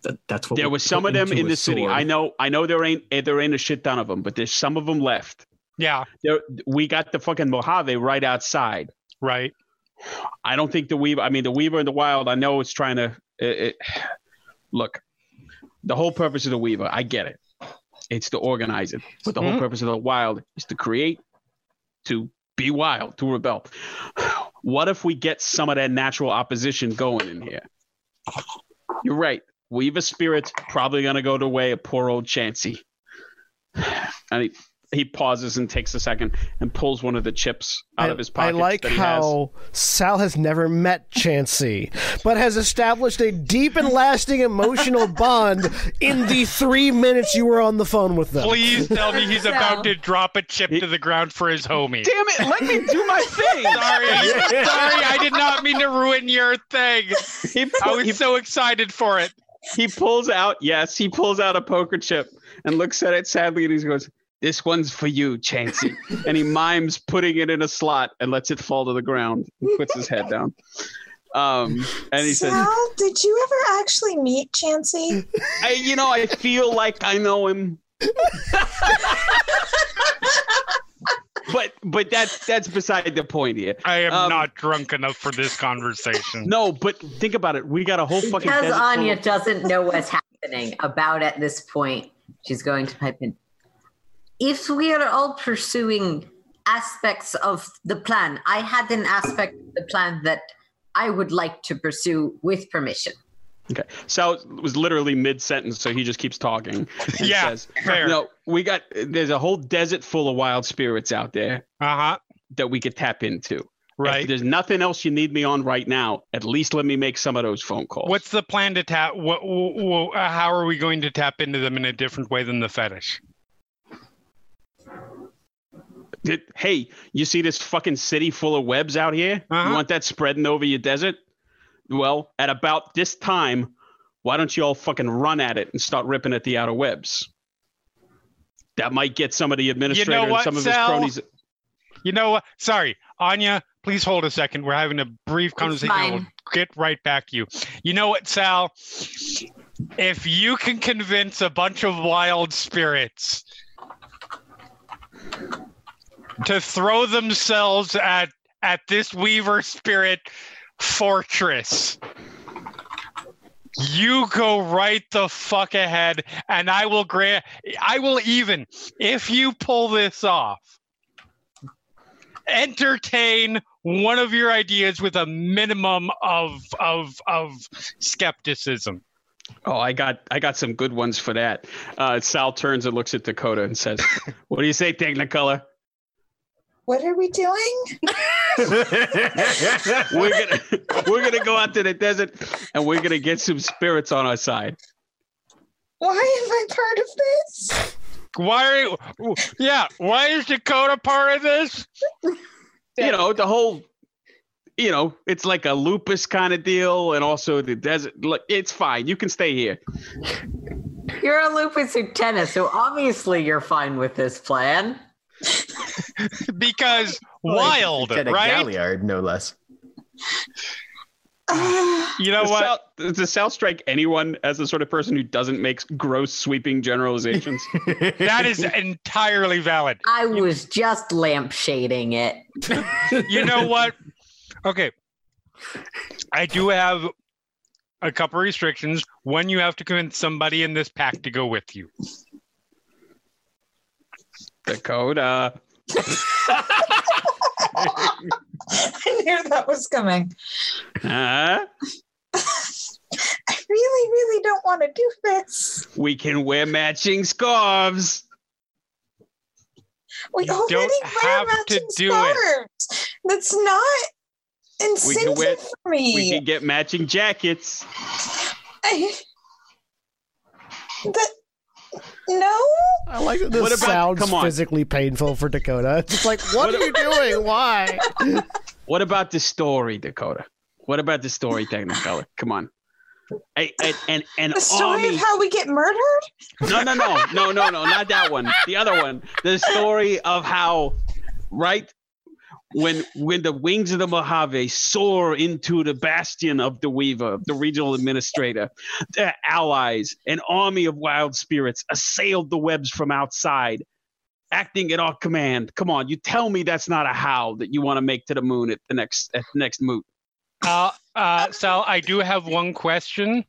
Speaker 4: That, that's what
Speaker 7: There
Speaker 4: we
Speaker 7: was some of them in
Speaker 4: a
Speaker 7: the city. I know. I know there ain't eh, there ain't a shit ton of them, but there's some of them left.
Speaker 9: yeah
Speaker 7: There, we got the fucking Mojave right outside.
Speaker 9: right
Speaker 7: I don't think the Weaver. I mean, the Weaver in the wild. I know it's trying to. It, it, look, the whole purpose of the Weaver. I get it. It's to organize it, but the whole
Speaker 9: Mhm.
Speaker 7: purpose of the wild is to create, to be wild, to rebel. What if we get some of that natural opposition going in here? You're right. Weaver spirit probably gonna go the way of poor old Chansey. I he, he pauses and takes a second and pulls one of the chips out
Speaker 1: I,
Speaker 7: of his pocket.
Speaker 1: I
Speaker 7: pocket.
Speaker 1: like
Speaker 7: that he has.
Speaker 1: how Sal has never met Chansey, but has established a deep and lasting emotional bond in the three minutes you were on the phone with them.
Speaker 9: please tell me he's about to drop a chip to the ground for his homie
Speaker 7: Damn it! Let me do my thing.
Speaker 9: Sorry, sorry, I did not mean to ruin your thing.
Speaker 7: He,
Speaker 9: I was
Speaker 7: he,
Speaker 9: so excited for it.
Speaker 7: he pulls out, yes, he pulls out a poker chip and looks at it sadly and he goes, This one's for you, Chansey. and he mimes putting it in a slot and lets it fall to the ground and puts his head down. Um, and he says,
Speaker 8: Sal, did you ever actually meet Chansey?
Speaker 7: I, You know, I feel like I know him. but but that's that's beside the point here.
Speaker 9: I am
Speaker 7: Um,
Speaker 9: not drunk enough for this conversation.
Speaker 7: No, but think about it. We got a whole fucking
Speaker 6: Because Anya doesn't know what's happening about at this point, she's going to pipe in. If we are all pursuing aspects of the plan, I had an aspect of the plan that I would like to pursue with permission.
Speaker 7: Okay. Sal was literally mid sentence, so he just keeps talking. and
Speaker 9: Yeah,
Speaker 7: says,
Speaker 9: fair.
Speaker 7: You know, we got there's a whole desert full of wild spirits out there
Speaker 9: Uh huh.
Speaker 7: that we could tap into. If
Speaker 9: Right.
Speaker 7: there's nothing else you need me on right now, at least let me make some of those phone calls.
Speaker 9: What's the plan to tap? What, wh- wh- uh, how are we going to tap into them in a different way than the fetish?
Speaker 7: Did- hey, you see this fucking city full of webs out here?
Speaker 9: Uh-huh.
Speaker 7: You want that spreading over your desert? Well, at about this time, why don't you all fucking run at it and start ripping at the outer webs? That might get some of the administrator
Speaker 9: what,
Speaker 7: and some of
Speaker 9: Sal?
Speaker 7: his cronies.
Speaker 9: You know what? Sorry, Anya. Please hold a second. We're having a brief conversation. We'll get right back to you. You know what, Sal? If you can convince a bunch of wild spirits to throw themselves at at this Weaver spirit fortress. You go right the fuck ahead, and I will grant. I will even if you pull this off. Entertain one of your ideas with a minimum of of of skepticism.
Speaker 7: Oh, I got I got some good ones for that. Uh, Sal turns and looks at Dakota and says, "What do you say, Technicolor?
Speaker 8: What are we doing?
Speaker 7: We're gonna we're gonna go out to the desert and we're gonna get some spirits on our side."
Speaker 8: Why am I part of this?
Speaker 9: Why? Are, yeah. Why is Dakota part of this?
Speaker 7: You know, the whole, you know, it's like a lupus kind of deal, and also the desert. Look, it's fine. You can stay here.
Speaker 6: You're a lupus lieutenant, so obviously you're fine with this plan.
Speaker 9: Because wild,
Speaker 3: Lieutenant
Speaker 9: right?
Speaker 3: Galliard, no less.
Speaker 9: You know
Speaker 7: Does
Speaker 9: what?
Speaker 7: Sal, does Sal strike anyone as the sort of person who doesn't make gross, sweeping generalizations?
Speaker 9: That is entirely valid.
Speaker 6: I was just lampshading it.
Speaker 9: You know what? Okay. I do have a couple restrictions. One, you have to convince somebody in this pack to go with you.
Speaker 7: Dakota.
Speaker 8: I knew that was coming.
Speaker 7: Huh?
Speaker 8: I really, really don't want to do this.
Speaker 7: We can wear matching scarves.
Speaker 8: We
Speaker 9: You
Speaker 8: already
Speaker 9: don't
Speaker 8: wear
Speaker 9: have to
Speaker 8: matching
Speaker 9: do it.
Speaker 8: scarves. That's not incentive
Speaker 7: wear-
Speaker 8: for me.
Speaker 7: We can get matching jackets.
Speaker 8: I, that, no.
Speaker 1: I like that this
Speaker 7: What about-
Speaker 1: sounds
Speaker 7: come on.
Speaker 1: physically painful for Dakota. It's like, what are you doing? Why?
Speaker 7: What about the story, Dakota? What about the story, Technicolor? Come on. A, a, an, an
Speaker 8: The story
Speaker 7: army.
Speaker 8: of how we get murdered.
Speaker 7: No, no, no, no, no, no, not that one. The other one. The story of how, right, when when the wings of the Mojave soar into the bastion of the Weaver, the regional administrator, their allies, an army of wild spirits assailed the webs from outside, acting at our command. Come on, you tell me that's not a howl that you want to make to the moon at the next at the next moot.
Speaker 9: Uh, uh, Sal, I do have one question.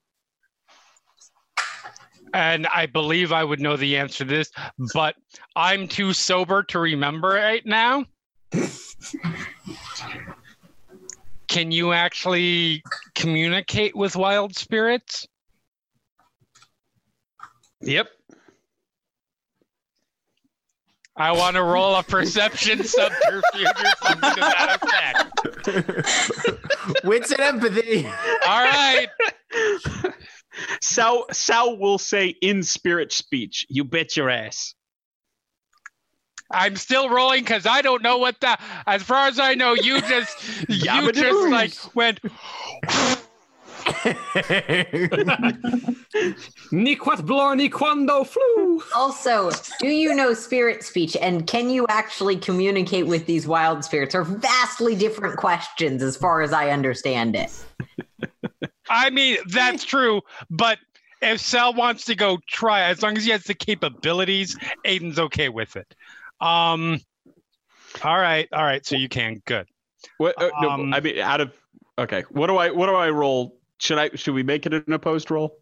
Speaker 9: And I believe I would know the answer to this, but I'm too sober to remember right now. Can you actually communicate with wild spirits?
Speaker 7: Yep.
Speaker 9: I want to roll a perception subterfuge or something to that effect.
Speaker 3: Wits and empathy.
Speaker 9: All right.
Speaker 7: Sal Sal will say in spirit speech, "You bet your ass."
Speaker 9: I'm still rolling because I don't know what the. As far as I know, you just you just like went.
Speaker 4: Ni quat blorni quando flew.
Speaker 6: Also, do you know spirit speech and can you actually communicate with these wild spirits? Are vastly different questions as far as I understand it.
Speaker 9: I mean, that's true, but if Sal wants to go try, as long as he has the capabilities, Aiden's okay with it. Um. All right, all right. So you can good.
Speaker 7: What? Uh, no,
Speaker 9: Um,
Speaker 7: I mean, out of okay. What do I? What do I roll? Should I? Should we make it an opposed roll?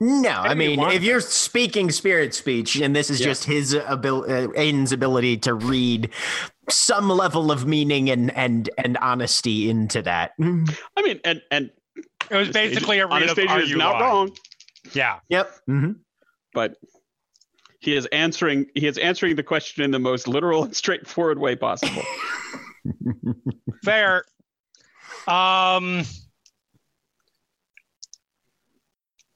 Speaker 3: No, I
Speaker 9: Maybe you
Speaker 3: mean, if you're speaking spirit speech, and this is
Speaker 7: Yeah.
Speaker 3: just his ability, uh, Aiden's ability to read some level of meaning and and and honesty into that.
Speaker 7: I mean, and and
Speaker 9: It was basically a read of
Speaker 7: Anastasia is
Speaker 9: You
Speaker 7: not wrong,
Speaker 9: Yeah.
Speaker 3: Yep. hmm
Speaker 7: but he is answering. He is answering the question in the most literal and straightforward way possible.
Speaker 9: Fair. Um.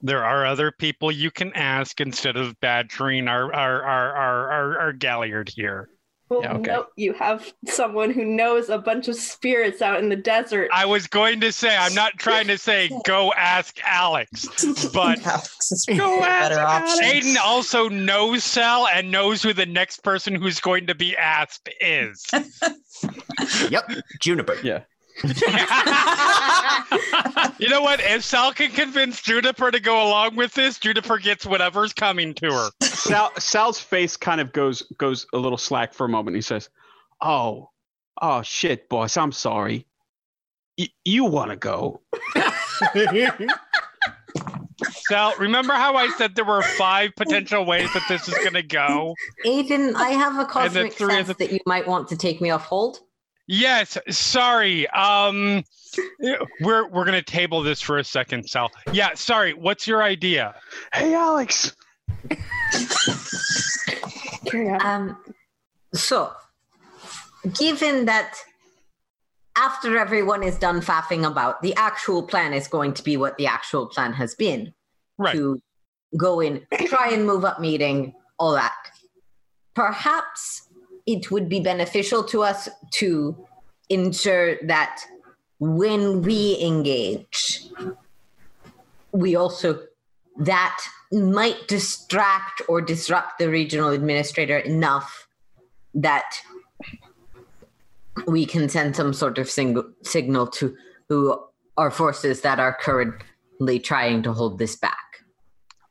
Speaker 9: There are other people you can ask instead of badgering our our our our our, our Galliard here.
Speaker 5: Well,
Speaker 7: Yeah, okay.
Speaker 5: no, you have someone who knows a bunch of spirits out in the desert.
Speaker 9: I was going to say I'm not trying to say go ask Alex, but
Speaker 8: Alex is
Speaker 7: Go
Speaker 8: a
Speaker 7: ask
Speaker 8: better option.
Speaker 9: Aiden also knows Sal and knows who the next person who's going to be asked is.
Speaker 3: Yep. Juniper.
Speaker 7: yeah.
Speaker 9: You know what? If Sal can convince Juniper to go along with this, Juniper gets whatever's coming to her.
Speaker 7: Sal Sal's face kind of goes goes a little slack for a moment. He says, "Oh, oh shit, boss. I'm sorry. Y- you want to go?
Speaker 9: Sal, remember how I said there were five potential ways that this is going to go?
Speaker 6: Aiden, I have a cosmic sense
Speaker 9: the-
Speaker 6: that you might want to take me off hold.
Speaker 9: Yes, sorry. Um we're we're going to table this for a second, Sal. Yeah, sorry. What's your idea?
Speaker 7: Hey, Alex.
Speaker 6: Um, so, given that after everyone is done faffing about, the actual plan is going to be what the actual plan has been
Speaker 9: Right.
Speaker 6: to go in, try and move up meeting, all that. perhaps it would be beneficial to us to ensure that when we engage, we also that might distract or disrupt the regional administrator enough that we can send some sort of sing- signal to who our forces that are currently trying to hold this back.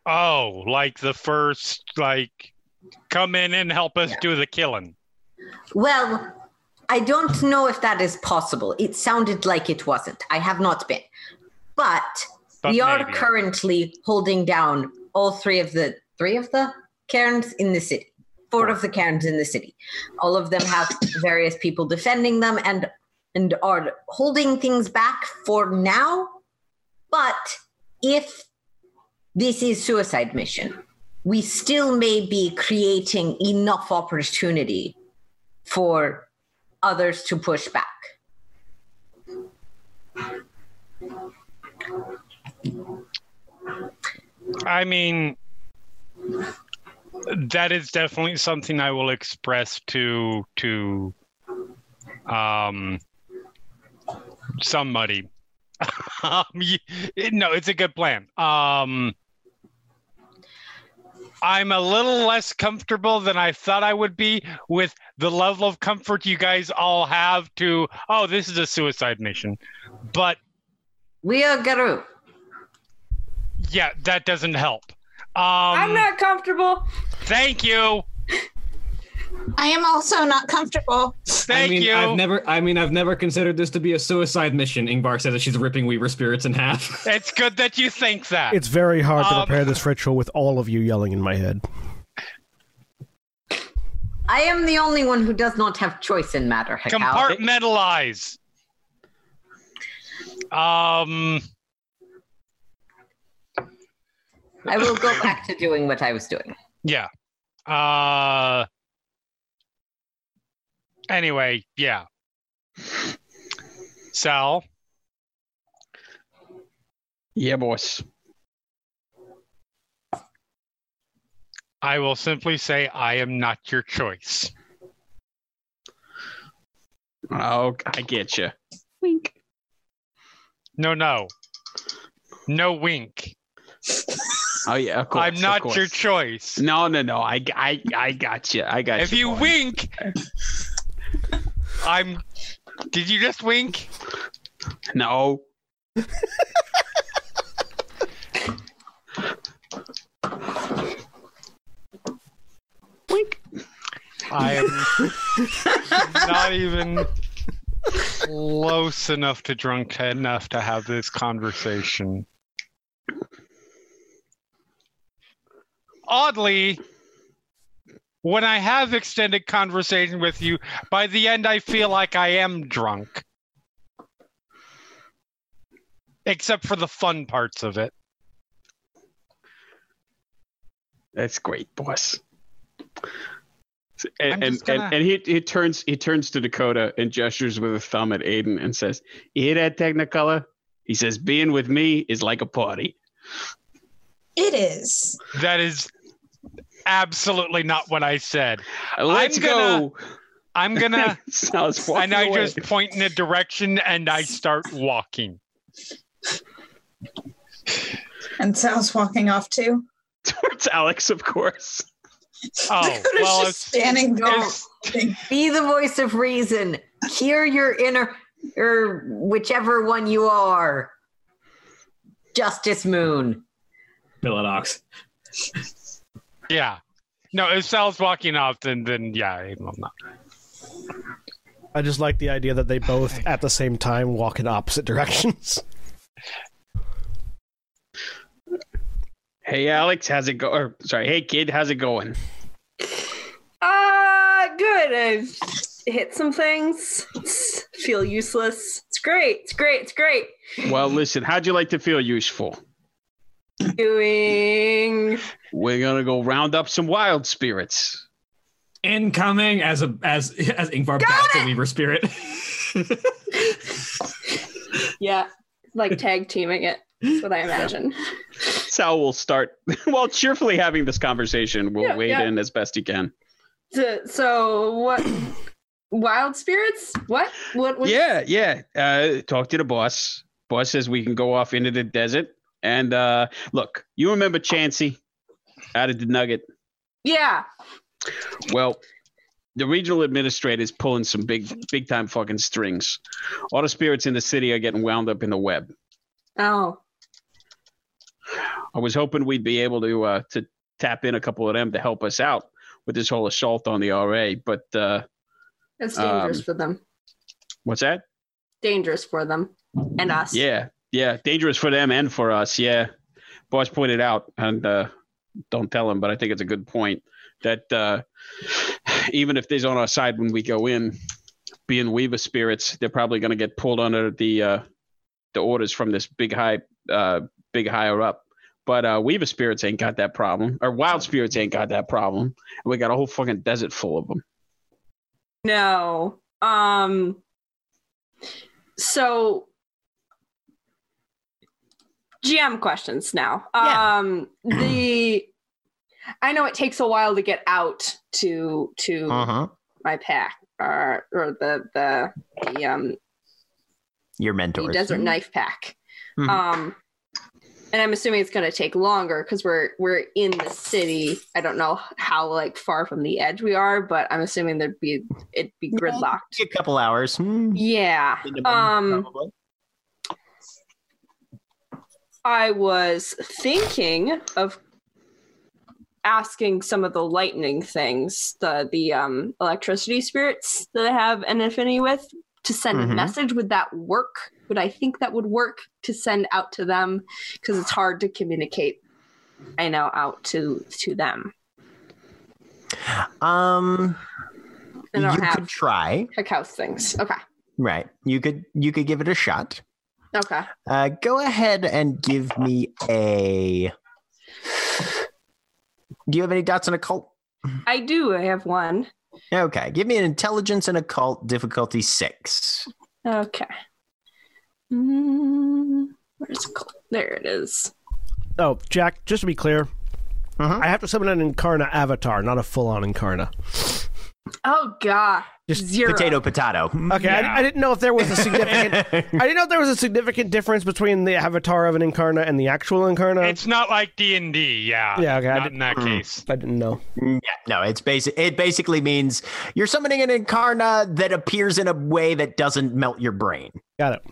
Speaker 9: Oh, like the first, like, come in and help us
Speaker 6: Yeah.
Speaker 9: do the killing.
Speaker 6: Well, I don't know if that is possible. It sounded like it wasn't. I have not been. But,
Speaker 9: But
Speaker 6: we are currently holding down all three of the three of the cairns in the city. Four of the cairns in the city. All of them have various people defending them and and are holding things back for now. But if this is suicide mission, we still may be creating enough opportunity for others to push back.
Speaker 9: I mean, that is definitely something I will express to to um somebody. um, y- no, it's a good plan. Um, I'm a little less comfortable than I thought I would be with the level of comfort you guys all have to. Oh, this is a suicide mission, but
Speaker 6: We are Garou.
Speaker 9: yeah, that doesn't help. Um,
Speaker 5: I'm not comfortable.
Speaker 9: Thank you.
Speaker 10: I am also not comfortable.
Speaker 9: Thank
Speaker 4: I mean,
Speaker 9: you.
Speaker 4: I've never. I mean, I've never considered this to be a suicide mission. Yngvar says that she's ripping Weaver spirits in half.
Speaker 9: It's good that you think that.
Speaker 1: It's very hard to
Speaker 9: Um,
Speaker 1: prepare this ritual with all of you yelling in my head.
Speaker 6: I am the only one who does not have choice in matter. Hekau.
Speaker 9: Compartmentalize. Um,
Speaker 6: I will go back to doing what I was doing.
Speaker 9: yeah. Uh, anyway, yeah. Sal,
Speaker 7: Yeah, boss.
Speaker 9: I will simply say I am not your choice.
Speaker 7: Oh, I get you. Wink.
Speaker 9: No, no. No wink.
Speaker 7: Oh yeah, of course.
Speaker 9: I'm not
Speaker 7: course.
Speaker 9: your choice.
Speaker 7: No, no, no. I, I, I got you. I got
Speaker 9: If you wink, I'm. Did you just wink?
Speaker 7: No. Wink.
Speaker 9: I am not even close enough to drunk enough to have this conversation. Oddly, when I have extended conversation with you, by the end I feel like I am drunk. Except for the fun parts of it.
Speaker 7: That's great, boss. And and,
Speaker 9: gonna-
Speaker 7: and, and he he turns he turns to Dakota and gestures with a thumb at Aiden and says, "You hear that, Technicolor?" He says, "Being with me is like a party."
Speaker 8: It is.
Speaker 9: That is absolutely not what I said.
Speaker 7: Let's
Speaker 9: gonna-
Speaker 7: go.
Speaker 9: I'm gonna
Speaker 7: Sounds walking
Speaker 9: and I
Speaker 7: away.
Speaker 9: just point in a direction and I start walking.
Speaker 8: And Sal's walking off too.
Speaker 7: towards Alex, of course.
Speaker 9: Oh, well,
Speaker 8: just standing there.
Speaker 6: Be the voice of reason. Hear your inner, or whichever one you are. Justice Moon.
Speaker 4: Philodox.
Speaker 9: Yeah. No, if Sal's walking off, then then yeah, I'm not.
Speaker 1: I just like the idea that they both at the same time walk in opposite directions.
Speaker 7: Hey, Alex, how's it go? Or, sorry, hey, kid, how's it going?
Speaker 5: Uh, good. I've hit some things. Feel useless. It's great. It's great. It's great.
Speaker 7: Well, listen, how'd you like to feel useful?
Speaker 5: Doing.
Speaker 7: We're gonna go round up some wild spirits.
Speaker 4: Incoming as a as as Yngvar bats a Weaver spirit.
Speaker 5: Yeah, like tag teaming it. That's what I imagine.
Speaker 7: Sal will start, while cheerfully having this conversation. We'll
Speaker 5: Yeah,
Speaker 7: wade
Speaker 5: yeah.
Speaker 7: in as best he can.
Speaker 5: So, so what? Wild spirits? What? What? what
Speaker 7: Yeah, yeah. Uh, talk to the boss. Boss says we can go off into the desert. And uh, look, you remember Chansey out of the Nugget?
Speaker 5: Yeah.
Speaker 7: Well, the regional administrator is pulling some big, big time fucking strings. All the spirits in the city are getting wound up in the web.
Speaker 5: Oh.
Speaker 7: I was hoping we'd be able to uh, to tap in a couple of them to help us out with this whole assault on the RA. But uh,
Speaker 5: That's dangerous
Speaker 7: Um,
Speaker 5: for them.
Speaker 7: what's that?
Speaker 5: Dangerous for them and us.
Speaker 7: Yeah, yeah, dangerous for them and for us. Yeah, boss pointed out, and uh, don't tell him, but I think it's a good point that uh, even if they's on our side when we go in, being Weaver spirits, they're probably going to get pulled under the uh, the orders from this big high, uh, big higher up. But uh, Weaver spirits ain't got that problem, or wild spirits ain't got that problem. We got a whole fucking desert full of them.
Speaker 5: No. Um. So. GM questions now.
Speaker 3: Yeah.
Speaker 5: Um. The. I know it takes a while to get out to to
Speaker 3: Uh-huh.
Speaker 5: my pack or or the the the um
Speaker 3: Your
Speaker 5: the
Speaker 3: mentors.
Speaker 5: desert knife pack.
Speaker 3: Mhm.
Speaker 5: Um, and I'm assuming it's going to take longer because we're we're in the city. I don't know how like far from the edge we are, but I'm assuming there'd be it'd be gridlocked.
Speaker 3: A couple hours. Hmm.
Speaker 5: Yeah. Um,
Speaker 3: probably.
Speaker 5: I was thinking of asking some of the lightning things, the the um electricity spirits that I have an affinity with, to send
Speaker 3: Mhm.
Speaker 5: a message. Would that work? Would I think that would work to send out to them? Because it's hard to communicate. I know out to to them.
Speaker 3: Um, you
Speaker 5: have
Speaker 3: could try.
Speaker 5: House things. Okay.
Speaker 3: Right. You could you could give it a shot.
Speaker 5: Okay.
Speaker 3: Uh, go ahead and give me a. Do you have any dots on occult?
Speaker 5: I do. I have one.
Speaker 3: Okay, give me an intelligence and occult difficulty six.
Speaker 5: Okay. Mm, where's it? called? There it is.
Speaker 1: Oh, Jack, just to be clear,
Speaker 3: Mhm.
Speaker 1: I have to summon an Incarna avatar, not a full on Incarna.
Speaker 5: Oh god.
Speaker 1: Just
Speaker 5: Zero.
Speaker 3: Potato, potato.
Speaker 1: Okay, I, I didn't know if there was a significant. I didn't know if there was a significant difference between the avatar of an Incarna and the actual Incarna.
Speaker 9: It's not like D and D. Yeah.
Speaker 1: Yeah, okay,
Speaker 9: Not in that
Speaker 3: Mm.
Speaker 9: case.
Speaker 1: I didn't know.
Speaker 3: Yeah, no, it's basic. It basically means you're summoning an incarna that appears in a way that doesn't melt your brain,
Speaker 1: Got it.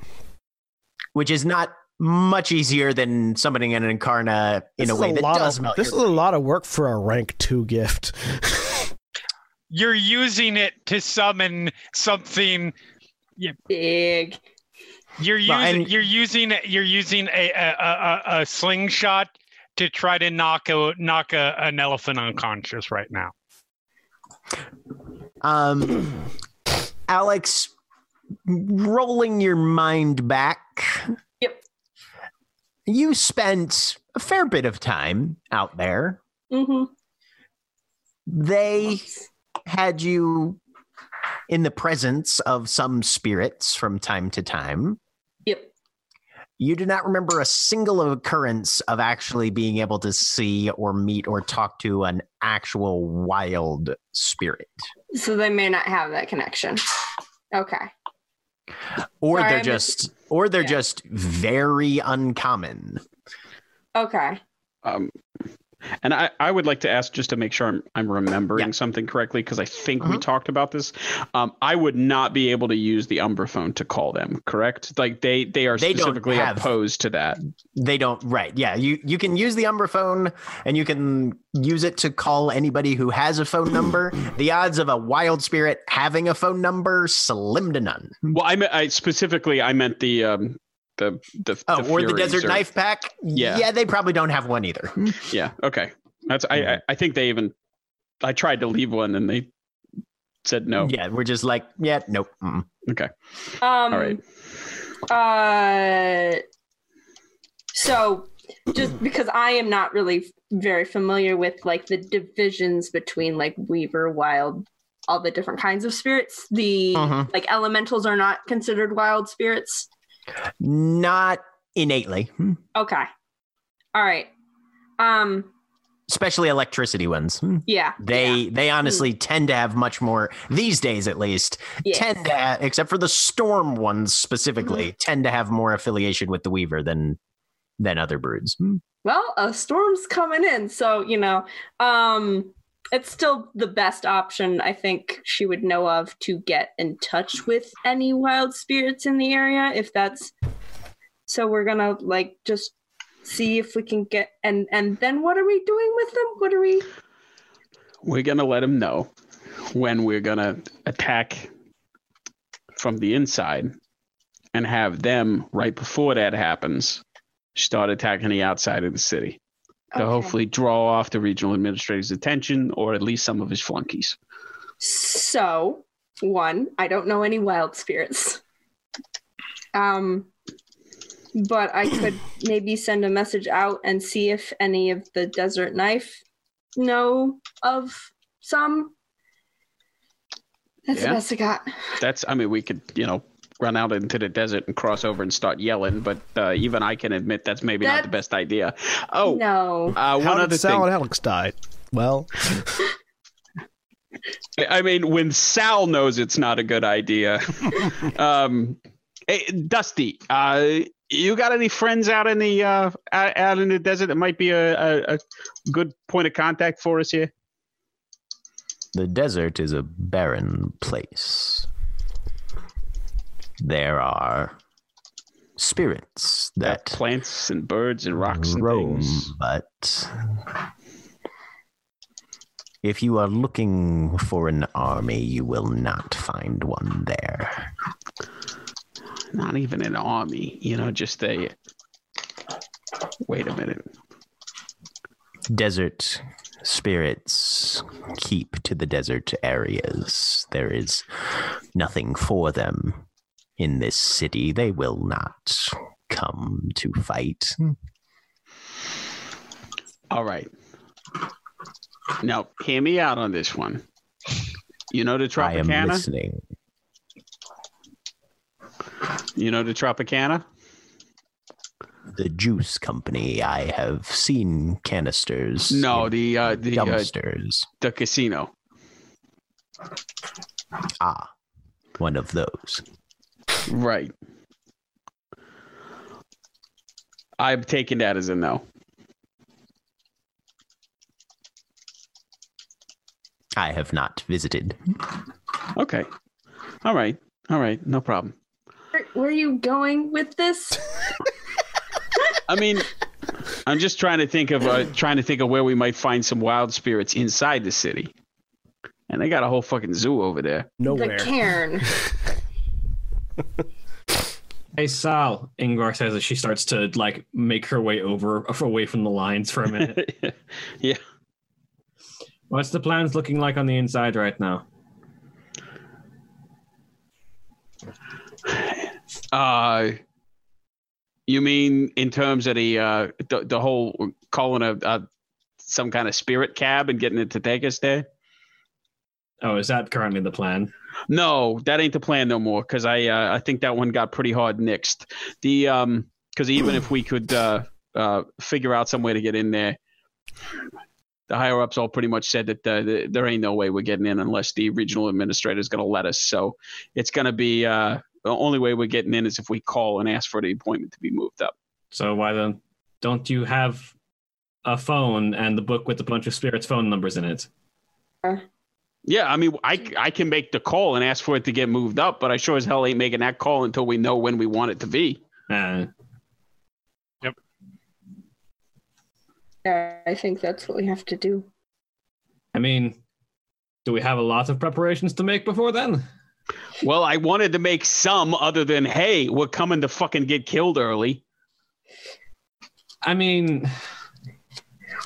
Speaker 3: which is not much easier than summoning an incarna in
Speaker 1: This
Speaker 3: a
Speaker 1: is
Speaker 3: way that
Speaker 1: lot
Speaker 3: does
Speaker 1: of,
Speaker 3: melt
Speaker 1: This
Speaker 3: your
Speaker 1: is a lot of work for a rank two gift.
Speaker 9: You're using it to summon something.
Speaker 5: Big.
Speaker 9: You're using.
Speaker 3: Well,
Speaker 9: you're using. You're using a a, a, a a slingshot to try to knock a knock a, an elephant unconscious right now.
Speaker 3: Um, Alex, rolling your mind back.
Speaker 5: Yep.
Speaker 3: You spent a fair bit of time out there.
Speaker 5: Mm-hmm.
Speaker 3: They had you in the presence of some spirits from time to time.
Speaker 5: Yep.
Speaker 3: You do not remember a single occurrence of actually being able to see or meet or talk to an actual wild spirit.
Speaker 5: So they may not have that connection. Okay.
Speaker 3: Or
Speaker 5: Sorry,
Speaker 3: they're
Speaker 5: I'm
Speaker 3: just or they're
Speaker 5: yeah.
Speaker 3: just very uncommon.
Speaker 5: Okay.
Speaker 7: Um, and I, I would like to ask just to make sure I'm, I'm remembering
Speaker 3: Yeah.
Speaker 7: something correctly because I think we
Speaker 3: Mhm.
Speaker 7: talked about this. Um, I would not be able to use the Umbra phone to call them, correct? Like they they are
Speaker 3: They
Speaker 7: specifically
Speaker 3: have-
Speaker 7: opposed to that.
Speaker 3: They don't right. Yeah, you you can use the Umbra phone and you can use it to call anybody who has a phone number. the odds of a wild spirit having a phone number slim to none.
Speaker 7: Well, I, I specifically I meant the um the the
Speaker 3: Oh, or the desert
Speaker 7: or-
Speaker 3: knife pack?
Speaker 7: Yeah.
Speaker 3: Yeah, they probably don't have one either.
Speaker 7: Yeah. Okay. That's I, I I think they even I tried to leave one and they said no.
Speaker 3: Yeah, we're just like, yeah, nope. mm.
Speaker 7: Okay.
Speaker 5: Um,
Speaker 7: All right.
Speaker 5: Uh, so just because I am not really very familiar with like the divisions between like Weaver, Wild, all the different kinds of spirits, the
Speaker 3: Mhm.
Speaker 5: like elementals are not considered wild spirits.
Speaker 3: Not innately.
Speaker 5: Okay. All right. Um
Speaker 3: especially electricity ones. Hmm.
Speaker 5: Yeah.
Speaker 3: They they honestly tend to have much more these days, at least.
Speaker 5: Yes.
Speaker 3: Tend to, ha- except for the storm ones specifically,
Speaker 5: Mm-hmm.
Speaker 3: tend to have more affiliation with the Weaver than than other broods. Hmm.
Speaker 5: well a storm's coming in so you know um it's still the best option i think she would know of to get in touch with any wild spirits in the area if that's so we're gonna like just see if we can get and and then what are we doing with them? What are we?
Speaker 7: We're gonna let them know when we're gonna attack from the inside, and have them right before that happens start attacking the outside of the city to hopefully draw off the regional administrator's attention, or at least some of his flunkies.
Speaker 5: So, one, I don't know any wild spirits. Um, but I could maybe send a message out and see if any of the desert knife know of some. That's
Speaker 7: Yeah.
Speaker 5: the best I got.
Speaker 7: That's, I mean, we could, you know, run out into the desert and cross over and start yelling, but uh, even I can admit that's maybe not the best idea. Oh,
Speaker 5: no.
Speaker 7: uh, one
Speaker 1: How
Speaker 7: other
Speaker 1: did Sal
Speaker 7: thing.
Speaker 1: and Alex die? Well,
Speaker 7: I mean, when Sal knows it's not a good idea. um, hey, Dusty, uh, you got any friends out in the uh, out out in the desert that might be a, a, a good point of contact for us here?
Speaker 3: The desert is a barren place. There are spirits that
Speaker 7: plants and birds and rocks and
Speaker 3: roam,
Speaker 7: things.
Speaker 3: but if you are looking for an army, you will not find one there.
Speaker 7: Not even an army, you know, just a. Wait a minute.
Speaker 3: Desert spirits keep to the desert areas. There is nothing for them in this city. They will not come to fight.
Speaker 7: All right. Now, hear me out on this one. You know the Tropicana?
Speaker 3: I am listening.
Speaker 7: You know the Tropicana?
Speaker 3: The juice company. I have seen canisters.
Speaker 7: No, the uh, the uh, the casino.
Speaker 3: Ah, one of those.
Speaker 7: Right. I'm taking that as a no.
Speaker 3: I have not visited.
Speaker 7: Okay. All right. All right. No problem.
Speaker 5: Where, where are you going with this?
Speaker 7: I mean, I'm just trying to think of uh, trying to think of where we might find some wild spirits inside the city. And they got a whole fucking zoo over there.
Speaker 1: nowhere.
Speaker 5: The cairn.
Speaker 4: Hey Sal, Yngvar says as she starts to like make her way over away from the lines for a minute.
Speaker 7: yeah.
Speaker 4: What's the plans looking like on the inside right now?
Speaker 7: Uh, you mean in terms of the uh the, the whole calling a, a some kind of spirit cab and getting it to take us there?
Speaker 4: Oh, is that currently the plan?
Speaker 7: No, that ain't the plan no more. Because I uh, I think that one got pretty hard nixed. The um because even if we could uh, uh figure out some way to get in there, the higher ups all pretty much said that uh, th- there ain't no way we're getting in unless the regional administrator is going to let us. So it's going to be uh the only way we're getting in is if we call and ask for the appointment to be moved up.
Speaker 4: So why then don't you have a phone and the book with a bunch of spirits phone numbers in it?
Speaker 7: Yeah, I mean, I, I can make the call and ask for it to get moved up, but I sure as hell ain't making that call until we know when we want it to be.
Speaker 4: Uh,
Speaker 5: Yeah, I think that's what we have to do.
Speaker 4: I mean, do we have a lot of preparations to make before then?
Speaker 7: Well, I wanted to make some other than, hey, we're coming to fucking get killed early.
Speaker 4: I mean,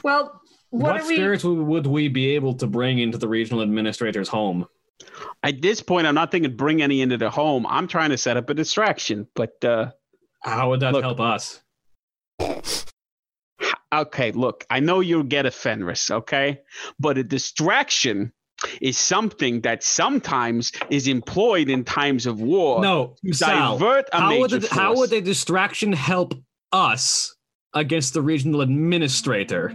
Speaker 5: Well, what,
Speaker 4: what,
Speaker 5: are we?
Speaker 4: spirits would would we be able to bring into the regional administrator's home?
Speaker 7: At this point, I'm not thinking bring any into the home. I'm trying to set up a distraction, but uh,
Speaker 4: How would that
Speaker 7: Look.
Speaker 4: help us?
Speaker 7: okay, look, I know you'll get a Fenris, okay? But a distraction is something that sometimes is employed in times of war.
Speaker 4: No,
Speaker 7: to
Speaker 4: Sal,
Speaker 7: divert a
Speaker 4: how
Speaker 7: major
Speaker 4: would, it, how would a distraction help us against the regional administrator?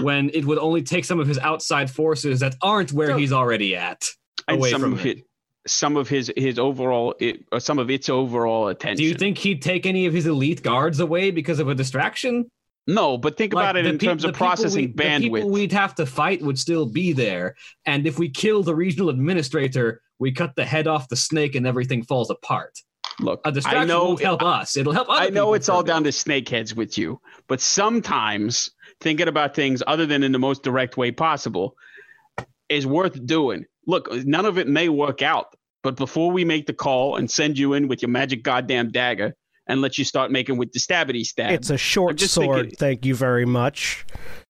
Speaker 4: When it would only take some of his outside forces that aren't where
Speaker 5: So-
Speaker 4: he's already at away
Speaker 7: some
Speaker 4: from
Speaker 7: of
Speaker 4: it.
Speaker 7: it, some of his his overall, it, some of its overall attention.
Speaker 4: Do you think he'd take any of his elite guards away because of a distraction?
Speaker 7: No, but think about it in
Speaker 4: peop-
Speaker 7: terms of processing
Speaker 4: we- The people
Speaker 7: bandwidth.
Speaker 4: we'd have to fight would still be there, and if we kill the regional administrator, we cut the head off the snake, and everything falls apart.
Speaker 7: Look,
Speaker 4: A distraction
Speaker 7: I know
Speaker 4: won't help us; it'll help. Other
Speaker 7: I know it's all
Speaker 4: for a bit.
Speaker 7: down to snakeheads with you, but sometimes thinking about things other than in the most direct way possible is worth doing. Look, none of it may work out, but before we make the call and send you in with your magic goddamn dagger and let you start making with the stabbity stab,
Speaker 1: It's a short sword.
Speaker 7: thinking-
Speaker 1: Thank you very much.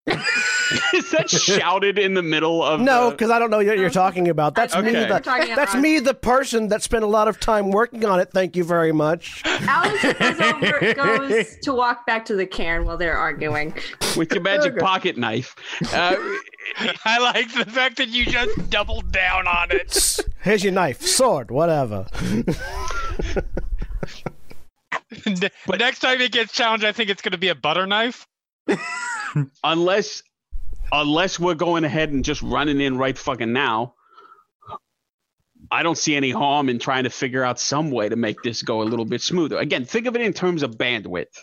Speaker 7: Is that shouted in the middle of
Speaker 1: No,
Speaker 7: the-
Speaker 1: because I don't know what you're talking about. That's me. The, that's
Speaker 5: about-
Speaker 1: me, the person that spent a lot of time working on it. Thank you very much.
Speaker 5: Alex goes, over, goes to walk back to the cairn while they're arguing.
Speaker 7: with your magic pocket knife. Uh,
Speaker 2: I like the fact that you just doubled down on it.
Speaker 1: Here's your knife, sword, whatever.
Speaker 2: but next time it gets challenged, I think it's going to be a butter knife.
Speaker 7: unless unless we're going ahead and just running in right fucking now i don't see any harm in trying to figure out some way to make this go a little bit smoother again think of it in terms of bandwidth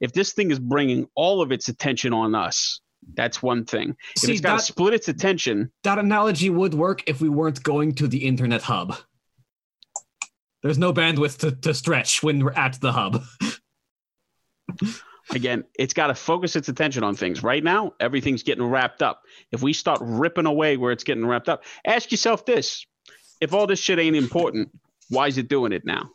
Speaker 7: if this thing is bringing all of its attention on us that's one thing if
Speaker 4: See,
Speaker 7: it's got to split its attention
Speaker 4: That analogy would work if we weren't going to the internet hub. There's no bandwidth to, to stretch when we're at the hub.
Speaker 7: again it's got to focus its attention on things right now everything's getting wrapped up if we start ripping away where it's getting wrapped up ask yourself this if all this shit ain't important why is it doing it now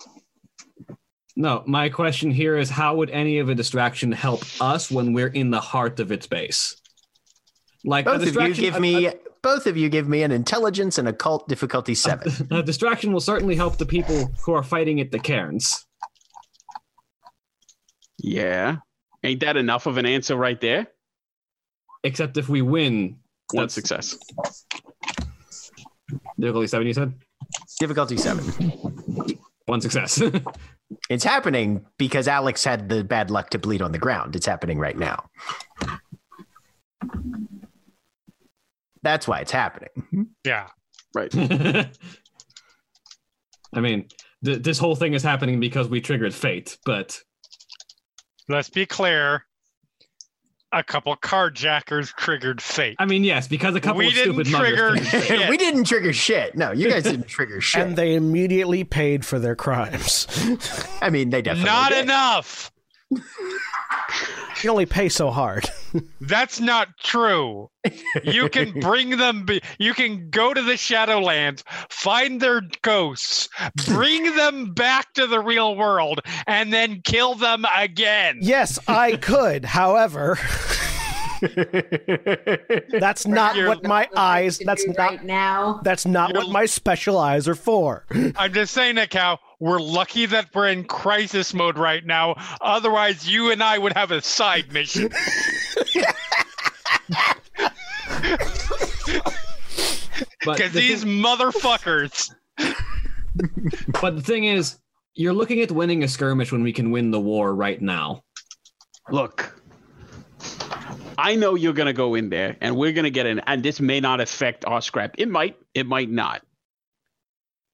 Speaker 4: No, my question here is how would any of a distraction help us when we're in the heart of its base? Like
Speaker 3: Both of you give me
Speaker 4: a-
Speaker 3: both of you give me an intelligence and occult difficulty seven.
Speaker 4: a distraction will certainly help the people who are fighting at the cairns.
Speaker 7: Yeah. Ain't that enough of an answer right there?
Speaker 4: Except if we win,
Speaker 7: One
Speaker 4: That's-
Speaker 7: success.
Speaker 4: difficulty seven. You said
Speaker 3: difficulty seven.
Speaker 4: one success.
Speaker 3: It's happening because Alex had the bad luck to bleed on the ground. It's happening right now. That's why it's happening.
Speaker 9: Yeah.
Speaker 7: Right.
Speaker 4: I mean, th- this whole thing is happening because we triggered fate, but
Speaker 9: Let's be clear. A couple carjackers triggered fate.
Speaker 4: I mean, yes, because a couple
Speaker 9: We
Speaker 4: of
Speaker 9: didn't
Speaker 4: stupid
Speaker 9: trigger
Speaker 4: triggered fate.
Speaker 9: shit.
Speaker 3: we didn't trigger shit. No, you guys didn't trigger shit.
Speaker 1: And they immediately paid for their crimes.
Speaker 3: I mean, they definitely
Speaker 9: Not
Speaker 3: did.
Speaker 9: enough.
Speaker 1: You only pay so hard.
Speaker 9: That's not true. You can bring them. Be- you can go to the Shadowlands, find their ghosts, bring them back to the real world, and then kill them again.
Speaker 1: Yes, I could. However, that's not
Speaker 9: You're-
Speaker 1: what my eyes. That's not.
Speaker 6: right now.
Speaker 1: That's not what my special eyes are for.
Speaker 9: I'm just saying, Hekau, we're lucky that we're in crisis mode right now. Otherwise, you and I would have a side mission. Because
Speaker 4: the
Speaker 9: these
Speaker 4: thing-
Speaker 9: motherfuckers.
Speaker 4: but the thing is, you're looking at winning a skirmish when we can win the war right now.
Speaker 7: Look, I know you're going to go in there and we're going to get in, and this may not affect our scrap. It might, it might not.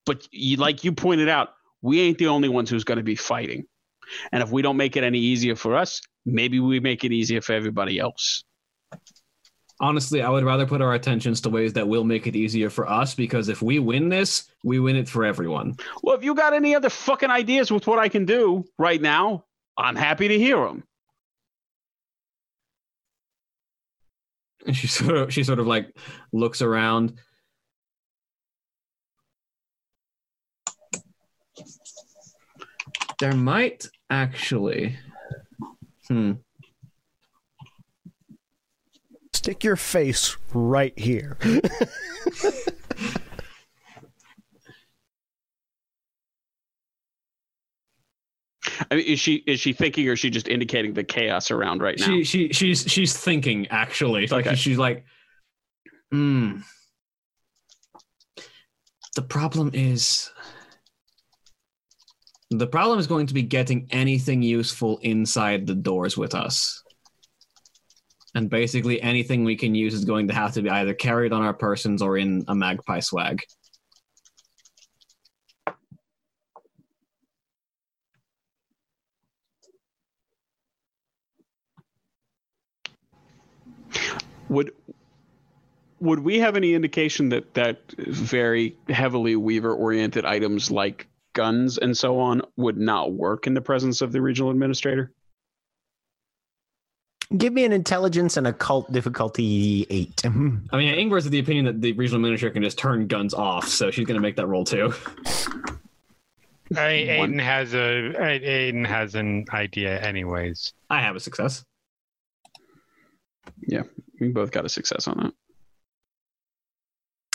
Speaker 7: But you, like you pointed out, we ain't the only ones who's going to be fighting. And if we don't make it any easier for us, maybe we make it easier for everybody else.
Speaker 4: Honestly, I would rather put our attentions to ways that will make it easier for us because if we win this, we win it for everyone.
Speaker 7: Well, if you got any other fucking ideas with what I can do right now, I'm happy to hear them.
Speaker 4: And she sort of she sort of like looks around. There might actually hmm
Speaker 1: Stick your face right here.
Speaker 7: I mean, is she is she thinking or is she just indicating the chaos around right now?
Speaker 4: she she she's she's thinking actually. Like
Speaker 7: Okay.
Speaker 4: she's like hmm the problem is the problem is going to be getting anything useful inside the doors with us. And basically, anything we can use is going to have to be either carried on our persons or in a magpie swag.
Speaker 7: Would would we have any indication that that very heavily Weaver oriented items like guns and so on would not work in the presence of the regional administrator?
Speaker 3: Give me an intelligence and occult difficulty eight.
Speaker 4: I mean, Yngvar's of the opinion that the regional administrator can just turn guns off, so she's going to make that roll too.
Speaker 9: I, Aiden has a Aiden has an idea, anyways.
Speaker 4: I have a success.
Speaker 7: Yeah, we both got a success on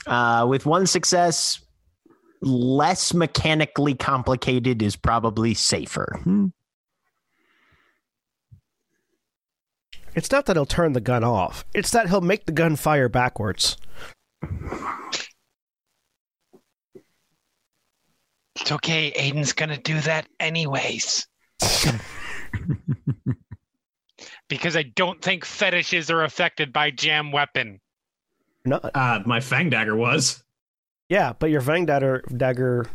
Speaker 7: that.
Speaker 3: Uh, with one success, less mechanically complicated is probably safer. Hmm.
Speaker 1: It's not that he'll turn the gun off. It's that he'll make the gun fire backwards.
Speaker 9: It's okay. Aiden's gonna do that anyways. because I don't think fetishes are affected by jam weapon.
Speaker 1: No,
Speaker 4: Uh, my fang dagger was.
Speaker 1: yeah, but your Fang dagger, dagger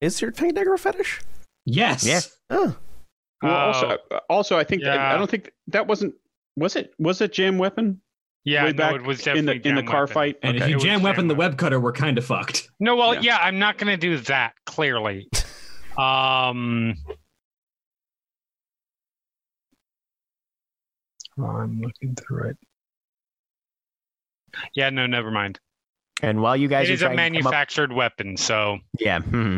Speaker 1: is your Fang dagger a fetish?
Speaker 4: Yes.
Speaker 3: Yeah.
Speaker 1: Oh,
Speaker 7: Well,
Speaker 9: Oh.
Speaker 7: also, also, I think I don't think that wasn't was it was it jam weapon
Speaker 9: Yeah,
Speaker 7: way
Speaker 9: no,
Speaker 7: it
Speaker 9: it was
Speaker 7: in the
Speaker 9: definitely
Speaker 7: in the car
Speaker 9: weapon.
Speaker 7: fight.
Speaker 4: And
Speaker 7: Okay.
Speaker 4: if you
Speaker 9: It was
Speaker 4: jam weapon the web cutter, we're kind of fucked.
Speaker 9: No, well,
Speaker 7: Yeah.
Speaker 9: yeah. I'm not gonna do that. Clearly. um. I'm looking through it. Yeah, no, never mind.
Speaker 3: And while you guys
Speaker 9: It
Speaker 3: are
Speaker 9: is a
Speaker 3: trying to come up,
Speaker 9: manufactured weapon, so
Speaker 3: yeah, hmm.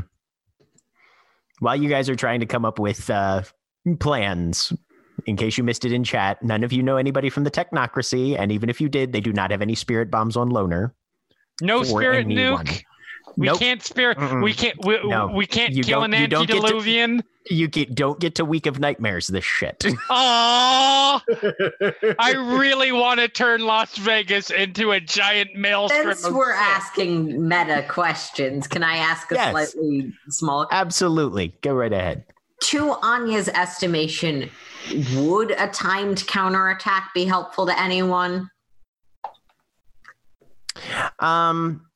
Speaker 3: while you guys are trying to come up with uh, plans, in case you missed it in chat, none of you know anybody from the technocracy, and even if you did, they do not have any spirit bombs on loner.
Speaker 9: no
Speaker 3: For
Speaker 9: spirit
Speaker 3: anyone.
Speaker 9: nuke. We
Speaker 3: Nope.
Speaker 9: can't spare.
Speaker 3: Mm-mm.
Speaker 9: We can't. We,
Speaker 3: No.
Speaker 9: we can't
Speaker 3: You
Speaker 9: kill
Speaker 3: don't-
Speaker 9: an
Speaker 3: you don't get to-
Speaker 9: antediluvian.
Speaker 3: You get, don't get to week of nightmares. This shit.
Speaker 9: Aww. I really want to turn Las Vegas into a giant maelstrom.
Speaker 6: Since we're
Speaker 9: shit.
Speaker 6: asking meta questions, can I ask a
Speaker 3: Yes.
Speaker 6: slightly small?
Speaker 3: Absolutely, go right ahead.
Speaker 6: To Anya's estimation, would a timed counterattack be helpful to anyone?
Speaker 3: Um,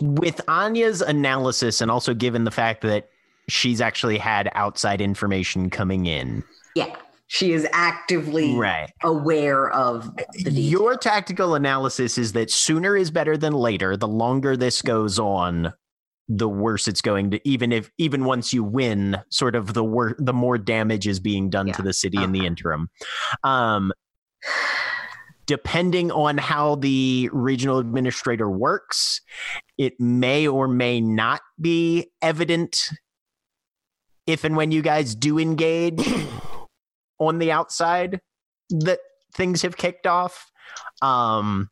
Speaker 3: with Anya's analysis, and also given the fact that she's actually had outside information coming in,
Speaker 6: Yeah, she is actively
Speaker 3: right?
Speaker 6: aware of.
Speaker 3: Your tactical analysis is that sooner is better than later. The longer this goes on, the worse it's going to. Even if even once you win, sort of the wor- the more damage is being done to the city in the interim. Um, depending on how the regional administrator works, it may or may not be evident if and when you guys do engage on the outside that things have kicked off. Um,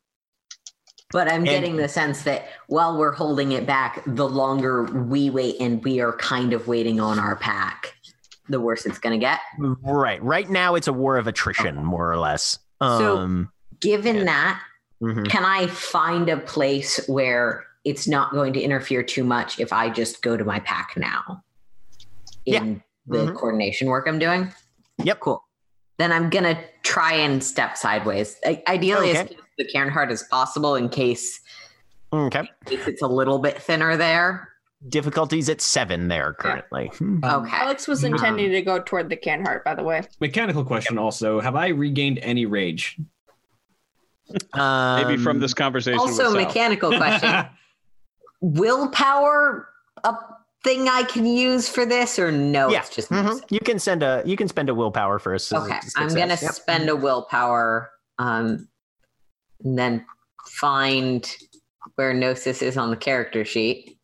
Speaker 6: But I'm
Speaker 3: And-
Speaker 6: getting the sense that while we're holding it back, the longer we wait and we are kind of waiting on our pack, the worse it's going to get.
Speaker 3: right. Right now, it's a war of attrition, more or less.
Speaker 6: So-
Speaker 3: Um,
Speaker 6: Given that,
Speaker 3: mhm.
Speaker 6: can I find a place where it's not going to interfere too much if I just go to my pack now in the
Speaker 3: Mhm.
Speaker 6: coordination work I'm doing?
Speaker 3: Yep.
Speaker 6: Cool. Then I'm going to try and step sideways. I- Ideally, as close to the Cairn Heart as possible in case,
Speaker 3: Okay.
Speaker 6: in case it's a little bit thinner there.
Speaker 3: Difficulties at seven there currently. Hmm.
Speaker 6: Okay.
Speaker 5: Alex was intending to go toward the cairn heart, by the way.
Speaker 4: Mechanical question also: Have I regained any rage?
Speaker 7: Maybe from
Speaker 3: Um,
Speaker 7: this conversation.
Speaker 6: Also,
Speaker 7: with
Speaker 6: mechanical question: Willpower a thing I can use for this, or no?
Speaker 3: Yeah.
Speaker 6: It's just
Speaker 3: mhm. You can send a. You can spend a willpower for a
Speaker 6: Okay,
Speaker 3: success.
Speaker 6: I'm gonna
Speaker 3: Yep.
Speaker 6: spend a willpower, um, and then find where Gnosis is on the character sheet.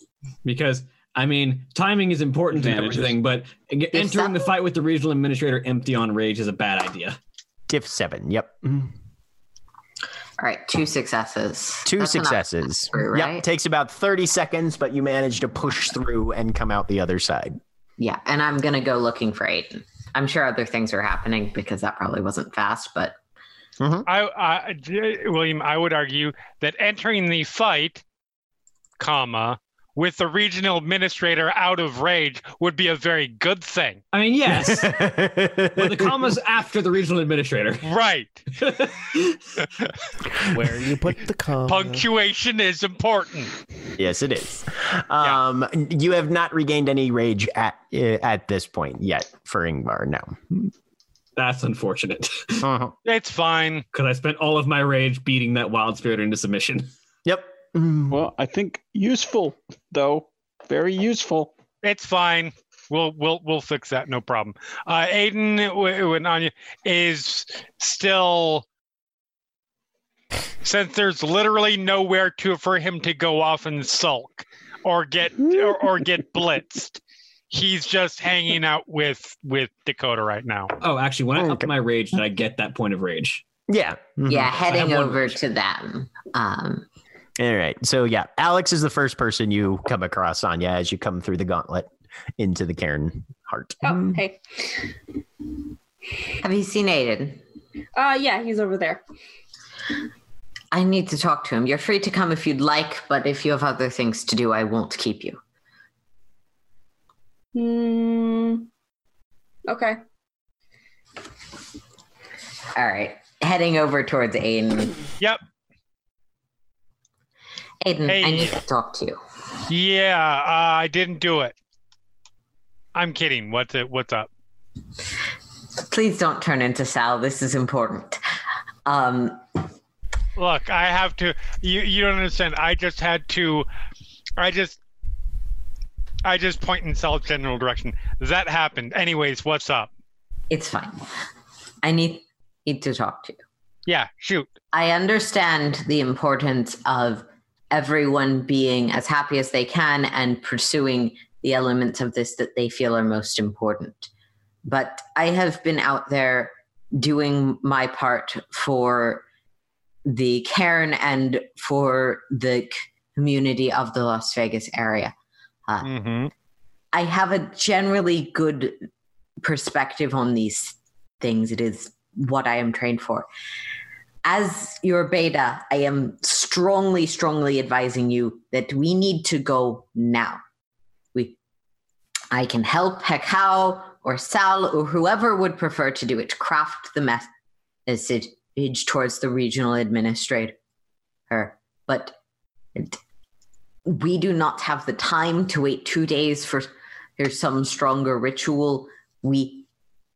Speaker 4: because I mean, timing is important and
Speaker 7: Advantages.
Speaker 4: everything, but ag- entering the fight with the regional administrator empty on rage is a bad idea.
Speaker 3: Diff seven. Yep. Mhm.
Speaker 6: All right, two successes.
Speaker 3: Two
Speaker 6: That's
Speaker 3: successes.
Speaker 6: through,
Speaker 3: Yep.
Speaker 6: right?
Speaker 3: Takes about thirty seconds, but you manage to push through and come out the other side.
Speaker 6: Yeah, and I'm gonna go looking for Aiden. I'm sure other things are happening because that probably wasn't fast, but mm-hmm.
Speaker 9: I, I, William, I would argue that entering the fight, comma, with the regional administrator out of rage would be a very good thing.
Speaker 4: I mean, yes, but the comma's after the regional administrator.
Speaker 9: Right.
Speaker 1: Where you put the comma.
Speaker 9: Punctuation is important.
Speaker 3: yes, it is. Um, You have not regained any rage at uh, at this point yet for Yngvar. No.
Speaker 4: That's unfortunate
Speaker 3: Uh-huh.
Speaker 9: It's fine.
Speaker 4: because I spent all of my rage beating that wild spirit into submission.
Speaker 3: Yep.
Speaker 7: Well, I think useful though, very useful.
Speaker 9: It's fine. We'll we'll we'll fix that. No problem. Uh, Aiden w- when Anya is still since there's literally nowhere to for him to go off and sulk or get or, or get blitzed. He's just hanging out with with Dakota right now.
Speaker 4: Oh, actually, when I upped
Speaker 3: Okay.
Speaker 4: my rage, did I get that point of rage?
Speaker 3: Yeah. Mhm.
Speaker 6: Yeah, heading over
Speaker 4: rage.
Speaker 6: to them. Um,
Speaker 3: All right. So yeah, Alex is the first person you come across, Anya, as you come through the gauntlet into the Cairn heart.
Speaker 5: Oh, hey.
Speaker 6: have you seen Aiden?
Speaker 5: Uh, yeah, he's over there.
Speaker 6: I need to talk to him. You're free to come if you'd like, but if you have other things to do, I won't keep you.
Speaker 5: Hmm. Okay.
Speaker 6: All right. Heading over towards Aiden.
Speaker 9: Yep.
Speaker 6: Aiden, I need to talk to you.
Speaker 9: Yeah, uh, I didn't do it. I'm kidding. What's it? What's up?
Speaker 6: Please don't turn into Sal. This is important. Um,
Speaker 9: Look, I have to. You you don't understand. I just had to. I just. I just point in Sal's general direction. That happened. Anyways, what's up?
Speaker 6: it's fine. I need need to talk to you.
Speaker 9: Yeah, shoot.
Speaker 6: I understand the importance of everyone being as happy as they can and pursuing the elements of this that they feel are most important. But I have been out there doing my part for the cairn and for the community of the Las Vegas area.
Speaker 9: Mm-hmm.
Speaker 6: I have a generally good perspective on these things. It is what I am trained for. As your beta, I am strongly, strongly advising you that we need to go now. We, I can help Hekau or Sal or whoever would prefer to do it craft the message towards the regional administrator. But we do not have the time to wait two days for there's some stronger ritual. We,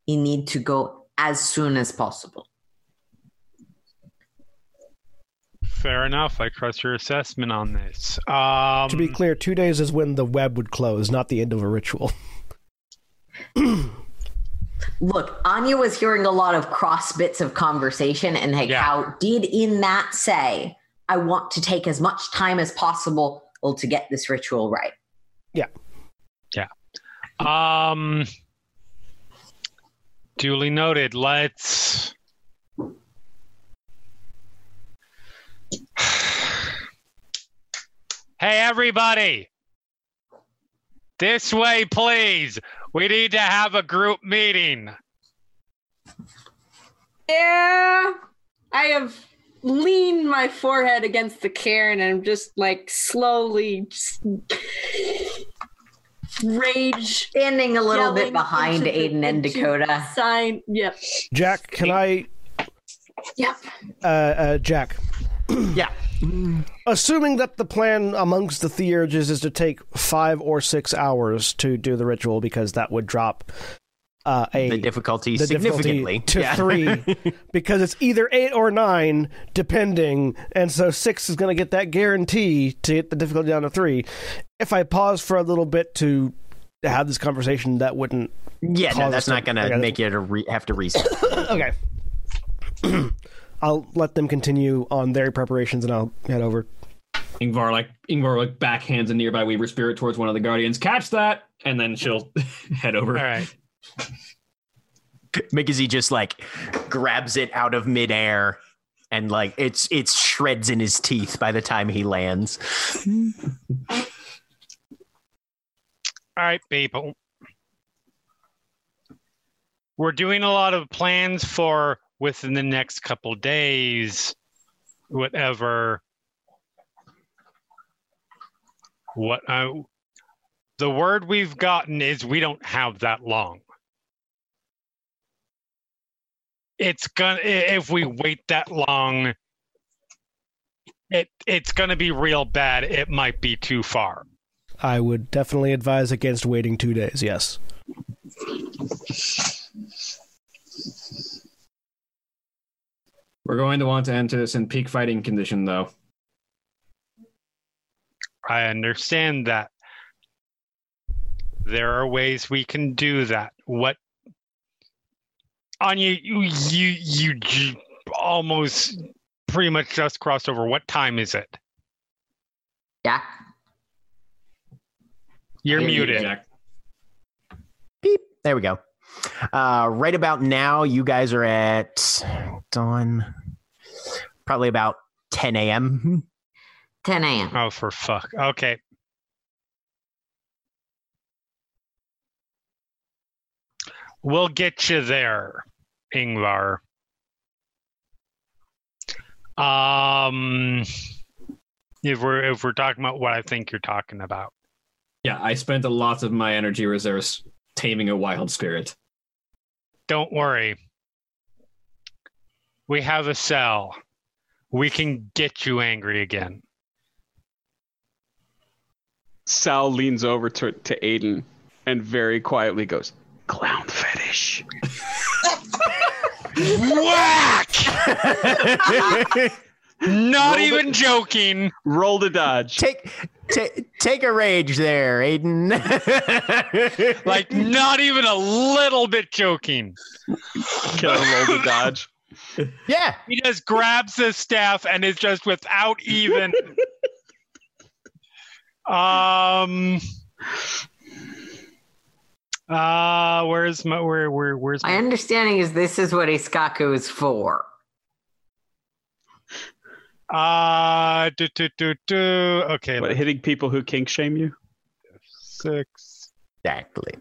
Speaker 6: we need to go as soon as possible.
Speaker 9: Fair enough. I trust your assessment on this. Um,
Speaker 1: To be clear, two days is when the web would close, not the end of a ritual.
Speaker 6: Look, Anya was hearing a lot of cross bits of conversation, and Hekau
Speaker 9: Yeah.
Speaker 6: did in that say, I want to take as much time as possible to get this ritual right. Yeah. Yeah.
Speaker 9: Um, duly noted. Let's. Hey, everybody! This way, please. We need to have a group meeting.
Speaker 5: Yeah. I have leaned my forehead against the cairn and I'm just like slowly just rage
Speaker 6: Standing a little bit behind
Speaker 5: into the-
Speaker 6: Aiden and
Speaker 5: into
Speaker 6: Dakota.
Speaker 5: Sign. Yep.
Speaker 1: Jack, can I?
Speaker 5: Yep.
Speaker 1: Uh, uh, Jack,
Speaker 3: Yeah.
Speaker 1: assuming that the plan amongst the theurges is to take five or six hours to do the ritual, because that would drop uh, a
Speaker 3: The difficulty
Speaker 1: the
Speaker 3: significantly
Speaker 1: difficulty to
Speaker 3: Yeah.
Speaker 1: three because it's either eight or nine depending and so six is going to get that guarantee to get the difficulty down to three if i pause for a little bit to have this conversation that wouldn't
Speaker 3: yeah, no, that's not going to make you to re- have to reset.
Speaker 1: okay i'll let them continue on their preparations and i'll head over
Speaker 4: Yngvar like Yngvar like backhands a nearby Weaver spirit towards one of the guardians. Catch that, and then she'll head over.
Speaker 9: All right.
Speaker 3: Mickey just like grabs it out of midair and like it's it's shreds in his teeth by the time he lands.
Speaker 9: All right, people. We're doing a lot of plans for within the next couple days, whatever. What uh, the word we've gotten is we don't have that long. It's gonna if we wait that long, it it's gonna be real bad. It might be too far.
Speaker 1: I would definitely advise against waiting two days. Yes.
Speaker 4: We're going to want to enter this in peak fighting condition, though.
Speaker 9: I understand that. There are ways we can do that. What Anya, you you you j- almost pretty much just crossed over. What time is it?
Speaker 6: Yeah.
Speaker 9: You're
Speaker 6: You're
Speaker 9: muted.
Speaker 4: Jack.
Speaker 3: Beep. There we go. Uh, right about now, you guys are at dawn. Probably about 10 a.m.
Speaker 6: 10 a.m.
Speaker 9: Oh, for fuck. Okay. We'll get you there, Yngvar. Um, if we're if we're talking about what I think you're talking about,
Speaker 4: Yeah, I spent a lot of my energy reserves taming a wild spirit.
Speaker 9: Don't worry. We have a Sal. We can get you angry again.
Speaker 7: Sal leans over to, to Aiden and very quietly goes, Clown fetish.
Speaker 9: Whack! Not
Speaker 7: Roll the-
Speaker 9: even joking.
Speaker 7: Roll the dodge.
Speaker 3: take, take, take a rage there, Aiden.
Speaker 9: Like not even a little bit joking.
Speaker 7: Can I roll the dodge?
Speaker 3: yeah.
Speaker 9: He just grabs his staff and is just without even. um. Uh, where's my where where where's
Speaker 6: My
Speaker 9: my
Speaker 6: understanding is this is what Iskaku is for.
Speaker 9: Uh do, do, do, do. okay
Speaker 7: What, hitting people who kink shame you?
Speaker 9: six
Speaker 3: Exactly.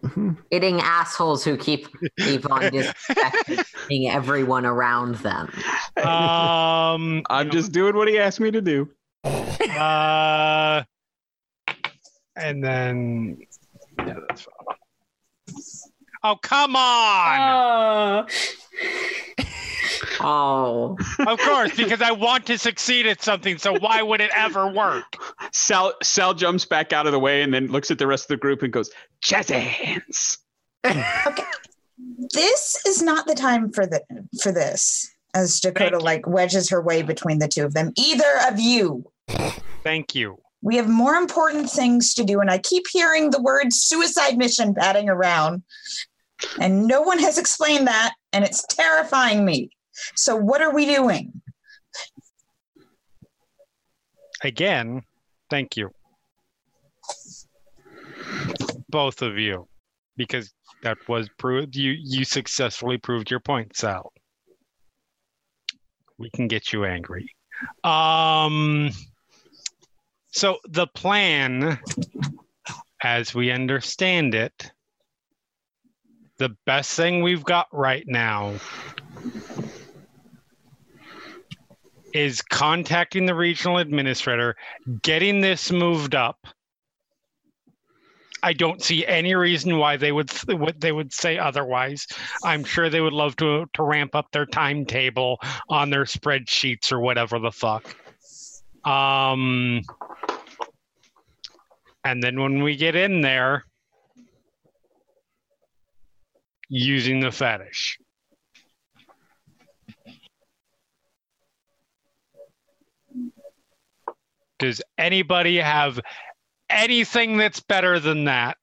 Speaker 6: Hitting assholes who keep keep on disrespecting everyone around them.
Speaker 9: um
Speaker 7: I'm just doing what he asked me to do.
Speaker 9: uh and then yeah that's fine. Oh come on
Speaker 5: Oh,
Speaker 6: Oh,
Speaker 9: of course because i want to succeed at something so why would it ever work
Speaker 7: Sal Sal jumps back out of the way and then looks at the rest of the group and goes, Jazzy hands. Okay.
Speaker 8: This is not the time for the for this. As Dakota like wedges her way between the two of them. Either of you.
Speaker 9: thank you
Speaker 8: We have more important things to do, and I keep hearing the word suicide mission batting around. And no one has explained that, and it's terrifying me. So what are we doing?
Speaker 9: again thank you both of you because that was proved you you successfully proved your point sal we can get you angry um so the plan as we understand it the best thing we've got right now is contacting the regional administrator, getting this moved up. I don't see any reason why they would what they would say otherwise. I'm sure they would love to to ramp up their timetable on their spreadsheets or whatever the fuck. Um and then when we get in there using the fetish. Does anybody have anything that's better than that?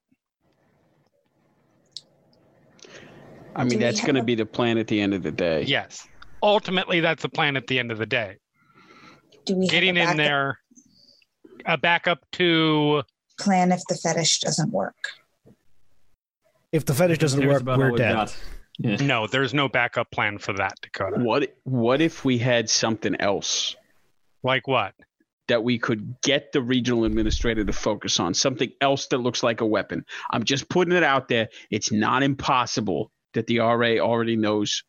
Speaker 7: I mean, that's going to be the plan at the end of the day.
Speaker 9: Yes. Ultimately, that's the plan at the end of the day.
Speaker 8: Do we
Speaker 9: Getting in there, a backup to
Speaker 8: plan if the fetish doesn't work?
Speaker 1: If the fetish doesn't work, we're
Speaker 4: all we've
Speaker 1: dead.
Speaker 4: Yeah.
Speaker 9: no. There's no backup plan for that, Dakota.
Speaker 7: What What if we had something else
Speaker 9: Like what?
Speaker 7: that we could get the regional administrator to focus on? Something else that looks like a weapon. I'm just putting it out there. It's not impossible that the RA already knows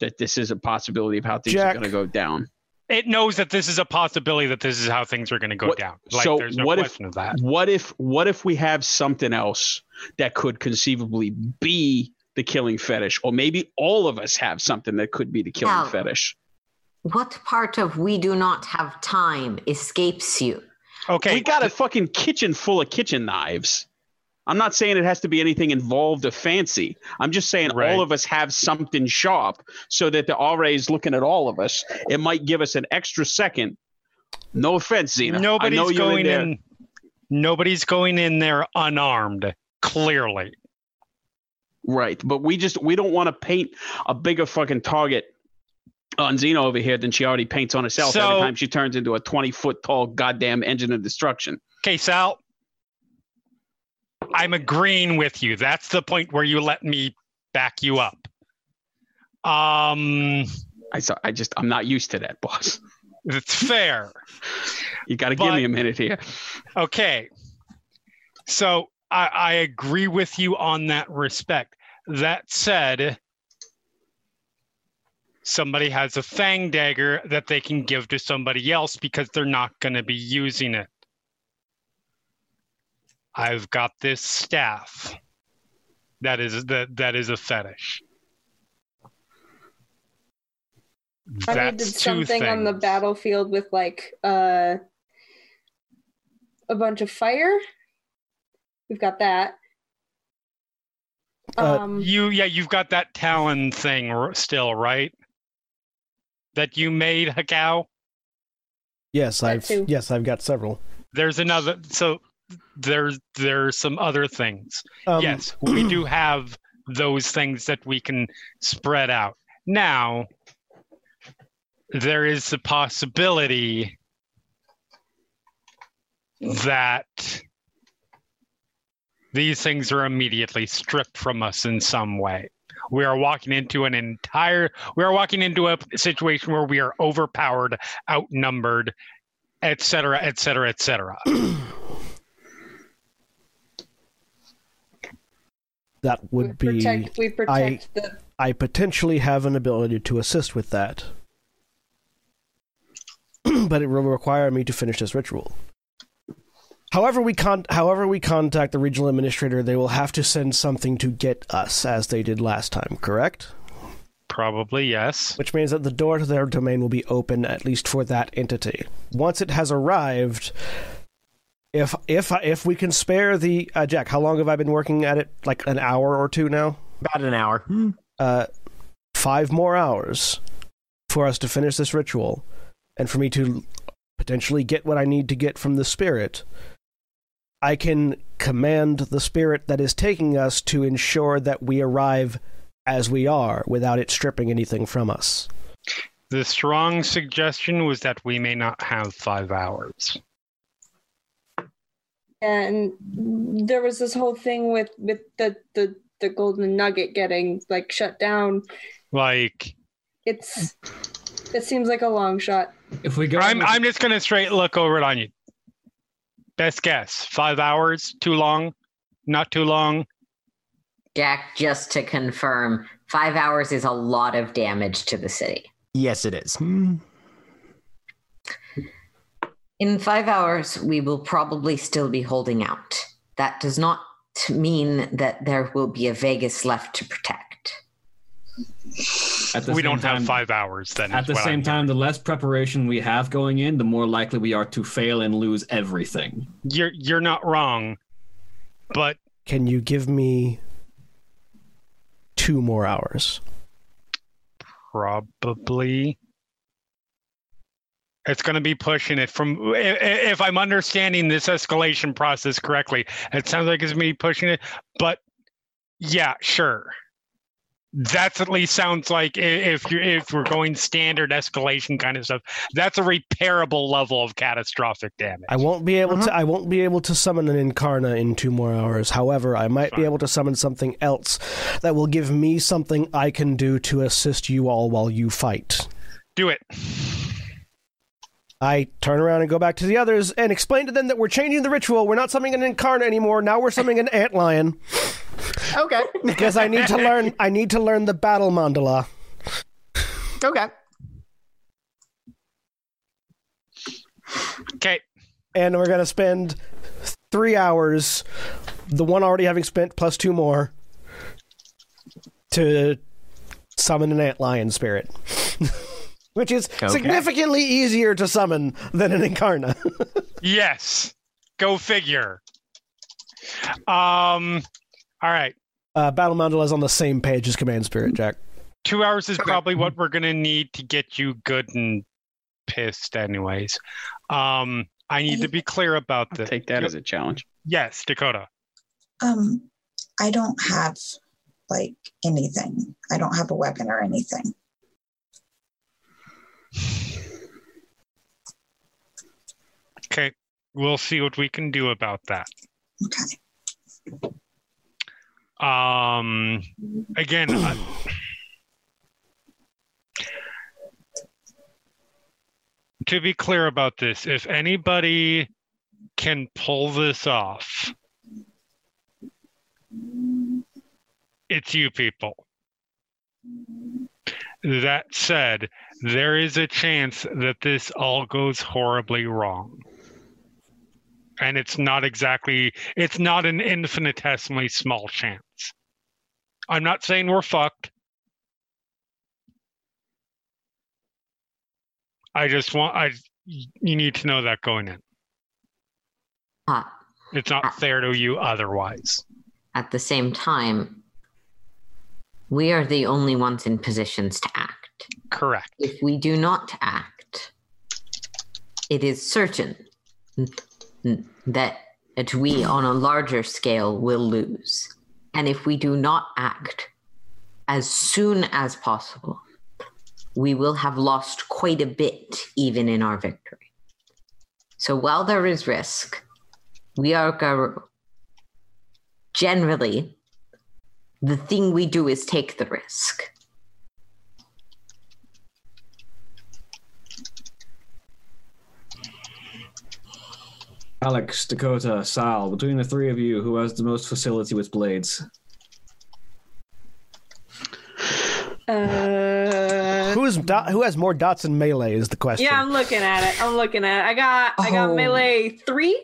Speaker 7: that this is a possibility of how things
Speaker 1: Jack.
Speaker 7: are going to go down.
Speaker 9: It knows that this is a possibility that this is how things are going to go
Speaker 7: What-
Speaker 9: down. Like
Speaker 7: so
Speaker 9: there's no
Speaker 7: what if-
Speaker 9: of that.
Speaker 7: What if what if we have something else that could conceivably be the killing fetish, or maybe all of us have something that could be the killing
Speaker 6: Al.
Speaker 7: fetish?
Speaker 6: What part of we do not have time escapes you?
Speaker 9: Okay,
Speaker 7: we got a fucking kitchen full of kitchen knives. I'm not saying it has to be anything involved or fancy. I'm just saying
Speaker 9: Right.
Speaker 7: all of us have something sharp so that the RA is looking at all of us. It might give us an extra second. No offense, know
Speaker 9: nobody's going
Speaker 7: in there.
Speaker 9: in. Nobody's going in there unarmed. Clearly,
Speaker 7: Right. But we just we don't want to paint a bigger fucking target on Xena over here than she already paints on herself
Speaker 9: So-
Speaker 7: every time she turns into a 20 foot tall goddamn engine of destruction.
Speaker 9: okay, Sal. I'm agreeing with you. That's the point where you let me back you up. Um,
Speaker 7: I saw I just I'm not used to that, boss.
Speaker 9: it's fair.
Speaker 7: You gotta give me a minute here.
Speaker 9: Okay. So I, I agree with you on that respect. That said, somebody has a fang dagger that they can give to somebody else because they're not going to be using it. I've got this staff. That is that that is a fetish.
Speaker 5: I did something on the battlefield with like uh, a bunch of fire. We've got that.
Speaker 1: Uh,
Speaker 5: Um,
Speaker 9: You yeah, you've got that talon thing r- still, right? That you made, Hekau.
Speaker 1: Yes, I've
Speaker 5: too.
Speaker 1: yes, I've got several.
Speaker 9: There's another. So there's there's some other things.
Speaker 1: Um,
Speaker 9: yes, we do have those things that we can spread out. Now, there is the possibility that these things are immediately stripped from us in some way. We are walking into an entire, we are walking into a situation where we are overpowered, outnumbered, et cetera, et cetera, et cetera.
Speaker 1: That
Speaker 5: we
Speaker 1: would be.
Speaker 5: protect. We protect the.
Speaker 1: I potentially have an ability to assist with that, but it will require me to finish this ritual. However, we con- however we contact the regional administrator, they will have to send something to get us, as they did last time. Correct?
Speaker 9: Probably yes.
Speaker 1: Which means that the door to their domain will be open, at least for that entity. Once it has arrived, if if if we can spare the uh, Jack, how long have I been working at it? Like an hour or two now.
Speaker 3: About an hour.
Speaker 1: Uh, five more hours for us to finish this ritual, and for me to potentially get what I need to get from the spirit. I can command the spirit that is taking us to ensure that we arrive as we are without it stripping anything from us.
Speaker 9: The strong suggestion was that we may not have five hours.
Speaker 5: And there was this whole thing with with the the the golden nugget getting like shut down
Speaker 9: Like,
Speaker 5: it's it seems like a long shot
Speaker 4: If we go,
Speaker 9: I'm, I'm just going to straight look over it on you. Best guess. Five hours? Too long? Not too long?
Speaker 6: Jack, just to confirm, five hours is a lot of damage to the city.
Speaker 3: Yes, it is. Hmm.
Speaker 6: In five hours, we will probably still be holding out. That does not mean that there will be a Vegas left to protect.
Speaker 4: at the
Speaker 9: We
Speaker 4: same
Speaker 9: don't
Speaker 4: time,
Speaker 9: have five hours then.
Speaker 4: At the same
Speaker 9: I'm
Speaker 4: time, the less preparation we have going in, the more likely we are to fail and lose everything.
Speaker 9: You're, you're not wrong, but
Speaker 1: Can you give me two more hours?
Speaker 9: probably it's going to be pushing it from i- i- if i'm understanding this escalation process correctly it sounds like it's me pushing it but yeah sure that's at least sounds like if you're if we're going standard escalation kind of stuff that's a repairable level of catastrophic damage
Speaker 1: I won't be able to. Mm-hmm. I won't be able to summon an Incarna in two more hours. However, I might be able to summon something else that will give me something I can do to assist you all while you fight.
Speaker 9: do it
Speaker 1: I turn around and go back to the others and explain to them that we're changing the ritual. We're not summoning an Incarna anymore. Now we're summoning an ant lion.
Speaker 3: Okay.
Speaker 1: because I need to learn. I need to learn the battle mandala.
Speaker 3: okay.
Speaker 9: Okay.
Speaker 1: And we're going to spend three hours, the one already having spent plus two more, to summon an ant lion spirit. Which is
Speaker 3: Okay.
Speaker 1: significantly easier to summon than an incarna.
Speaker 9: Yes. Go figure. Um. All right.
Speaker 1: uh, Battle Mandala is on the same page as Command Spirit, Jack.
Speaker 9: Two hours is probably what we're gonna need to get you good and pissed, anyways. Um. I need to be clear about this.
Speaker 7: Take that as a challenge.
Speaker 9: Yes, Dakota.
Speaker 8: Um, I don't have like anything. I don't have a weapon or anything.
Speaker 9: Okay. We'll see what we can do about that.
Speaker 8: Okay.
Speaker 9: Um. Again. I- to be clear about this, if anybody can pull this off, it's you people. That said, there is a chance that this all goes horribly wrong. And it's not exactly, it's not an infinitesimally small chance. I'm not saying we're fucked. I just want, I, you need to know that going in.
Speaker 6: Uh,
Speaker 9: It's not fair to you otherwise.
Speaker 6: at the same time, we are the only ones in positions to act.
Speaker 9: Correct.
Speaker 6: If we do not act, it is certain that that we, on a larger scale, will lose. And if we do not act as soon as possible, we will have lost quite a bit even in our victory. So while there is risk, we are generally the thing we do is take the risk.
Speaker 4: Alex, Dakota, Sal, between the three of you, who has the most facility with blades?
Speaker 5: Uh,
Speaker 1: Who's dot, who has more dots in melee is the question.
Speaker 5: yeah, I'm looking at it. I'm looking at it. I got I got
Speaker 8: Oh.
Speaker 5: melee three,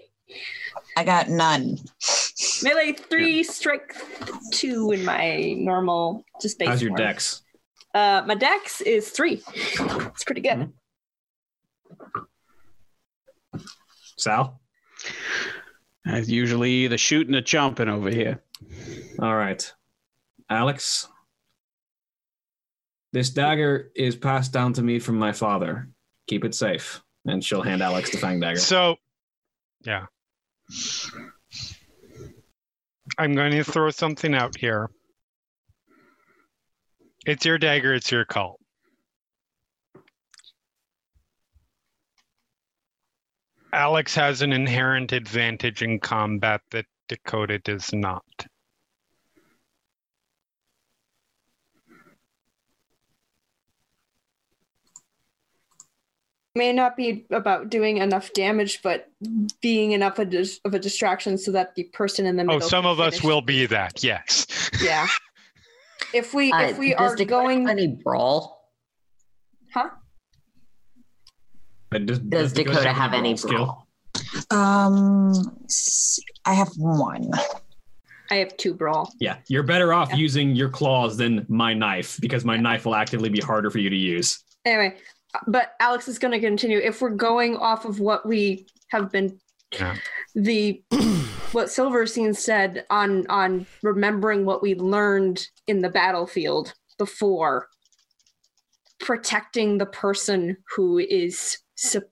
Speaker 8: I got none.
Speaker 5: melee three, strike two in my normal just base.
Speaker 4: How's your
Speaker 5: form.
Speaker 4: dex?
Speaker 5: Uh, my dex is three. It's pretty good.
Speaker 4: Sal?
Speaker 7: As usually the shooting and jumping over here.
Speaker 4: All right. Alex? This dagger is passed down to me from my father. Keep it safe. And she'll hand Alex the fang dagger.
Speaker 9: So, yeah. I'm going to throw something out here. It's your dagger, it's your call. Alex has an inherent advantage in combat that Dakota does not.
Speaker 5: May not be about doing enough damage, but being enough of, dis- of a distraction so that the person in the middle.
Speaker 9: Oh, some
Speaker 5: can
Speaker 9: of us will be that, yes.
Speaker 5: Yeah. If we
Speaker 6: Uh,
Speaker 5: if we
Speaker 6: does
Speaker 5: are
Speaker 6: Dakota
Speaker 5: going,
Speaker 6: have any brawl?
Speaker 5: huh?
Speaker 4: But does,
Speaker 6: Does Dakota have any brawl?
Speaker 8: Um, s- I have one.
Speaker 5: I have two brawl.
Speaker 4: Yeah, you're better off using your claws than my knife because my knife will actively be harder for you to use.
Speaker 5: Anyway, but Alex is going to continue. If we're going off of what we have been,
Speaker 9: Yeah.
Speaker 5: the what Silverstein said on on remembering what we learned in the battlefield before, protecting the person who is sup-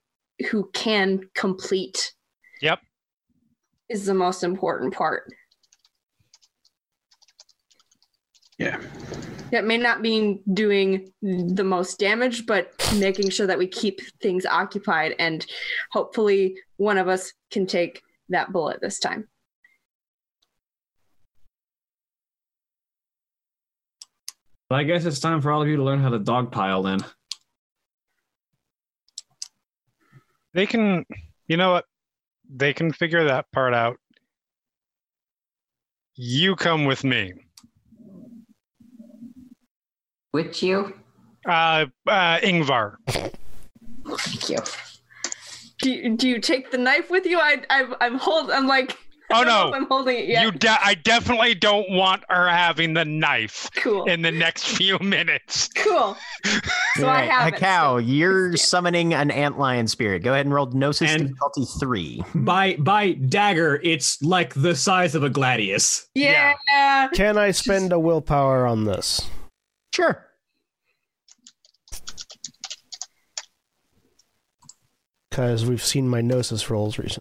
Speaker 5: who can complete.
Speaker 9: Yep.
Speaker 5: Is the most important part.
Speaker 7: Yeah.
Speaker 5: That may not mean doing the most damage, but making sure that we keep things occupied and hopefully one of us can take that bullet this time.
Speaker 4: But I guess it's time for all of you to learn how to dogpile then.
Speaker 9: They can, you know what? They can figure that part out. You come with me.
Speaker 6: Which you?
Speaker 9: Uh, uh, Yngvar.
Speaker 6: Thank you.
Speaker 5: Do you, do you take the knife with you? I, I I'm hold. I'm like.
Speaker 9: Oh
Speaker 5: I don't know
Speaker 9: no!
Speaker 5: I'm holding it yet.
Speaker 9: You, de- I definitely don't want her having the knife
Speaker 5: cool.
Speaker 9: in the next few minutes.
Speaker 5: cool. So I
Speaker 3: Alright,
Speaker 5: have it.
Speaker 3: Hekau, you're
Speaker 5: It's-
Speaker 3: summoning an antlion spirit. Go ahead and roll Gnosis
Speaker 4: And-
Speaker 3: difficulty three.
Speaker 4: By by dagger, it's like the size of a gladius.
Speaker 5: Yeah.
Speaker 1: Can I spend a willpower on this?
Speaker 3: Sure.
Speaker 1: Because we've seen my Gnosis rolls recently.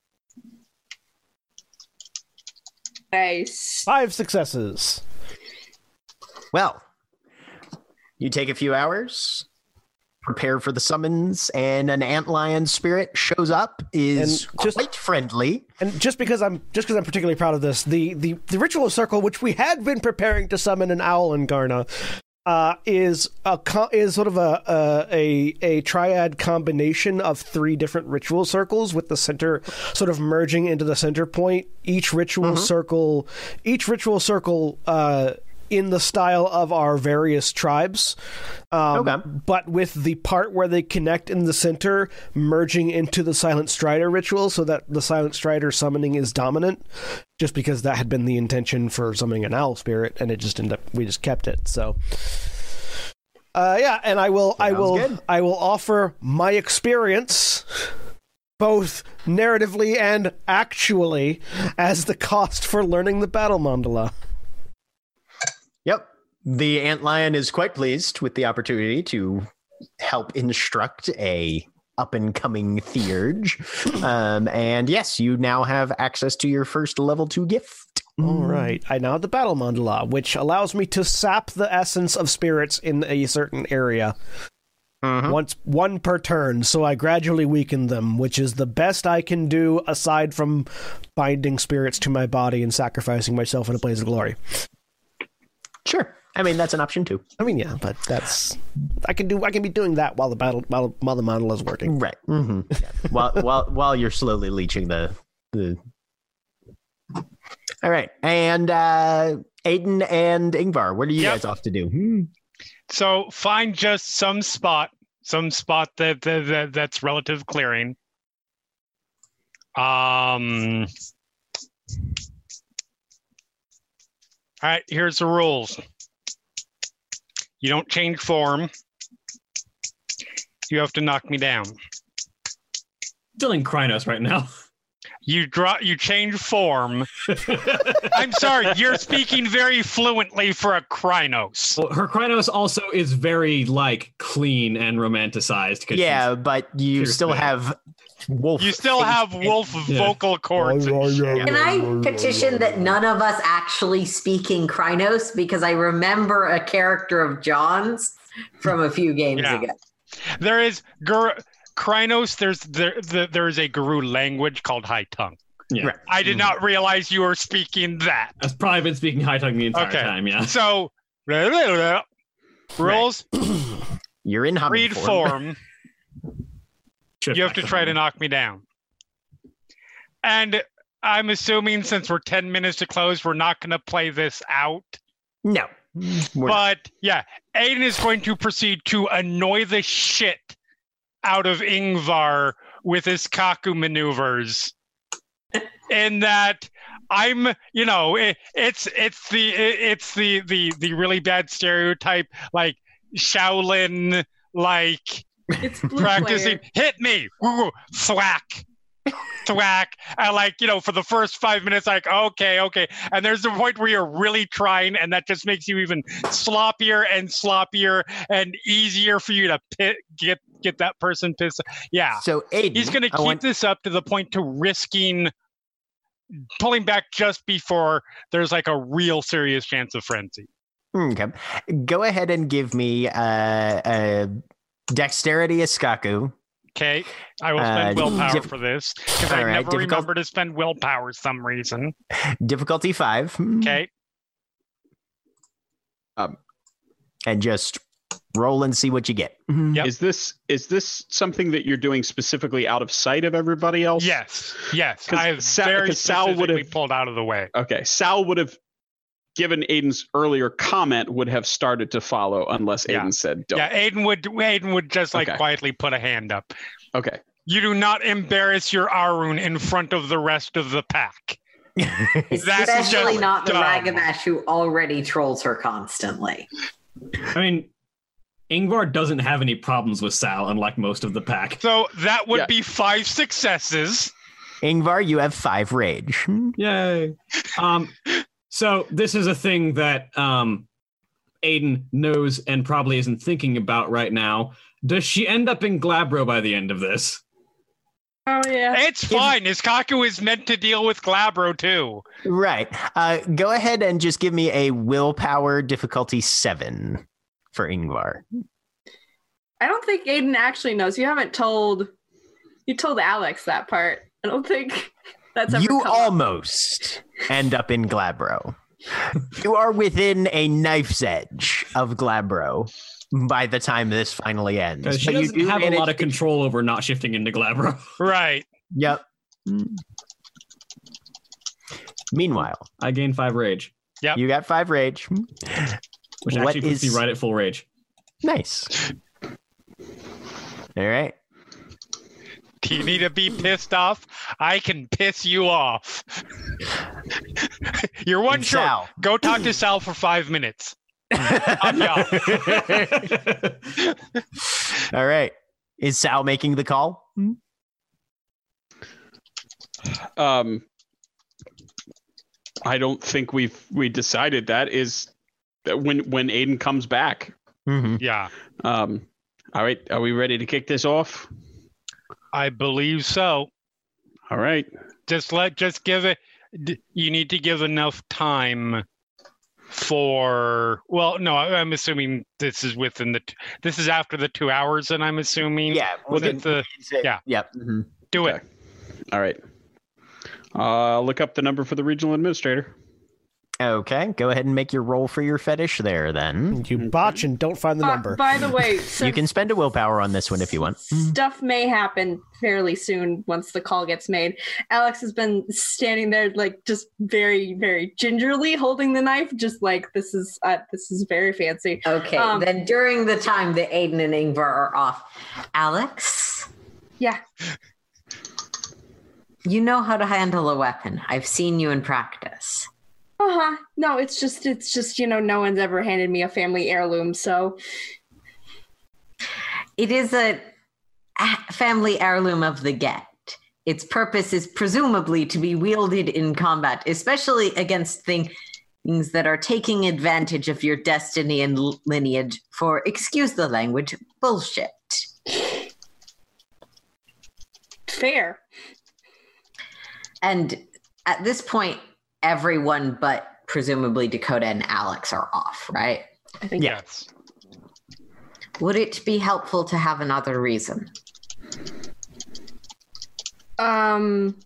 Speaker 5: Nice.
Speaker 1: Five successes.
Speaker 3: Well, you take a few hours, prepare for the summons, and an antlion spirit shows up. Is
Speaker 1: And just-
Speaker 3: quite friendly.
Speaker 1: And just because I'm just because I'm particularly proud of this, the, the the ritual circle, which we had been preparing to summon an owl in Garna, uh, is a co- is sort of a, a a a triad combination of three different ritual circles, with the center sort of merging into the center point. Each ritual circle, each ritual circle. Uh, in the style of our various tribes, um,
Speaker 3: Okay.
Speaker 1: but with the part where they connect in the center merging into the Silent Strider ritual so that the Silent Strider summoning is dominant, just because that had been the intention for summoning an owl spirit, and it just ended up, we just kept it. So. Uh, yeah, and I will, I will,
Speaker 3: good.
Speaker 1: I will offer my experience, both narratively and actually, as the cost for learning the battle mandala.
Speaker 3: Yep. The antlion is quite pleased with the opportunity to help instruct a up and coming theurge. Um, and yes, you now have access to your first level two gift.
Speaker 1: All right. I now have the battle mandala, which allows me to sap the essence of spirits in a certain area.
Speaker 3: Mhm.
Speaker 1: Once one per turn, so I gradually weaken them, which is the best I can do aside from binding spirits to my body and sacrificing myself in a blaze of glory.
Speaker 3: Sure. I mean, that's an option too.
Speaker 1: I mean, yeah, but that's I can do. I can be doing that while the battle while, while the model is working.
Speaker 3: Right. Mm-hmm. Yeah. while while while you're slowly leeching the the. All right, and uh Aiden and Yngvar, what are you
Speaker 9: Yep.
Speaker 3: guys off to do? Hmm.
Speaker 9: So find just some spot, some spot that, that, that that's relative clearing. Um. All right, here's the rules. You don't change form. You have to knock me down.
Speaker 4: Feeling Crinos right now.
Speaker 9: You draw. You change form. I'm sorry. You're speaking very fluently for a Crinos.
Speaker 4: Well, her Crinos also is very like clean and romanticized.
Speaker 3: Yeah, but you still
Speaker 4: the-
Speaker 3: have wolf.
Speaker 9: You still have wolf
Speaker 4: Yeah.
Speaker 9: vocal cords. and.
Speaker 6: Can I petition that none of us actually speak in Crinos because I remember a character of John's from a few games
Speaker 9: Yeah.
Speaker 6: ago.
Speaker 9: There is Gur- Crinos. There's there, the, there is a Garou language called High Tongue.
Speaker 4: Yeah.
Speaker 3: Right.
Speaker 9: I did mm. not realize you were speaking that.
Speaker 4: I've probably been speaking high tongue the entire
Speaker 9: Okay.
Speaker 4: time. Yeah.
Speaker 9: So rules
Speaker 3: You're in humming
Speaker 9: read
Speaker 3: form.
Speaker 9: form. You have to try to knock me down. And I'm assuming since we're 10 minutes to close, we're not going to play this out.
Speaker 3: No.
Speaker 9: But yeah, Aiden is going to proceed to annoy the shit out of Yngvar with his Kaku maneuvers. In that I'm, you know, it, it's it's the it, it's the the the really bad stereotype like Shaolin like
Speaker 5: It's blue
Speaker 9: practicing
Speaker 5: player.
Speaker 9: hit me. Ooh, thwack. Thwack. And like you know for the first five minutes like okay okay. And there's the point where you're really trying and that just makes you even sloppier and sloppier and easier for you to pit, get get that person pissed. Yeah.
Speaker 3: So Aiden,
Speaker 9: he's going to keep
Speaker 3: want-
Speaker 9: this up to the point to risking pulling back just before there's like a real serious chance of frenzy.
Speaker 3: Okay. Go ahead and give me uh, uh, dexterity Iskakku.
Speaker 9: okay i will spend
Speaker 3: Uh,
Speaker 9: willpower
Speaker 3: diff-
Speaker 9: for this because i
Speaker 3: All right,
Speaker 9: never
Speaker 3: difficult-
Speaker 9: remember to spend willpower some reason
Speaker 3: Difficulty five.
Speaker 9: okay Um,
Speaker 3: And just roll and see what you get.
Speaker 9: Yep.
Speaker 7: Is this is this something that you're doing specifically out of sight of everybody else?
Speaker 9: Yes, yes.
Speaker 7: 'Cause
Speaker 9: I have
Speaker 7: Sal-
Speaker 9: very
Speaker 7: 'cause Sal would've-
Speaker 9: pulled out of the way.
Speaker 7: Okay. Sal would have given Aiden's earlier comment would have started to follow unless
Speaker 9: Yeah.
Speaker 7: Aiden said don't.
Speaker 9: Yeah, Aiden would Aiden would just like
Speaker 7: Okay.
Speaker 9: quietly put a hand up.
Speaker 7: Okay.
Speaker 2: You do not embarrass your Ahroun in front of the rest of the pack. That's
Speaker 6: Especially
Speaker 2: just
Speaker 6: not the
Speaker 2: dumb.
Speaker 6: Ragabash who already trolls her constantly.
Speaker 4: I mean, Yngvar doesn't have any problems with Sal, unlike most of the pack.
Speaker 2: So that would
Speaker 7: Yeah.
Speaker 2: be five successes.
Speaker 3: Yngvar, you have five rage.
Speaker 4: Yay. Um, so this is a thing that um, Aiden knows and probably isn't thinking about right now. Does she end up in Glabro by the end of this?
Speaker 5: Oh yeah.
Speaker 2: It's fine. Iskakku is meant to deal with Glabro too.
Speaker 3: Right. Uh, go ahead and just give me a willpower difficulty seven for Yngvar.
Speaker 5: I don't think Aiden actually knows. You haven't told. You told Alex that part. I don't think that's ever
Speaker 3: You
Speaker 5: come up.
Speaker 3: almost end up in Glabro. you are within a knife's edge of Glabro by the time this finally ends.
Speaker 4: She
Speaker 3: But you
Speaker 4: doesn't
Speaker 3: do
Speaker 4: have a lot of control over not shifting into Glabro.
Speaker 2: Right.
Speaker 3: Yep. Mm. Meanwhile,
Speaker 4: I gain five rage, Yep.
Speaker 3: you got five rage.
Speaker 4: which
Speaker 3: What
Speaker 4: actually puts
Speaker 3: is-
Speaker 4: me right at full rage.
Speaker 3: Nice. All right.
Speaker 2: Do you need to be pissed off? I can piss you off. You're one
Speaker 3: And
Speaker 2: short.
Speaker 3: Sal.
Speaker 2: Go talk to Sal for five minutes.
Speaker 3: All right. Is Sal making the call?
Speaker 7: Um, I don't think we've we decided that is that when when Aiden comes back.
Speaker 3: Mm-hmm.
Speaker 2: Yeah,
Speaker 7: Um, all right, are we ready to kick this off?
Speaker 2: I believe so.
Speaker 7: All right.
Speaker 2: Just let, just give it. You need to give enough time for. Well, no, I- I'm assuming this is within the. This is after the two hours, and I'm assuming.
Speaker 3: Yeah.
Speaker 2: We'll get the. yeah.
Speaker 3: Yep. mhm.
Speaker 2: Do it.
Speaker 7: All right. Uh, look up the number for the regional administrator.
Speaker 3: Okay. Go ahead and make your roll for your fetish there then.
Speaker 1: You botch and don't find the
Speaker 5: Uh,
Speaker 1: number.
Speaker 5: by the way,
Speaker 3: You can spend a willpower on this one if you want.
Speaker 5: stuff may happen fairly soon once the call gets made. Alex has been standing there, like just very, very gingerly holding the knife, just like this is uh, this is very fancy.
Speaker 6: Okay,
Speaker 5: Um,
Speaker 6: then during the time that Aiden and Yngvar are off, Alex,
Speaker 5: Yeah,
Speaker 6: you know how to handle a weapon. I've seen you in practice.
Speaker 5: Uh huh. No, it's just it's just you know no one's ever handed me a family heirloom, so
Speaker 6: It is a a family heirloom of the Get. Its purpose is presumably to be wielded in combat, especially against thing- things that are taking advantage of your destiny and lineage for, excuse the language, bullshit.
Speaker 5: fair.
Speaker 6: And at this point, everyone but presumably Dakota and Alex are off, right?
Speaker 5: I think
Speaker 2: Yes.
Speaker 6: Would it be helpful to have another reason?
Speaker 5: Um,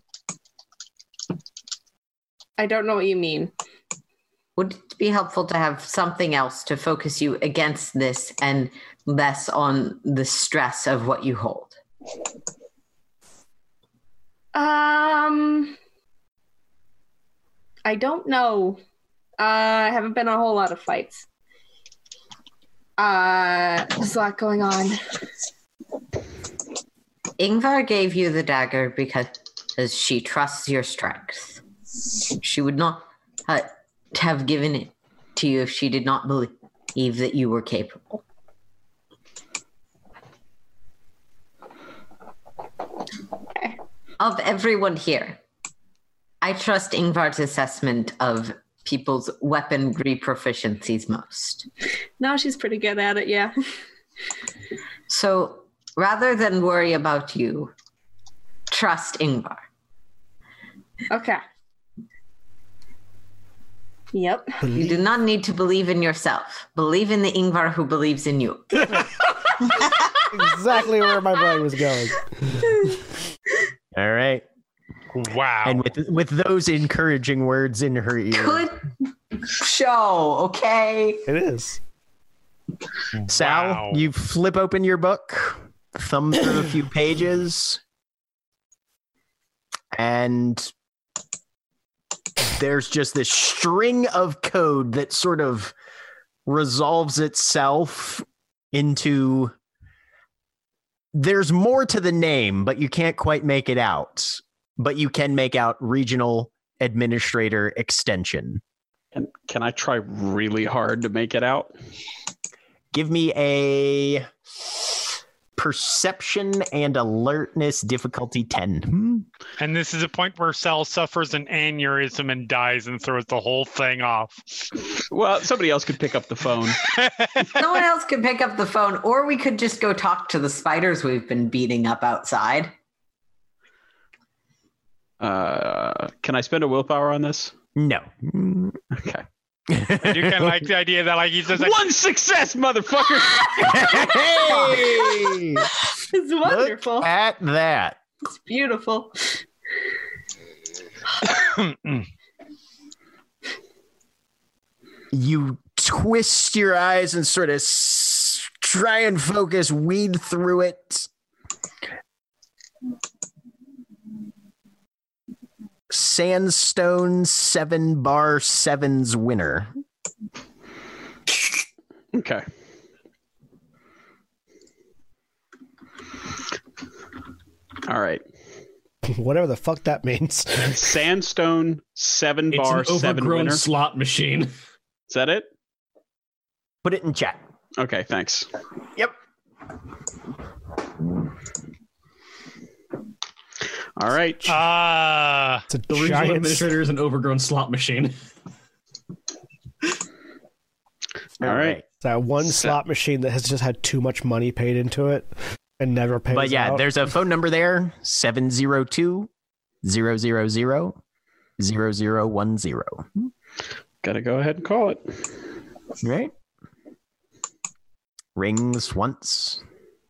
Speaker 5: I don't know what you mean.
Speaker 6: Would it be helpful to have something else to focus you against this and less on the stress of what you hold?
Speaker 5: Um, I don't know. Uh, I haven't been in a whole lot of fights. Uh, there's a lot going on.
Speaker 6: Yngvar gave you the dagger because she trusts your strength. She would not uh, have given it to you if she did not believe that you were capable. Of everyone here, I trust Yngvar's assessment of people's weaponry proficiencies most.
Speaker 5: No, she's pretty good at it. Yeah.
Speaker 6: So rather than worry about you, trust Yngvar.
Speaker 5: Okay. Yep.
Speaker 6: You do not need to believe in yourself. Believe in the Yngvar who believes in you.
Speaker 1: exactly where my brain was going.
Speaker 3: All right.
Speaker 2: Wow.
Speaker 3: And with with those encouraging words in her ear,
Speaker 6: Good show, okay?
Speaker 1: It is.
Speaker 3: Sal,
Speaker 2: Wow.
Speaker 3: you flip open your book, thumb through a few pages, and there's just this string of code that sort of resolves itself into there's more to the name, but you can't quite make it out. But you can make out regional administrator extension.
Speaker 7: And can I try really hard to make it out?
Speaker 3: Give me a perception and alertness difficulty 10. Hmm.
Speaker 9: And this is a point where Sal suffers an aneurysm and dies and throws the whole thing off.
Speaker 7: Well, somebody else could pick up the phone.
Speaker 6: Someone else could pick up the phone, or we could just go talk to the spiders we've been beating up outside.
Speaker 7: Uh, can I spend a willpower on this?
Speaker 3: No.
Speaker 7: Okay.
Speaker 9: I do kind of like the idea that like he's just like
Speaker 7: One success, motherfucker.
Speaker 3: hey!
Speaker 5: It's wonderful.
Speaker 3: Look at that.
Speaker 5: It's beautiful.
Speaker 3: You twist your eyes and sort of s- try and focus, weed through it. Sandstone seven bar sevens winner.
Speaker 7: okay. All right.
Speaker 1: Whatever the fuck that means.
Speaker 7: Sandstone seven
Speaker 4: It's
Speaker 7: bar
Speaker 4: an
Speaker 7: seven winner.
Speaker 4: slot machine.
Speaker 7: Is that it?
Speaker 3: Put it in chat.
Speaker 7: Okay, thanks.
Speaker 3: Yep.
Speaker 7: All right.
Speaker 9: ah.
Speaker 1: It's a
Speaker 4: The regional
Speaker 1: giant.
Speaker 4: administrator is an overgrown slot machine.
Speaker 7: All right.
Speaker 1: That one
Speaker 7: So-
Speaker 1: slot machine that has just had too much money paid into it and never pays
Speaker 3: But yeah,
Speaker 1: out.
Speaker 3: there's a phone number there 702 000 0010.
Speaker 7: Gotta go ahead and call it.
Speaker 3: Right? Rings once,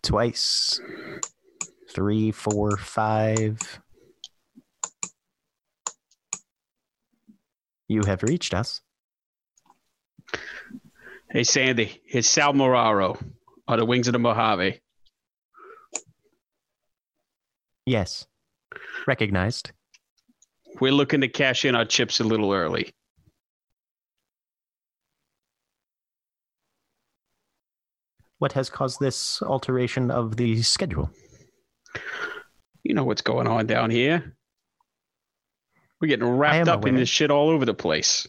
Speaker 3: twice, three, four, five. You have reached us.
Speaker 7: Hey, Sandy. It's Sal Muraro on the Wings of the Mojave.
Speaker 3: Yes. Recognized.
Speaker 7: We're looking to cash in our chips a little early.
Speaker 3: What has caused this alteration of the schedule?
Speaker 7: You know what's going on down here. We're getting wrapped up in this shit all over the place.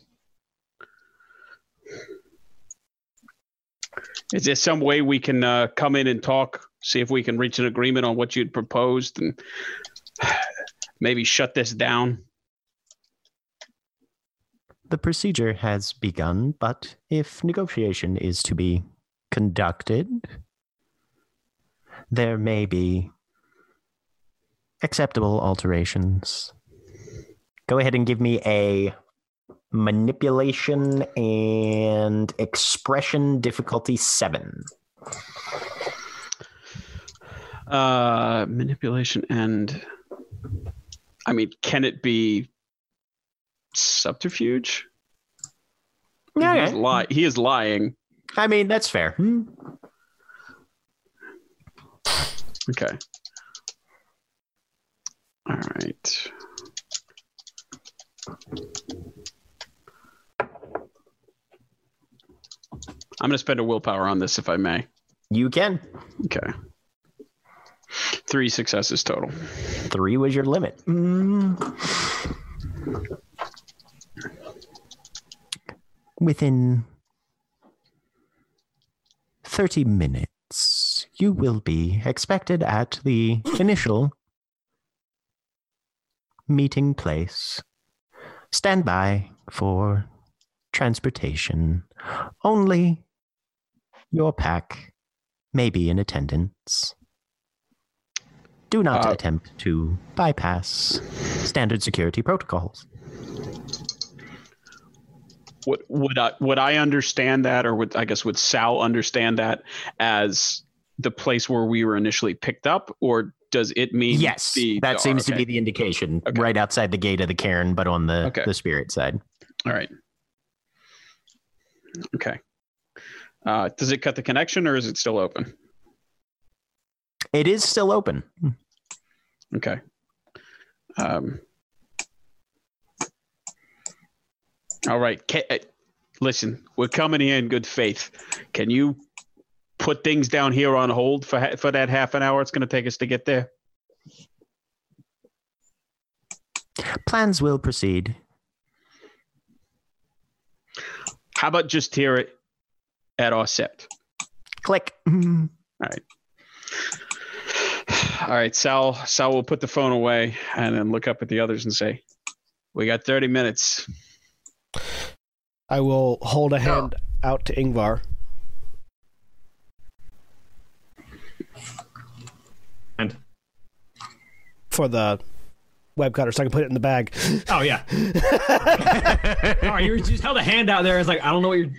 Speaker 7: Is there some way we can uh, come in and talk, see if we can reach an agreement on what you'd proposed, and maybe shut this down?
Speaker 3: The procedure has begun, but if negotiation is to be conducted, there may be acceptable alterations. Go ahead and give me a manipulation and expression difficulty seven.
Speaker 7: Uh, manipulation and, I mean, can it be subterfuge?
Speaker 3: Yeah,
Speaker 7: He's li- he is lying.
Speaker 3: I mean, that's fair. Hmm.
Speaker 7: Okay. All right. I'm going to spend a willpower on this if I may.
Speaker 3: You can.
Speaker 7: Okay. Three successes total.
Speaker 3: Three was your limit. Mm. Within 30 minutes, you will be expected at the initial meeting place. Stand by for transportation. Only your pack may be in attendance. Do not
Speaker 7: Uh,
Speaker 3: attempt to bypass standard security protocols.
Speaker 7: Would would I would I understand that, or would I guess would Sal understand that as the place where we were initially picked up, or does it mean
Speaker 3: Yes, that seems to be the indication.
Speaker 7: Okay.
Speaker 3: Right outside the gate of the cairn, but on the,
Speaker 7: Okay.
Speaker 3: the spirit side.
Speaker 7: All right. Okay. Uh, does it cut the connection, or is it still open?
Speaker 3: It is still open.
Speaker 7: Okay. Um, all right. Uh, listen, we're coming here in good faith. Can you put things down here on hold for for that half an hour it's going to take us to get there?
Speaker 3: Plans will proceed.
Speaker 7: How about just hear it at our set?
Speaker 3: Click.
Speaker 7: All right. All right, Sal. Sal will put the phone away and then look up at the others and say, "We got 30 minutes."
Speaker 1: I will hold a hand out to
Speaker 4: Yngvar.
Speaker 1: For the web cutter so I can put it in the bag.
Speaker 4: oh yeah. oh, you just held a hand out there. It's like I don't know what you're.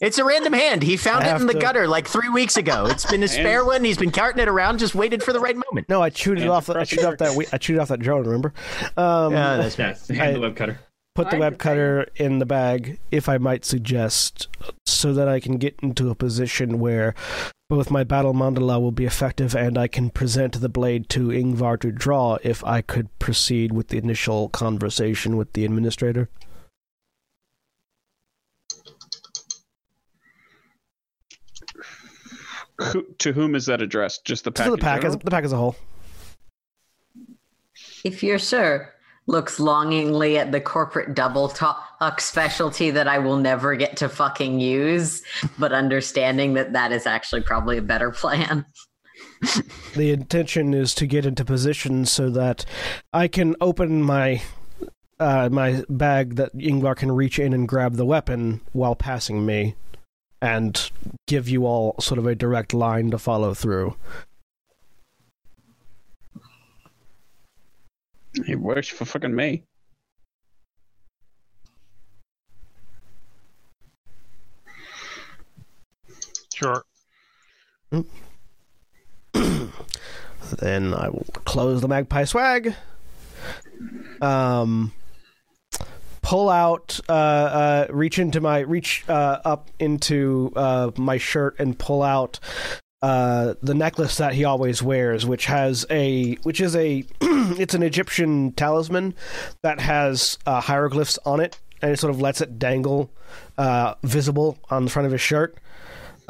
Speaker 3: It's a random hand. He found
Speaker 1: I
Speaker 3: it in the
Speaker 1: to-
Speaker 3: gutter like three weeks ago. It's been a spare one. He's been carting it around, just waited for the right moment.
Speaker 1: No, I chewed it off. I chewed off that. we- I chewed off that drone. Remember? Um,
Speaker 3: Yeah, that's
Speaker 4: Yeah,
Speaker 3: right.
Speaker 4: hand
Speaker 1: I-
Speaker 4: the web cutter.
Speaker 1: Put the web cutter in the bag, if I might suggest, so that I can get into a position where both my battle mandala will be effective and I can present the blade to Yngvar to draw if I could proceed with the initial conversation with the administrator.
Speaker 7: Who, to whom is that addressed? Just the pack.
Speaker 1: To the pack, as, the pack as a whole.
Speaker 6: If you're sir looks longingly at the corporate double talk specialty that I will never get to fucking use, but understanding that that is actually probably a better plan.
Speaker 1: The intention is to get into position so that I can open my uh, my bag that Yngvar can reach in and grab the weapon while passing me, and give you all sort of a direct line to follow through.
Speaker 7: It works for fucking me.
Speaker 2: Sure.
Speaker 1: Then I will close the magpie swag. Um, pull out, uh, uh, reach into my reach uh, up into uh, my shirt and pull out uh, the necklace that he always wears, which has a which is a it's an Egyptian talisman that has uh, hieroglyphs on it, and it sort of lets it dangle uh, visible on the front of his shirt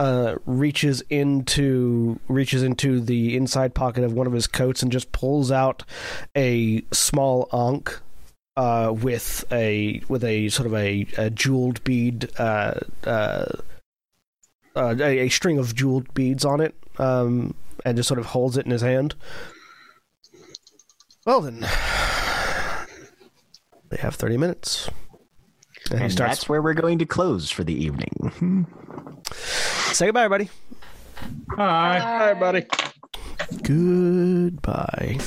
Speaker 1: uh, reaches into reaches into the inside pocket of one of his coats and just pulls out a small ankh uh, with a with a sort of a, a jeweled bead uh, uh, a, a string of jeweled beads on it um, and just sort of holds it in his hand. Well then, they have thirty minutes. And
Speaker 3: And
Speaker 1: starts.
Speaker 3: that's where we're going to close for the evening.
Speaker 1: Say goodbye, everybody.
Speaker 4: Hi.
Speaker 7: Hi, buddy.
Speaker 1: Goodbye.